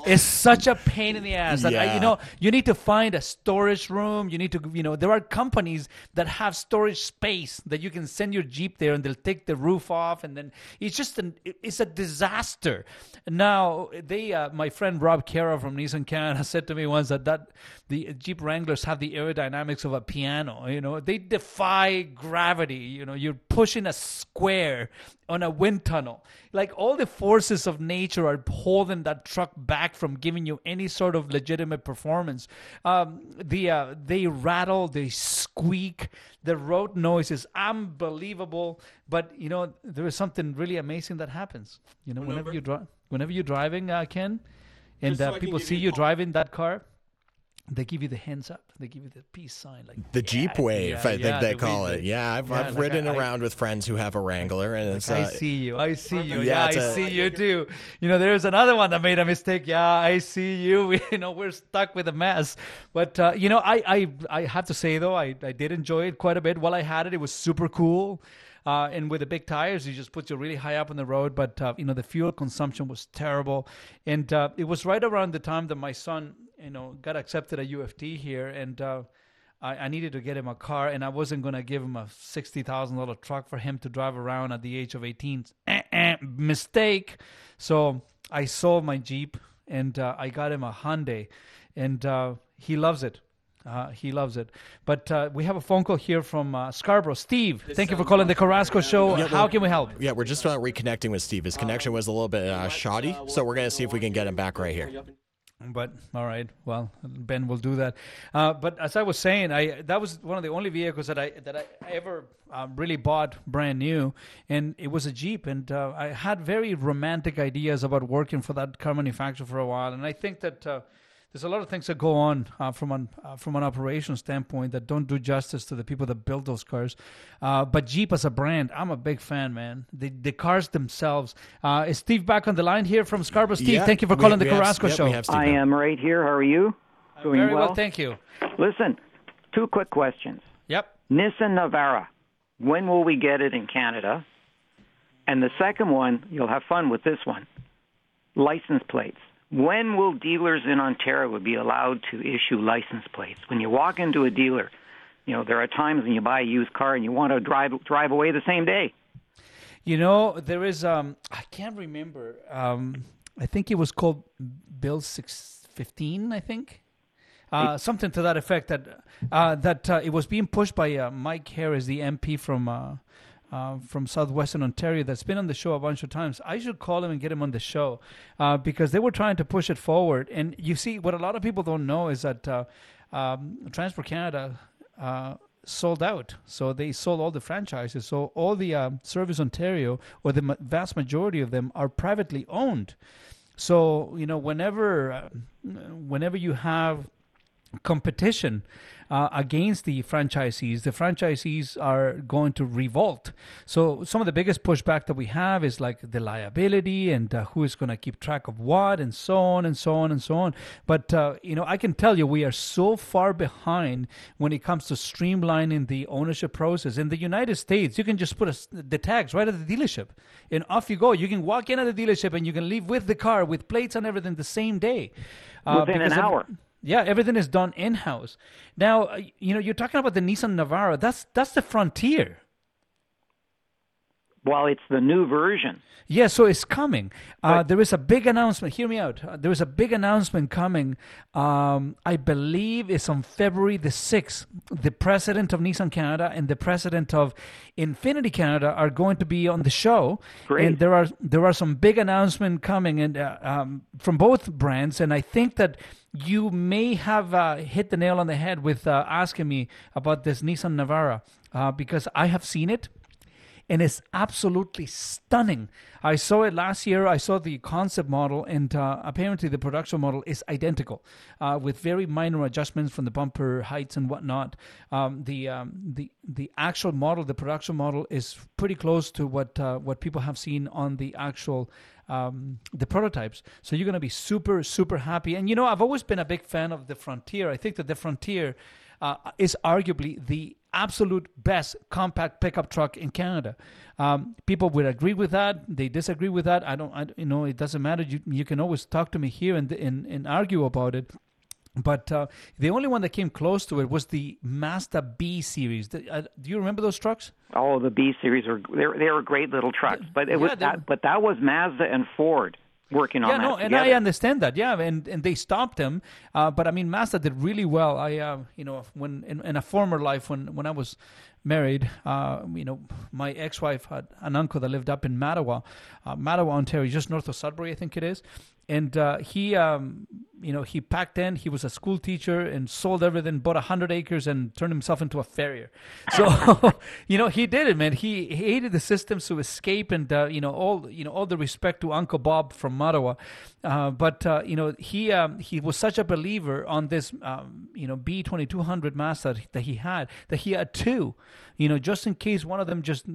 it's such a pain in the ass. That I, you know, you need to find a storage room. You need to, you know, there are companies that have storage space that you can send your Jeep there and they'll take the roof off. And then it's just an, it's a disaster. Now, they, uh, my friend Rob Caro from Nissan Canada said to me once that, that the Jeep Wranglers have the aerodynamics of a piano. You know, they defy gravity. You know, you're pushing a square on a wind tunnel. Like all the forces of nature are holding that truck back from giving you any sort of legitimate performance. Um, the uh, they rattle, they squeak. The road noise is unbelievable. But you know there is something really amazing that happens. You know, whenever you drive, whenever you're driving, uh, Ken, and Just so uh, people see you you driving that car. They give you the hands up. They give you the peace sign, like The Jeep Wave, yeah, I think yeah, they the call it. Wave. Yeah, I've, Yeah, I've like ridden I- I- around with friends who have a Wrangler, and it's I uh, see you. I see you. Yeah, Yeah, I a- see you too. You know, there's another one that made a mistake. Yeah, I see you. you know, we're stuck with a mess. But uh, you know, I, I I have to say though, I, I did enjoy it quite a bit. While I had it, it was super cool. Uh, and with the big tires, you just put you really high up on the road. But uh, you know, the fuel consumption was terrible. And uh, it was right around the time that my son, you know, got accepted at UFT here, and. Uh, I, I needed to get him a car, and I wasn't gonna give him a sixty thousand dollar truck for him to drive around at the age of eighteen. Eh, eh, mistake. So I sold my Jeep, and uh, I got him a Hyundai, and uh, he loves it. Uh, he loves it. But uh, we have a phone call here from uh, Scarborough. Steve, thank you for calling the Carrasco Show. Yeah, How can we help? Yeah, we're just reconnecting with Steve. His connection was a little bit uh, shoddy, so we're gonna see if we can get him back right here. But all right, well, Ben will do that. Uh, but as I was saying, I that was one of the only vehicles that I that I ever um, really bought brand new, and it was a Jeep. And uh, I had very romantic ideas about working for that car manufacturer for a while. And I think that uh, there's a lot of things that go on uh, from an uh, from an operation standpoint that don't do justice to the people that build those cars. Uh, but Jeep as a brand, I'm a big fan, man. The the cars themselves. Uh, is Steve back on the line here from Scarborough? Steve, Yeah, thank you for calling we the have- Carrasco yep, Show. we have Steve I am right here. How are you? Doing very well, well? thank you. Listen, two quick questions. Yep. Nissan Navara. When will we get it in Canada? And the second one, you'll have fun with this one. License plates. When will dealers in Ontario be allowed to issue license plates? When you walk into a dealer, you know, there are times when you buy a used car and you want to drive drive away the same day. You know, there is um I can't remember. Um I think it was called Bill 615, I think. Uh, something to that effect that uh, that uh, it was being pushed by uh, Mike Harris, the MP from uh, from southwestern Ontario, that's been on the show a bunch of times. I should call him and get him on the show uh, because they were trying to push it forward. And you see, what a lot of people don't know is that uh, um, Transport Canada uh, sold out. So they sold all the franchises. So all the um, Service Ontario, or the ma- vast majority of them, are privately owned. So you know, whenever uh, whenever you have competition uh, against the franchisees, the franchisees are going to revolt. So some of the biggest pushback that we have is like the liability and uh, who is going to keep track of what, and so on and so on and so on. But uh, you know, I can tell you, we are so far behind when it comes to streamlining the ownership process. In the United States, you can just put a the tags right at the dealership, and off you go. You can walk in at the dealership and you can leave with the car, with plates and everything, the same day. Within an because of- hour. Yeah, everything is done in house. Now, uh, you know, you're talking about the Nissan Navara. That's that's the Frontier. Well, it's the new version. Yeah, so it's coming. Uh, there is a big announcement. Hear me out. Uh, there is a big announcement coming. Um, I believe it's on February the 6th. The president of Nissan Canada and the president of Infiniti Canada are going to be on the show. Great. And there are there are some big announcements coming and uh, um, from both brands. And I think that you may have uh, hit the nail on the head with uh, asking me about this Nissan Navara uh, because I have seen it and it's absolutely stunning. I saw it last year. I saw the concept model, and uh, apparently the production model is identical, uh, with very minor adjustments from the bumper heights and whatnot. Um, the um, the the actual model, the production model, is pretty close to what uh, what people have seen on the actual. Um, the prototypes, so you're going to be super, super happy. And you know, I've always been a big fan of the Frontier. I think that the Frontier uh, is arguably the absolute best compact pickup truck in Canada. Um, people would agree with that. They disagree with that. I don't. I, you know, it doesn't matter. You you can always talk to me here and and, and argue about it. But uh, the only one that came close to it was the Mazda B series. The- uh, do you remember those trucks? Oh, the B series are they were, they were great little trucks, but it was Yeah, they- that, but that was Mazda and Ford working on yeah, that no, and. I understand that. Yeah, and and they stopped him. Uh, but I mean, Mazda did really well. I, uh, you know, when in, in a former life when when I was married, uh, you know, my ex-wife had an uncle that lived up in Mattawa, uh, Mattawa, Ontario, just north of Sudbury, I think it is. And uh, he, um, you know, he packed in. He was a school teacher and sold everything, bought a hundred acres, and turned himself into a farrier. So, you know, he did it, man. He, hated the systems to escape, and uh, you know, all you know, all the respect to Uncle Bob from Mattawa. Uh, but uh, you know, he um, he was such a believer on this, um, you know, B twenty two hundred mast that, that he had that he had two, you know, just in case one of them just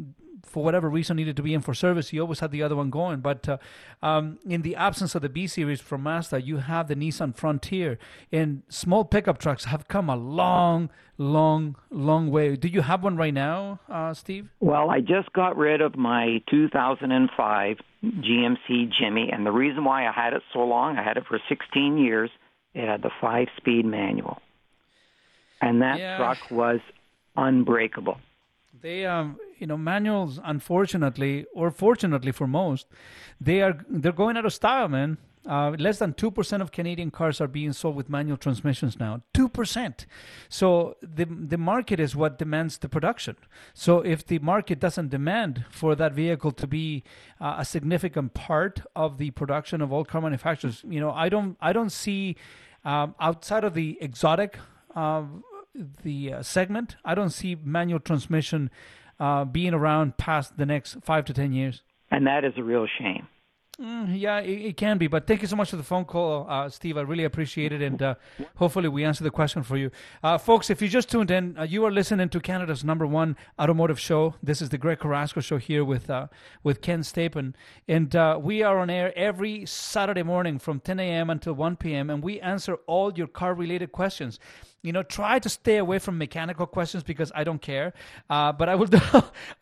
for whatever reason needed to be in for service, he always had the other one going. But uh, um, in the absence of the B series from Mazda, you have the Nissan Frontier, and small pickup trucks have come a long, long, long way. Do you have one right now, uh, Steve? Well, I just got rid of my 2005 GMC Jimmy, and the reason why I had it so long, I had it for 16 years. It had the five-speed manual, and that Yeah. truck was unbreakable. They, um, you know, manuals, unfortunately, or fortunately for most, they are they're going out of style, man. Uh, less than two percent of Canadian cars are being sold with manual transmissions now. Two percent. So the the market is what demands the production. So if the market doesn't demand for that vehicle to be uh, a significant part of the production of all car manufacturers, you know, I don't I don't see um, outside of the exotic. Uh, the uh, segment, I don't see manual transmission uh, being around past the next five to ten years. And that is a real shame. Mm, yeah, it, it can be. But thank you so much for the phone call, uh, Steve. I really appreciate it, and uh, hopefully we answered the question for you, uh, folks. If you just tuned in, uh, you are listening to Canada's number one automotive show. This is the Greg Carrasco Show here with uh, with Ken Stapen. and uh, we are on air every Saturday morning from 10 a.m. until 1 p.m. and we answer all your car related questions you know try to stay away from mechanical questions because i don't care uh, but i will do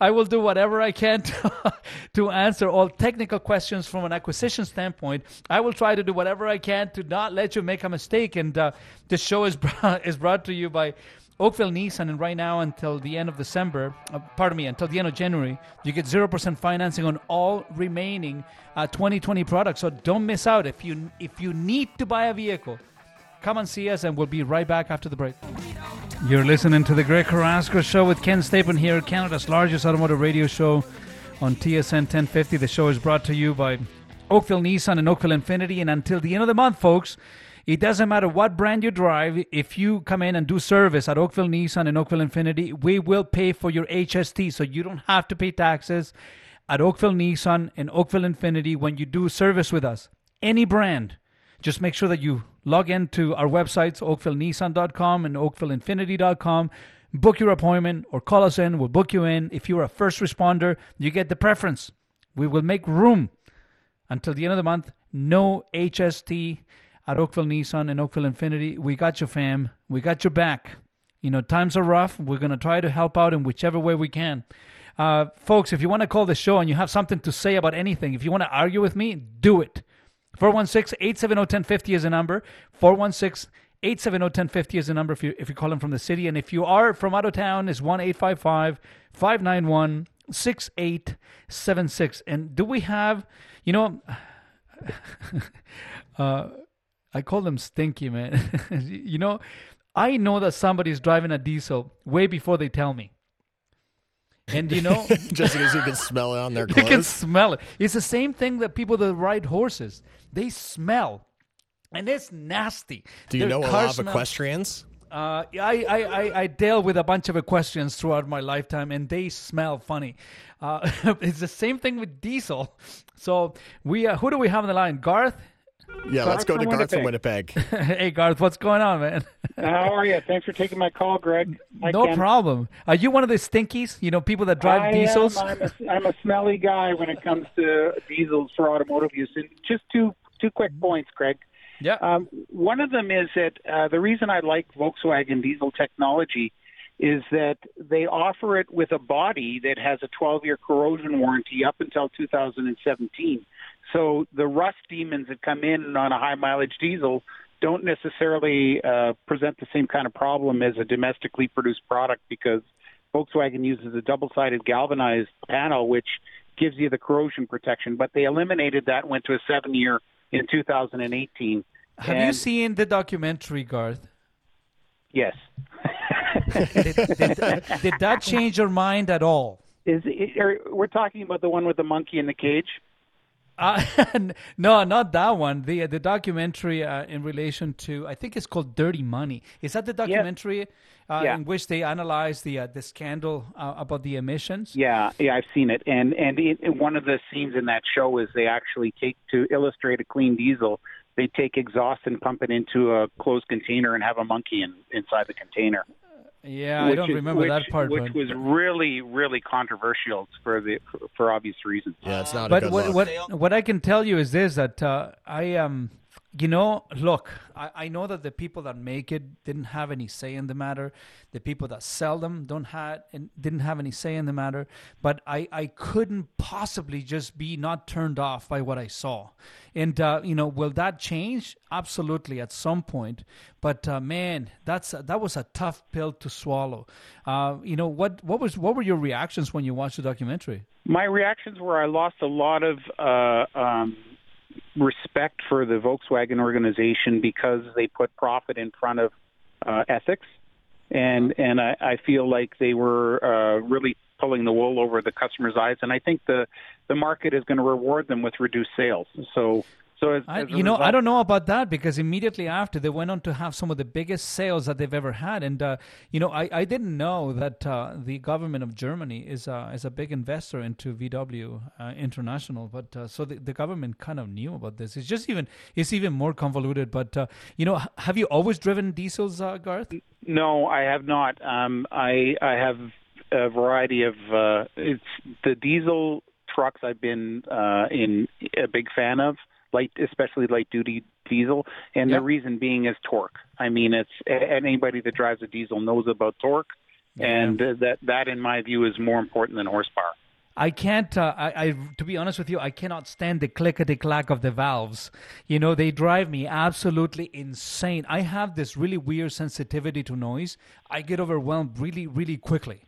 i will do whatever i can to, to answer all technical questions from an acquisition standpoint i will try to do whatever i can to not let you make a mistake and uh, this show is brought, is brought to you by Oakville Nissan, and right now until the end of December, uh, pardon me, until the end of January, you get 0% financing on all remaining uh, 2020 products. So don't miss out. If you if you need to buy a vehicle, Come and see us, and we'll be right back after the break. You're listening to the Greg Carrasco Show with Ken Stapen here, Canada's largest automotive radio show on TSN 1050. The show is brought to you by Oakville Nissan and Oakville Infiniti. And until the end of the month, folks, it doesn't matter what brand you drive. If you come in and do service at Oakville Nissan and Oakville Infiniti, we will pay for your HST, so you don't have to pay taxes at Oakville Nissan and Oakville Infiniti when you do service with us. Any brand just make sure that you log into our websites, oakvillenissan.com and oakvilleinfiniti.com. Book your appointment or call us in. We'll book you in. If you're a first responder, you get the preference. We will make room until the end of the month. No HST at Oakville Nissan and Oakville Infiniti. We got you, fam. We got your back. You know, times are rough. We're going to try to help out in whichever way we can. Uh, folks, if you want to call the show and you have something to say about anything, if you want to argue with me, do it. 416 870 1050 is a number. 416 870 1050 is a number if you, if you call them from the city. And if you are from out of town, it's 1 855 591 6876. And do we have, you know, uh, I call them stinky, man. you know, I know that somebody's driving a diesel way before they tell me. And you know, just because you can smell it on their clothes. you can smell it. It's the same thing that people that ride horses they smell, and it's nasty. Do you Their know a car lot of smell- equestrians? Uh, I, I, I, I deal with a bunch of equestrians throughout my lifetime, and they smell funny. Uh, it's the same thing with diesel. So we, uh, who do we have on the line? Garth. Yeah, let's go to Garth from Winnipeg. hey, Garth, what's going on, man? How are you? Thanks for taking my call, Greg. Hi, no Ken. problem. Are you one of the stinkies? You know, people that drive I diesels. Am, I'm, a, I'm a smelly guy when it comes to diesels for automotive use. And just two two quick points, Greg. Yeah. Um, one of them is that uh, the reason I like Volkswagen diesel technology is that they offer it with a body that has a 12 year corrosion warranty up until 2017. So the rust demons that come in on a high mileage diesel don't necessarily uh, present the same kind of problem as a domestically produced product because Volkswagen uses a double sided galvanized panel, which gives you the corrosion protection. But they eliminated that, went to a seven year in 2018. Have you seen the documentary, Garth? Yes. did, did, did that change your mind at all? Is it, we're talking about the one with the monkey in the cage? Uh, no, not that one. The the documentary uh, in relation to I think it's called Dirty Money. Is that the documentary uh, Yeah. in which they analyze the uh, the scandal uh, about the emissions? Yeah, yeah, I've seen it, and and it- one of the scenes in that show is they actually take to illustrate a clean diesel. They take exhaust and pump it into a closed container and have a monkey in, inside the container. Yeah, I don't is- remember which, that part. Which but- was really, really controversial for the for, for obvious reasons. Yeah, it's not but what, what what I can tell you is this that uh, I um you know look I, I know that the people that make it didn't have any say in the matter. The people that sell them don't had and didn't have any say in the matter. But I I couldn't possibly just be not turned off by what I saw. And uh, you know will that change? Absolutely at some point. But uh, man that's that was a tough pill to swallow. Uh, you know what what was what were your reactions when you watched the documentary? My reactions were I lost a lot of uh, um, respect for the Volkswagen organization because they put profit in front of uh, ethics, and and I, I feel like they were uh, really pulling the wool over the customer's eyes, and I think the the market is going to reward them with reduced sales. So. So as, I, as a you know, I don't know about that because immediately after they went on to have some of the biggest sales that they've ever had, and uh, you know, I, I didn't know that uh, the government of Germany is uh, is a big investor into VW uh, International, but uh, so the, the government kind of knew about this. It's just even it's even more convoluted. But uh, you know, have you always driven diesels, uh, Garth? No, I have not. Um, I I have a variety of uh, it's the diesel trucks I've been uh, in a big fan of, light especially light duty diesel, and Yep. the reason being is torque. I mean, it's anybody that drives a diesel knows about torque, and that that in my view is more important than horsepower. I can't. Uh, I, I, to be honest with you, I cannot stand the clickety clack of the valves. You know, they drive me absolutely insane. I have this really weird sensitivity to noise. I get overwhelmed really, really quickly,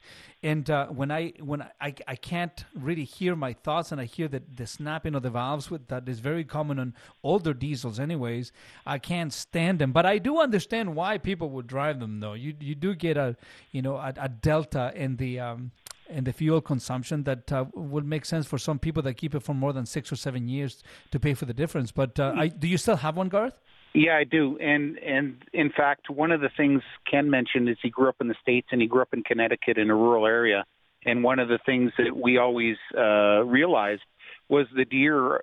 and uh, when I when I, I can't really hear my thoughts, and I hear the the snapping of the valves, with that is very common on older diesels, anyways. I can't stand them, but I do understand why people would drive them, though. You you do get a you know a, a delta in the um, and the fuel consumption that uh, would make sense for some people that keep it for more than six or seven years to pay for the difference. But uh, I, do you still have one, Garth? Yeah, I do, and and in fact, one of the things Ken mentioned is he grew up in the states and he grew up in Connecticut in a rural area, and one of the things that we always uh, realized was the deer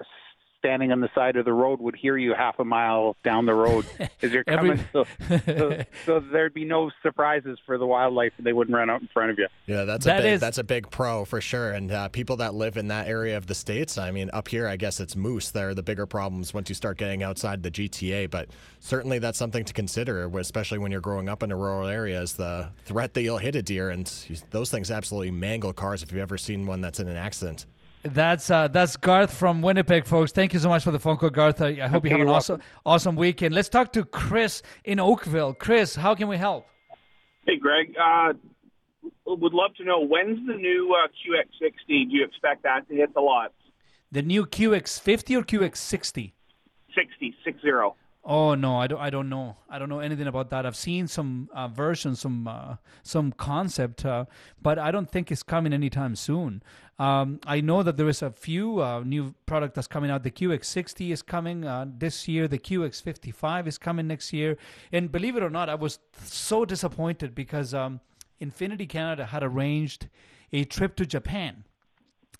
standing on the side of the road would hear you half a mile down the road as you're Every- coming, so, so so there'd be no surprises for the wildlife, and they wouldn't run out in front of you. Yeah, that's That a big, is- that's a big pro for sure. And uh, people that live in that area of the states, I mean, up here, I guess it's moose. They're the bigger problems once you start getting outside the GTA. But certainly, that's something to consider, especially when you're growing up in a rural area. Is the threat that you'll hit a deer, and those things absolutely mangle cars. If you've ever seen one that's in an accident. That's uh, that's Garth from Winnipeg, folks. Thank you so much for the phone call, Garth. I, I hope you have an you're awesome awesome weekend. Let's talk to Chris in Oakville. Chris, how can we help? Hey, Greg. Uh, would love to know when's the new uh, QX60? Do you expect that to hit the lots? The new QX50 or QX60? 60, six zero. Oh no, I don't. I don't know. I don't know anything about that. I've seen some uh, versions, some uh, some concept, uh, but I don't think it's coming anytime soon. Um, I know that there is a few uh, new product that's coming out. The QX60 is coming uh, this year. The QX55 is coming next year. And believe it or not, I was so disappointed because um, Infiniti Canada had arranged a trip to Japan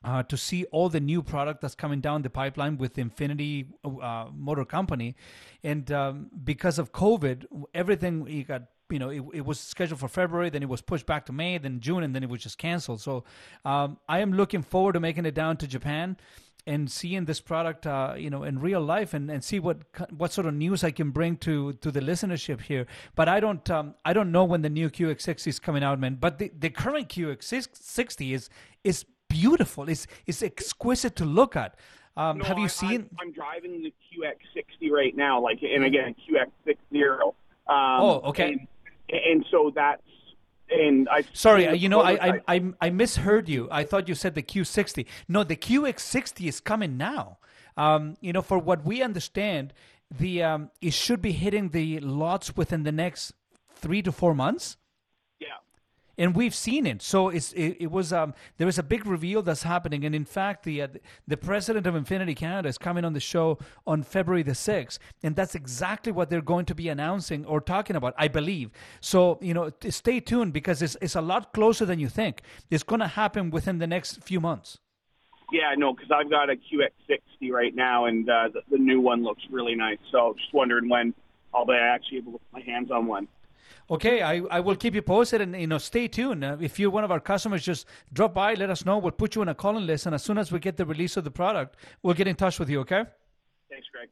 uh, to see all the new product that's coming down the pipeline with Infiniti uh, Motor Company, and um, because of COVID, everything it got you know it, it was scheduled for February, then it was pushed back to May, then June, and then it was just canceled. So um, I am looking forward to making it down to Japan and seeing this product, uh, you know, in real life, and, and see what what sort of news I can bring to to the listenership here. But I don't um, I don't know when the new QX60 is coming out, man. But the, the current QX60 is is beautiful. It's it's exquisite to look at. Um, No, have you I- seen? I'm, I'm driving the QX60 right now, like, and again, QX60. Um, Oh, okay. And, and so that's, and I. Sorry, uh, you know, I, I I I misheard you. I thought you said the Q60. No, the QX60 is coming now. Um, you know, for what we understand, the um, it should be hitting the lots within the next three to four months. And we've seen it. So it's it, it was um, there is a big reveal that's happening, and in fact, the uh, the president of Infiniti Canada is coming on the show on February the sixth, and that's exactly what they're going to be announcing or talking about, I believe. So you know, stay tuned because it's it's a lot closer than you think. It's going to happen within the next few months. Yeah, no, because I've got a QX60 right now, and uh, the, the new one looks really nice. So just wondering when I'll be actually able to put my hands on one. Okay, I, I will keep you posted, and you know, stay tuned. Uh, if you're one of our customers, just drop by, let us know. We'll put you on a calling list, and as soon as we get the release of the product, we'll get in touch with you. Okay? Thanks, Greg.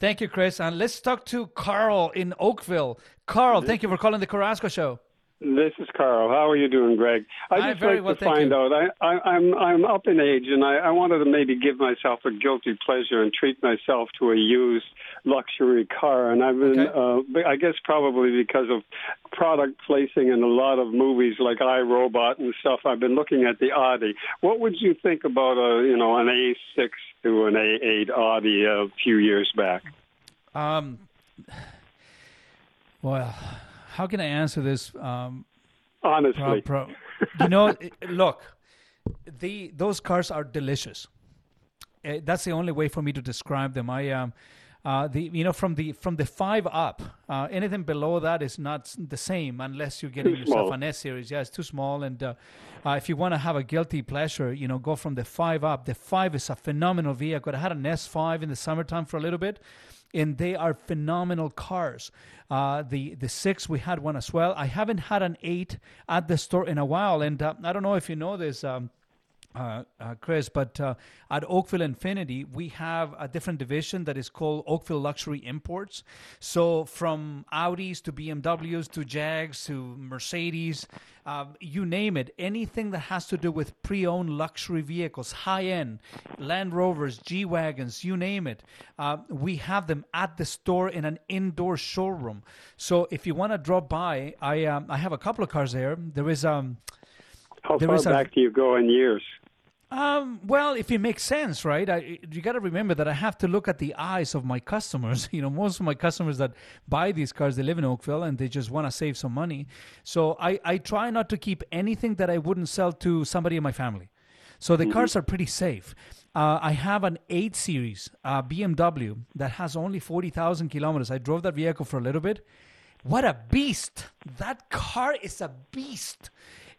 Thank you, Chris. And let's talk to Carl in Oakville. Carl, thank you for calling the Carrasco Show. This is Carl. How are you doing, Greg? I'm just like well, to find you. out. I, I, I'm I'm up in age, and I, I wanted to maybe give myself a guilty pleasure and treat myself to a used luxury car. And I've been, uh, I guess, probably because of product placing in a lot of movies like iRobot and stuff. I've been looking at the Audi. What would you think about a you know an A6 to an A8 Audi a few years back? Um, well, how can I answer this? Um, Honestly. pro- pro- you know, look, the those cars are delicious. Uh, that's the only way for me to describe them. I um, uh, the you know from the from the five up, uh, anything below that is not the same unless you're getting Too yourself small. an S series. Yeah, it's too small. And uh, uh, if you want to have a guilty pleasure, you know, go from the five up. The five is a phenomenal vehicle. I had an S5 in the summertime for a little bit, and they are phenomenal cars. Uh, the the six we had one as well. I haven't had an eight at the store in a while, and uh, I don't know if you know this. Um, uh, uh, Chris, but uh, at Oakville Infiniti, we have a different division that is called Oakville Luxury Imports. So, from Audis to BMWs to Jags to Mercedes, uh, you name it, anything that has to do with pre owned luxury vehicles, high end, Land Rovers, G Wagons, you name it, uh, we have them at the store in an indoor showroom. So, if you want to drop by, I, um, I have a couple of cars there. There is. Um, How there far is a- back do you go in years? Um, well, if it makes sense, right? I, you got to remember that I have to look at the eyes of my customers. You know, most of my customers that buy these cars, they live in Oakville and they just want to save some money. So I, I try not to keep anything that I wouldn't sell to somebody in my family. So the cars are pretty safe. Uh, I have an 8 Series uh, BMW that has only 40,000 kilometers. I drove that vehicle for a little bit. What a beast! That car is a beast.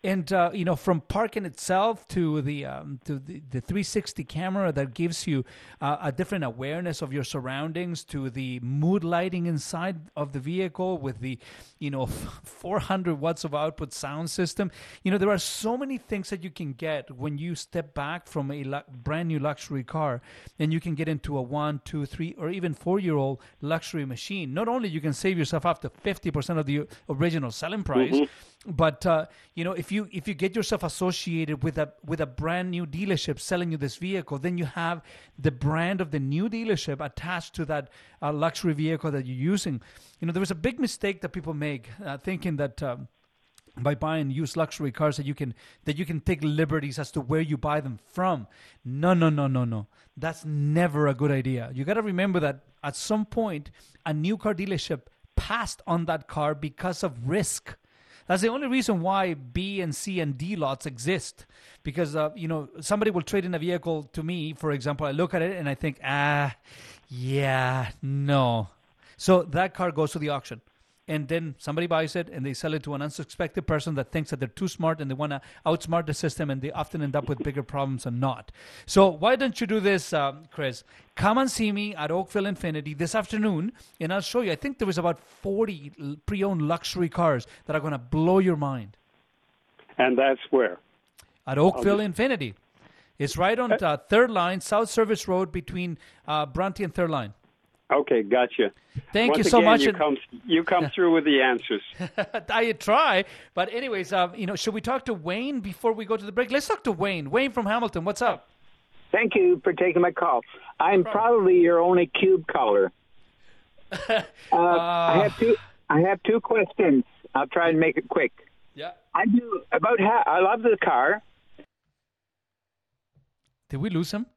And uh, you know, from parking itself to the um, to the, the 360 camera that gives you uh, a different awareness of your surroundings, to the mood lighting inside of the vehicle with the you know 400 watts of output sound system. You know, there are so many things that you can get when you step back from a lu- brand new luxury car, and you can get into a one, two, three, or even four year old luxury machine. Not only you can save yourself up to 50% of the original selling price. Mhm. But uh, you know, if you if you get yourself associated with a with a brand new dealership selling you this vehicle, then you have the brand of the new dealership attached to that uh, luxury vehicle that you're using. You know, there was a big mistake that people make uh, thinking that. Um, by buying used luxury cars that you can that you can take liberties as to where you buy them from no no no no no that's never a good idea you got to remember that at some point a new car dealership passed on that car because of risk that's the only reason why B and C and D lots exist, because uh, you know somebody will trade in a vehicle to me. For example, I look at it and I think, ah, yeah, no. So that car goes to the auction, and then somebody buys it and they sell it to an unsuspected person that thinks that they're too smart and they want to outsmart the system, and they often end up with bigger problems than not. So why don't you do this, um, Chris? Come and see me at Oakville Infiniti this afternoon, and I'll show you. I think there was about 40 pre-owned luxury cars that are going to blow your mind And that's where. at Oakville Infiniti. It's right on uh, Third Line, South Service Road, between uh, Bronte and Third Line. Okay, gotcha. Thank Once you so again, much. You come, you come through with the answers. I try, but anyways, uh, you know, should we talk to Wayne before we go to the break? Let's talk to Wayne. Wayne from Hamilton, what's up? Thank you for taking my call. I'm probably your only cube caller. Uh, I have two. I have two questions. I'll try and make it quick. Yeah. I do about ha- I love the car. Did we lose him?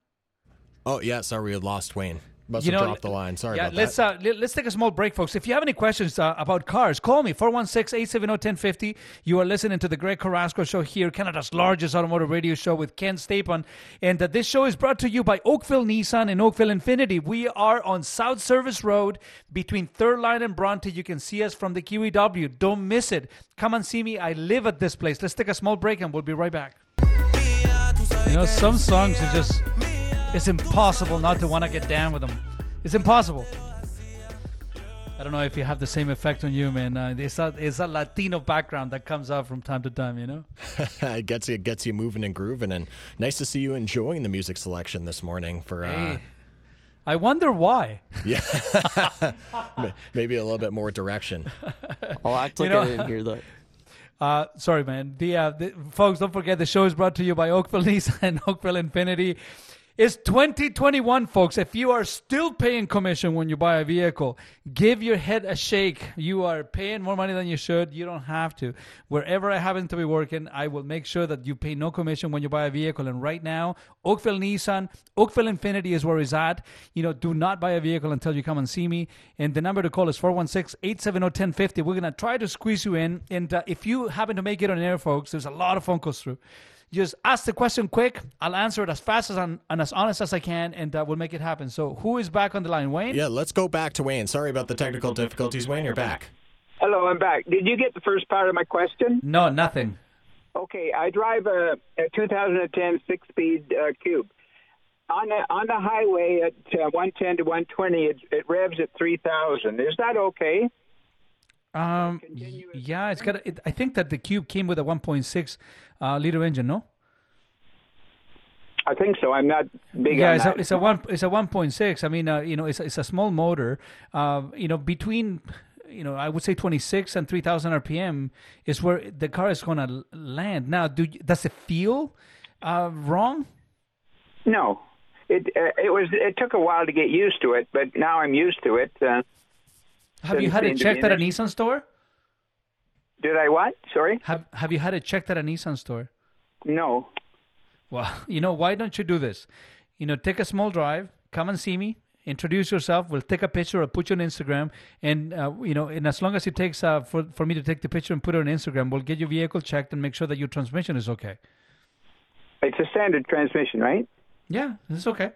Oh yeah, sorry, we had lost Wayne. Must You have know, dropped the line. Sorry yeah, about let's that. uh, let, let's take a small break, folks. If you have any questions uh, about cars, call me 416-870-1050. You are listening to the Greg Carrasco Show here, Canada's largest automotive radio show with Ken Stapen, and uh, this show is brought to you by Oakville Nissan and Oakville Infiniti. We are on South Service Road between Third Line and Bronte. You can see us from the QEW. Don't miss it. Come and see me. I live at this place. Let's take a small break, and we'll be right back. You know, some songs are just. It's impossible not to want to get down with them. It's impossible. I don't know if you have the same effect on you, man. Uh, it's a it's a Latino background that comes out from time to time, you know. it gets you, it gets you moving and grooving, and nice to see you enjoying the music selection this morning. For uh, Hey, I wonder why. yeah, maybe a little bit more direction. I'll act You like know- I didn't hear that. Uh, sorry, man. The, uh, the folks, don't forget the show is brought to you by Oakville Nissan and Oakville Infiniti. It's 2021, folks. If you are still paying commission when you buy a vehicle, give your head a shake. You are paying more money than you should. You don't have to. Wherever I happen to be working, I will make sure that you pay no commission when you buy a vehicle. And right now, Oakville Nissan, Oakville Infiniti is where it's at. You know, do not buy a vehicle until you come and see me. And the number to call is 416-870-1050. We're going to try to squeeze you in. And uh, if you happen to make it on air, folks, there's a lot of phone calls through. Just ask the question quick. I'll answer it as fast as I'm, and as honest as I can, and uh, we'll make it happen. So, who is back on the line, Wayne? Yeah, let's go back to Wayne. Sorry about the technical difficulties, Wayne. You're back. Hello, I'm back. Did you get the first part of my question? No, nothing. Okay, I drive a, a 2010 six-speed uh, Cube. On the on the highway at uh, 110 to 120, it, it revs at 3,000. Is that okay? Um, yeah, it's got. a- It, I think that the Cube came with a 1.6 uh, little engine. No. I think so. I'm not big yeah, on it's a, it's a one. It's a 1.6. I mean, uh, you know, it's a, it's a small motor. Uh, you know, between. You know, I would say 26 and 3,000 RPM is where the car is going to land. Now, do does it feel uh, wrong? No, it uh, it was. It took a while to get used to it, but now I'm used to it. Uh, Have you had it checked at a. Nissan store? Did I what? Sorry. Have Have you had it checked at a Nissan store? No. Well, you know, why don't you do this? You know, take a small drive, come and see me, introduce yourself. We'll take a picture or put you on Instagram, and uh, you know, and as long as it takes uh, for for me to take the picture and put it on Instagram, we'll get your vehicle checked and make sure that your transmission is okay. It's a standard transmission, right? Yeah, it's okay.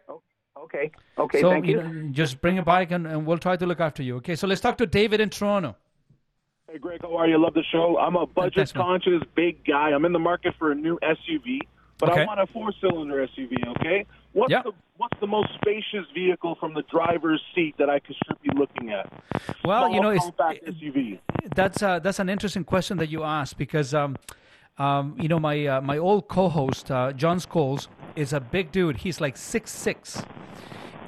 Okay. Okay. so thank you. know, just bring a bike and, and we'll try to look after you. Okay, so let's talk to David in Toronto. Hey, Greg, how are you? Love the show. I'm a budget conscious big guy. I'm in the market for a new SUV, but Okay. I want a four cylinder SUV, okay? What's Yep. the what's the most spacious vehicle from the driver's seat that I could should be looking at? Well, Small, you know, it's compact SUV. that's uh, that's an interesting question that you asked because um, um, you know my uh, my old co-host uh, John Scholes is a big dude. He's like six six.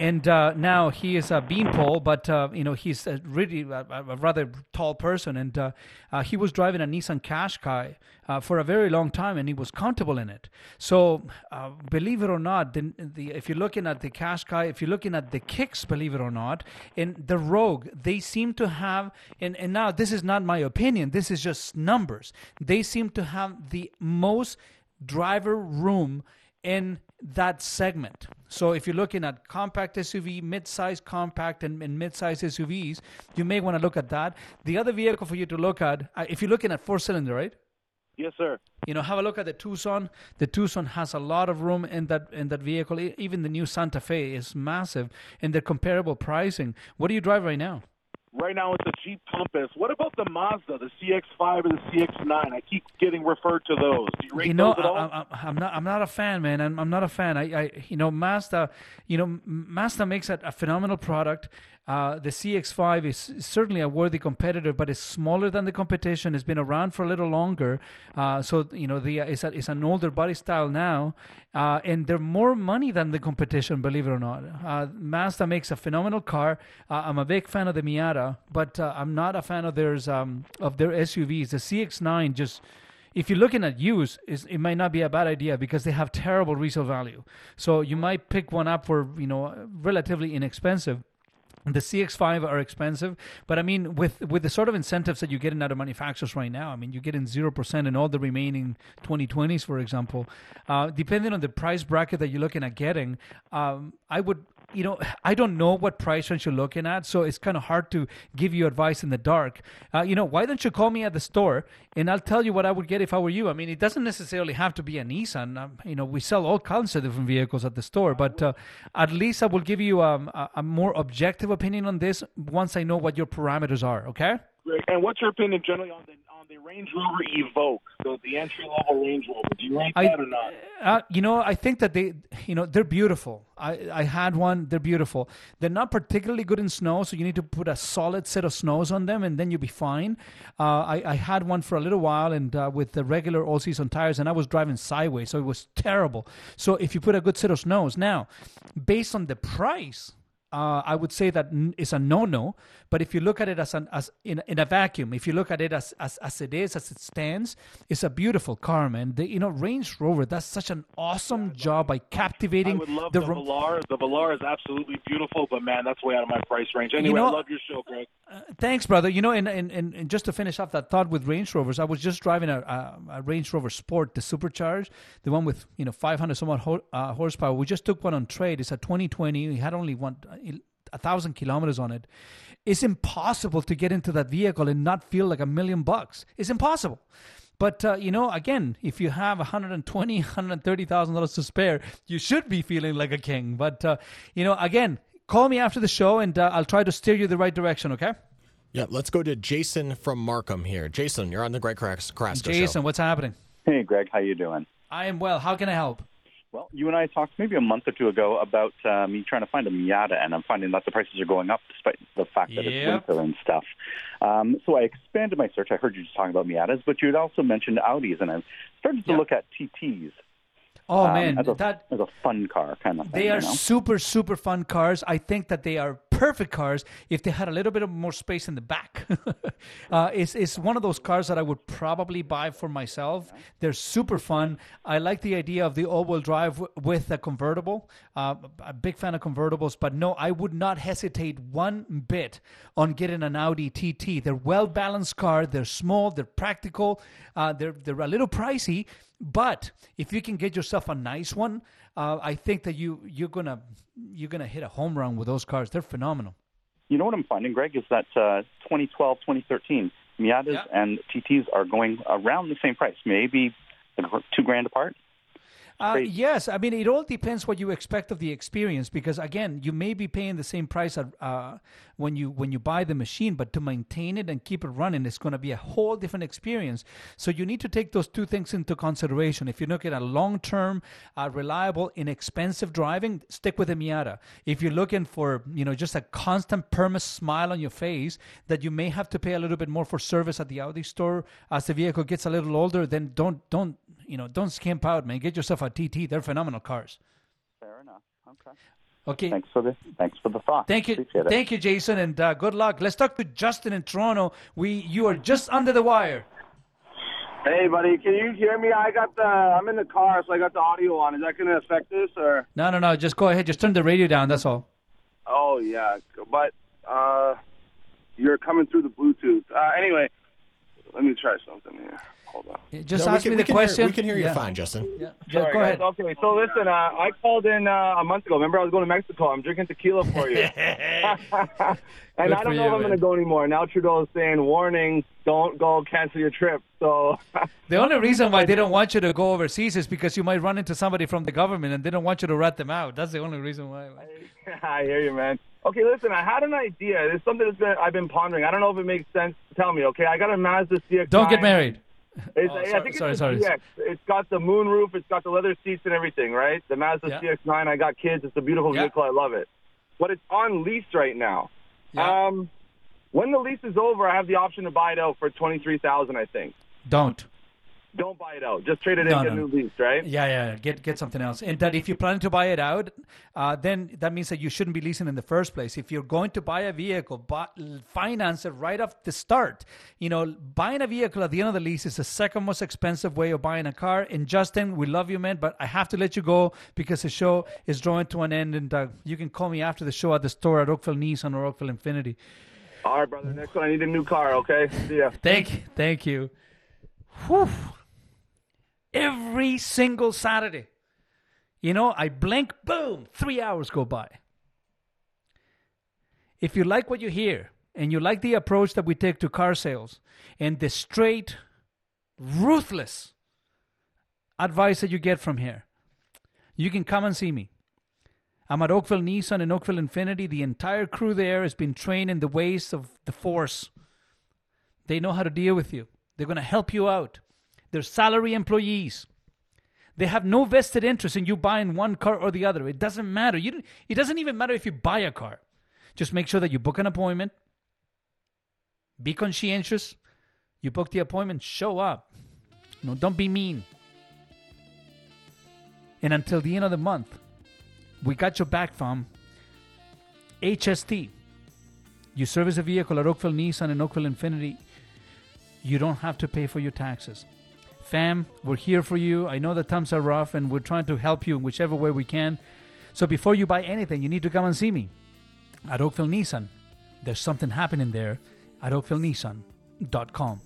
And uh, now he is a beanpole, but uh, you know he's a really a, a rather tall person, and uh, uh, he was driving a Nissan Qashqai uh, for a very long time, and he was comfortable in it. So, uh, believe it or not, the, the, if you're looking at the Qashqai, if you're looking at the kicks, believe it or not, in the Rogue, they seem to have, and, and now this is not my opinion, this is just numbers. They seem to have the most driver room in that segment. So if you're looking at compact SUV, mid-size compact, and, and mid-size SUVs, you may want to look at that. The other vehicle for you to look at, uh, if you're looking at four-cylinder, right? Yes, sir. You know, have a look at the Tucson. The Tucson has a lot of room in that in that vehicle. Even the new Santa Fe is massive, and they're comparable pricing. What do you drive right now? Right now it's a Jeep Compass. What about the Mazda, the CX-5 or the CX-9? I keep getting referred to those. Do you rate you know, those at all? I, I'm not. I'm not a fan, man. I'm, I'm not a fan. I, I, you know, Mazda. You know, Mazda makes a, a phenomenal product. Uh, the CX-5 is certainly a worthy competitor, but it's smaller than the competition. It's been around for a little longer, uh, so you know, the it's, a, it's an older body style now, uh, and they're more money than the competition. Believe it or not, uh, Mazda makes a phenomenal car. Uh, I'm a big fan of the Miata, but uh, I'm not a fan of theirs um, of their SUVs. The CX-9 just if you're looking at use, it might not be a bad idea because they have terrible resale value. So you might pick one up for you know relatively inexpensive. The CX5 are expensive, but I mean, with with the sort of incentives that you're getting out of manufacturers right now, I mean, you're getting zero percent in all the remaining 2020s, for example. Uh, depending on the price bracket that you're looking at getting, um, I would you know, I don't know what price range you're looking at, so it's kind of hard to give you advice in the dark. Uh, you know, why don't you call me at the store and I'll tell you what I would get if I were you. I mean, it doesn't necessarily have to be a Nissan. Um, you know, we sell all kinds of different vehicles at the store, but uh, at least I will give you um, a, a more objective opinion on this once I know what your parameters are. Okay. And what's your opinion generally on the on the Range Rover Evoque, so the entry level Range Rover? Do you like I- that or not? Uh, you know, I think that they, you know, they're beautiful. I, I had one. They're beautiful. They're not particularly good in snow, so you need to put a solid set of snows on them, and then you'll be fine. Uh, I, I had one for a little while, and uh, with the regular all season tires, and I was driving sideways, so it was terrible. So if you put a good set of snows, now, based on the price, uh, I would say that it's a no-no. But if you look at it as an as in, in a vacuum, if you look at it as, as as it is, as it stands, it's a beautiful car, man. The, you know, Range Rover does such an awesome job by captivating. I would love the. the, Velar. The Velar is absolutely beautiful, but man, that's way out of my price range. Anyway, know- I love your show, Greg. Thanks, brother. You know, and, and, and, and just to finish off that thought with Range Rovers, I was just driving a, a, a Range Rover Sport, the supercharged, the one with you know 500 some odd ho- uh, horsepower. We just took one on trade. It's a 2020. We had only one a thousand kilometers on it. It's impossible to get into that vehicle and not feel like a million bucks. It's impossible. But uh, you know, again, if you have 120, 130 thousand dollars to spare, you should be feeling like a king. But uh, you know, again, call me after the show, and uh, I'll try to steer you the right direction. Okay? Yeah, let's go to Jason from Markham here. Jason, you're on the Greg Cras- Carrasco Jason, show. what's happening? Hey, Greg, how you doing? I am well. How can I help? Well, you and I talked maybe a month or two ago about uh, me trying to find a Miata, and I'm finding that the prices are going up despite the fact that Yep. it's winter and stuff. Um, so I expanded my search. I heard you just talking about Miatas, but you had also mentioned Audis, and I started to look at TTs. Oh um, man, as a, that as a fun car kind of thing. They are you know? super, super fun cars. I think that they are perfect cars if they had a little bit of more space in the back. uh, it's, it's one of those cars that I would probably buy for myself. They're super fun. I like the idea of the all-wheel drive w- with a convertible. Uh, a big fan of convertibles, but no, I would not hesitate one bit on getting an Audi TT. They're well-balanced car. They're small. They're practical. Uh, they're they're a little pricey, but if you can get yourself a nice one, uh, I think that you you're gonna you're gonna hit a home run with those cars. They're phenomenal. You know what I'm finding, Greg, is that uh, 2012, 2013, Miatas and TTs are going around the same price, maybe two grand apart. Uh, yes, I mean it all depends what you expect of the experience because again, you may be paying the same price at, uh, when you when you buy the machine, but to maintain it and keep it running, it's going to be a whole different experience. So you need to take those two things into consideration. If you're looking at a long-term, uh, reliable, inexpensive driving, stick with a Miata. If you're looking for you know just a constant perma smile on your face that you may have to pay a little bit more for service at the Audi store as the vehicle gets a little older, then don't don't you know don't skimp out, man. Get yourself a TT. They're phenomenal cars. Fair enough. Okay. Okay. Thanks for the thanks for the thought. Thank you, Appreciate it. thank you, Jason, and uh, good luck. Let's talk to Justin in Toronto. We you are just under the wire. Hey, buddy, can you hear me? I got the. I'm in the car, so I got the audio on. Is that going to affect this, or? No, no, no. Just go ahead. Just turn the radio down. That's all. Oh yeah, but uh, you're coming through the Bluetooth. Uh, anyway, let me try something here. Hold on. Just No, we ask can- me we the can hear- question. we can hear you Yeah. fine, Justin. Yeah, Sorry, go guys. ahead. Okay, so listen, uh, I called in uh, a month ago. Remember, I was going to Mexico. I'm drinking tequila for you. and Good I don't know you, if I'm going to go anymore. Now Trudeau is saying, warning, don't go, cancel your trip. So The only reason why they don't want you to go overseas is because you might run into somebody from the government and they don't want you to rat them out. That's the only reason why. I hear you, man. Okay, listen, I had an idea. There's something that's been I've been pondering. I don't know if it makes sense. Tell me, okay? I got a Mazda CX. Don't get married. It's, Oh, I sorry, think sorry, it's sorry. a GX. It's got the moonroof. It's got the leather seats and everything, right? The Mazda Yeah. CX-9. I got kids. It's a beautiful Yeah. vehicle. I love it. But it's on lease right now. Um, when the lease is over, I have the option to buy it out for twenty-three thousand. I think. Don't. Don't buy it out. Just trade it in, No, and get no, a new lease, right? Yeah, yeah. Get get something else. And that if you plan to buy it out, uh, then that means that you shouldn't be leasing in the first place. If you're going to buy a vehicle, buy, finance it right off the start. You know, buying a vehicle at the end of the lease is the second most expensive way of buying a car. And Justin, we love you, man, but I have to let you go because the show is drawing to an end. And uh, you can call me after the show at the store at Oakville Nissan or Oakville Infiniti. All right, brother. Next one, I need a new car. Okay. See ya. Thank, thank you. Whew. Every single Saturday, you know, I blink, boom, three hours go by. If you like what you hear and you like the approach that we take to car sales and the straight, ruthless advice that you get from here, you can come and see me. I'm at Oakville Nissan and Oakville Infiniti. The entire crew there has been trained in the ways of the force. They know how to deal with you. They're going to help you out. They're salary employees. They have no vested interest in you buying one car or the other. It doesn't matter. You it doesn't even matter if you buy a car. Just make sure that you book an appointment. Be conscientious. You book the appointment, show up. No, don't be mean. And until the end of the month, we got your back from HST. You service a vehicle at Oakville Nissan and Oakville Infiniti. You don't have to pay for your taxes. Fam, we're here for you. I know the times are rough and we're trying to help you in whichever way we can. So before you buy anything, you need to come and see me at Oakville Nissan. There's something happening there at oakvillenissan.com.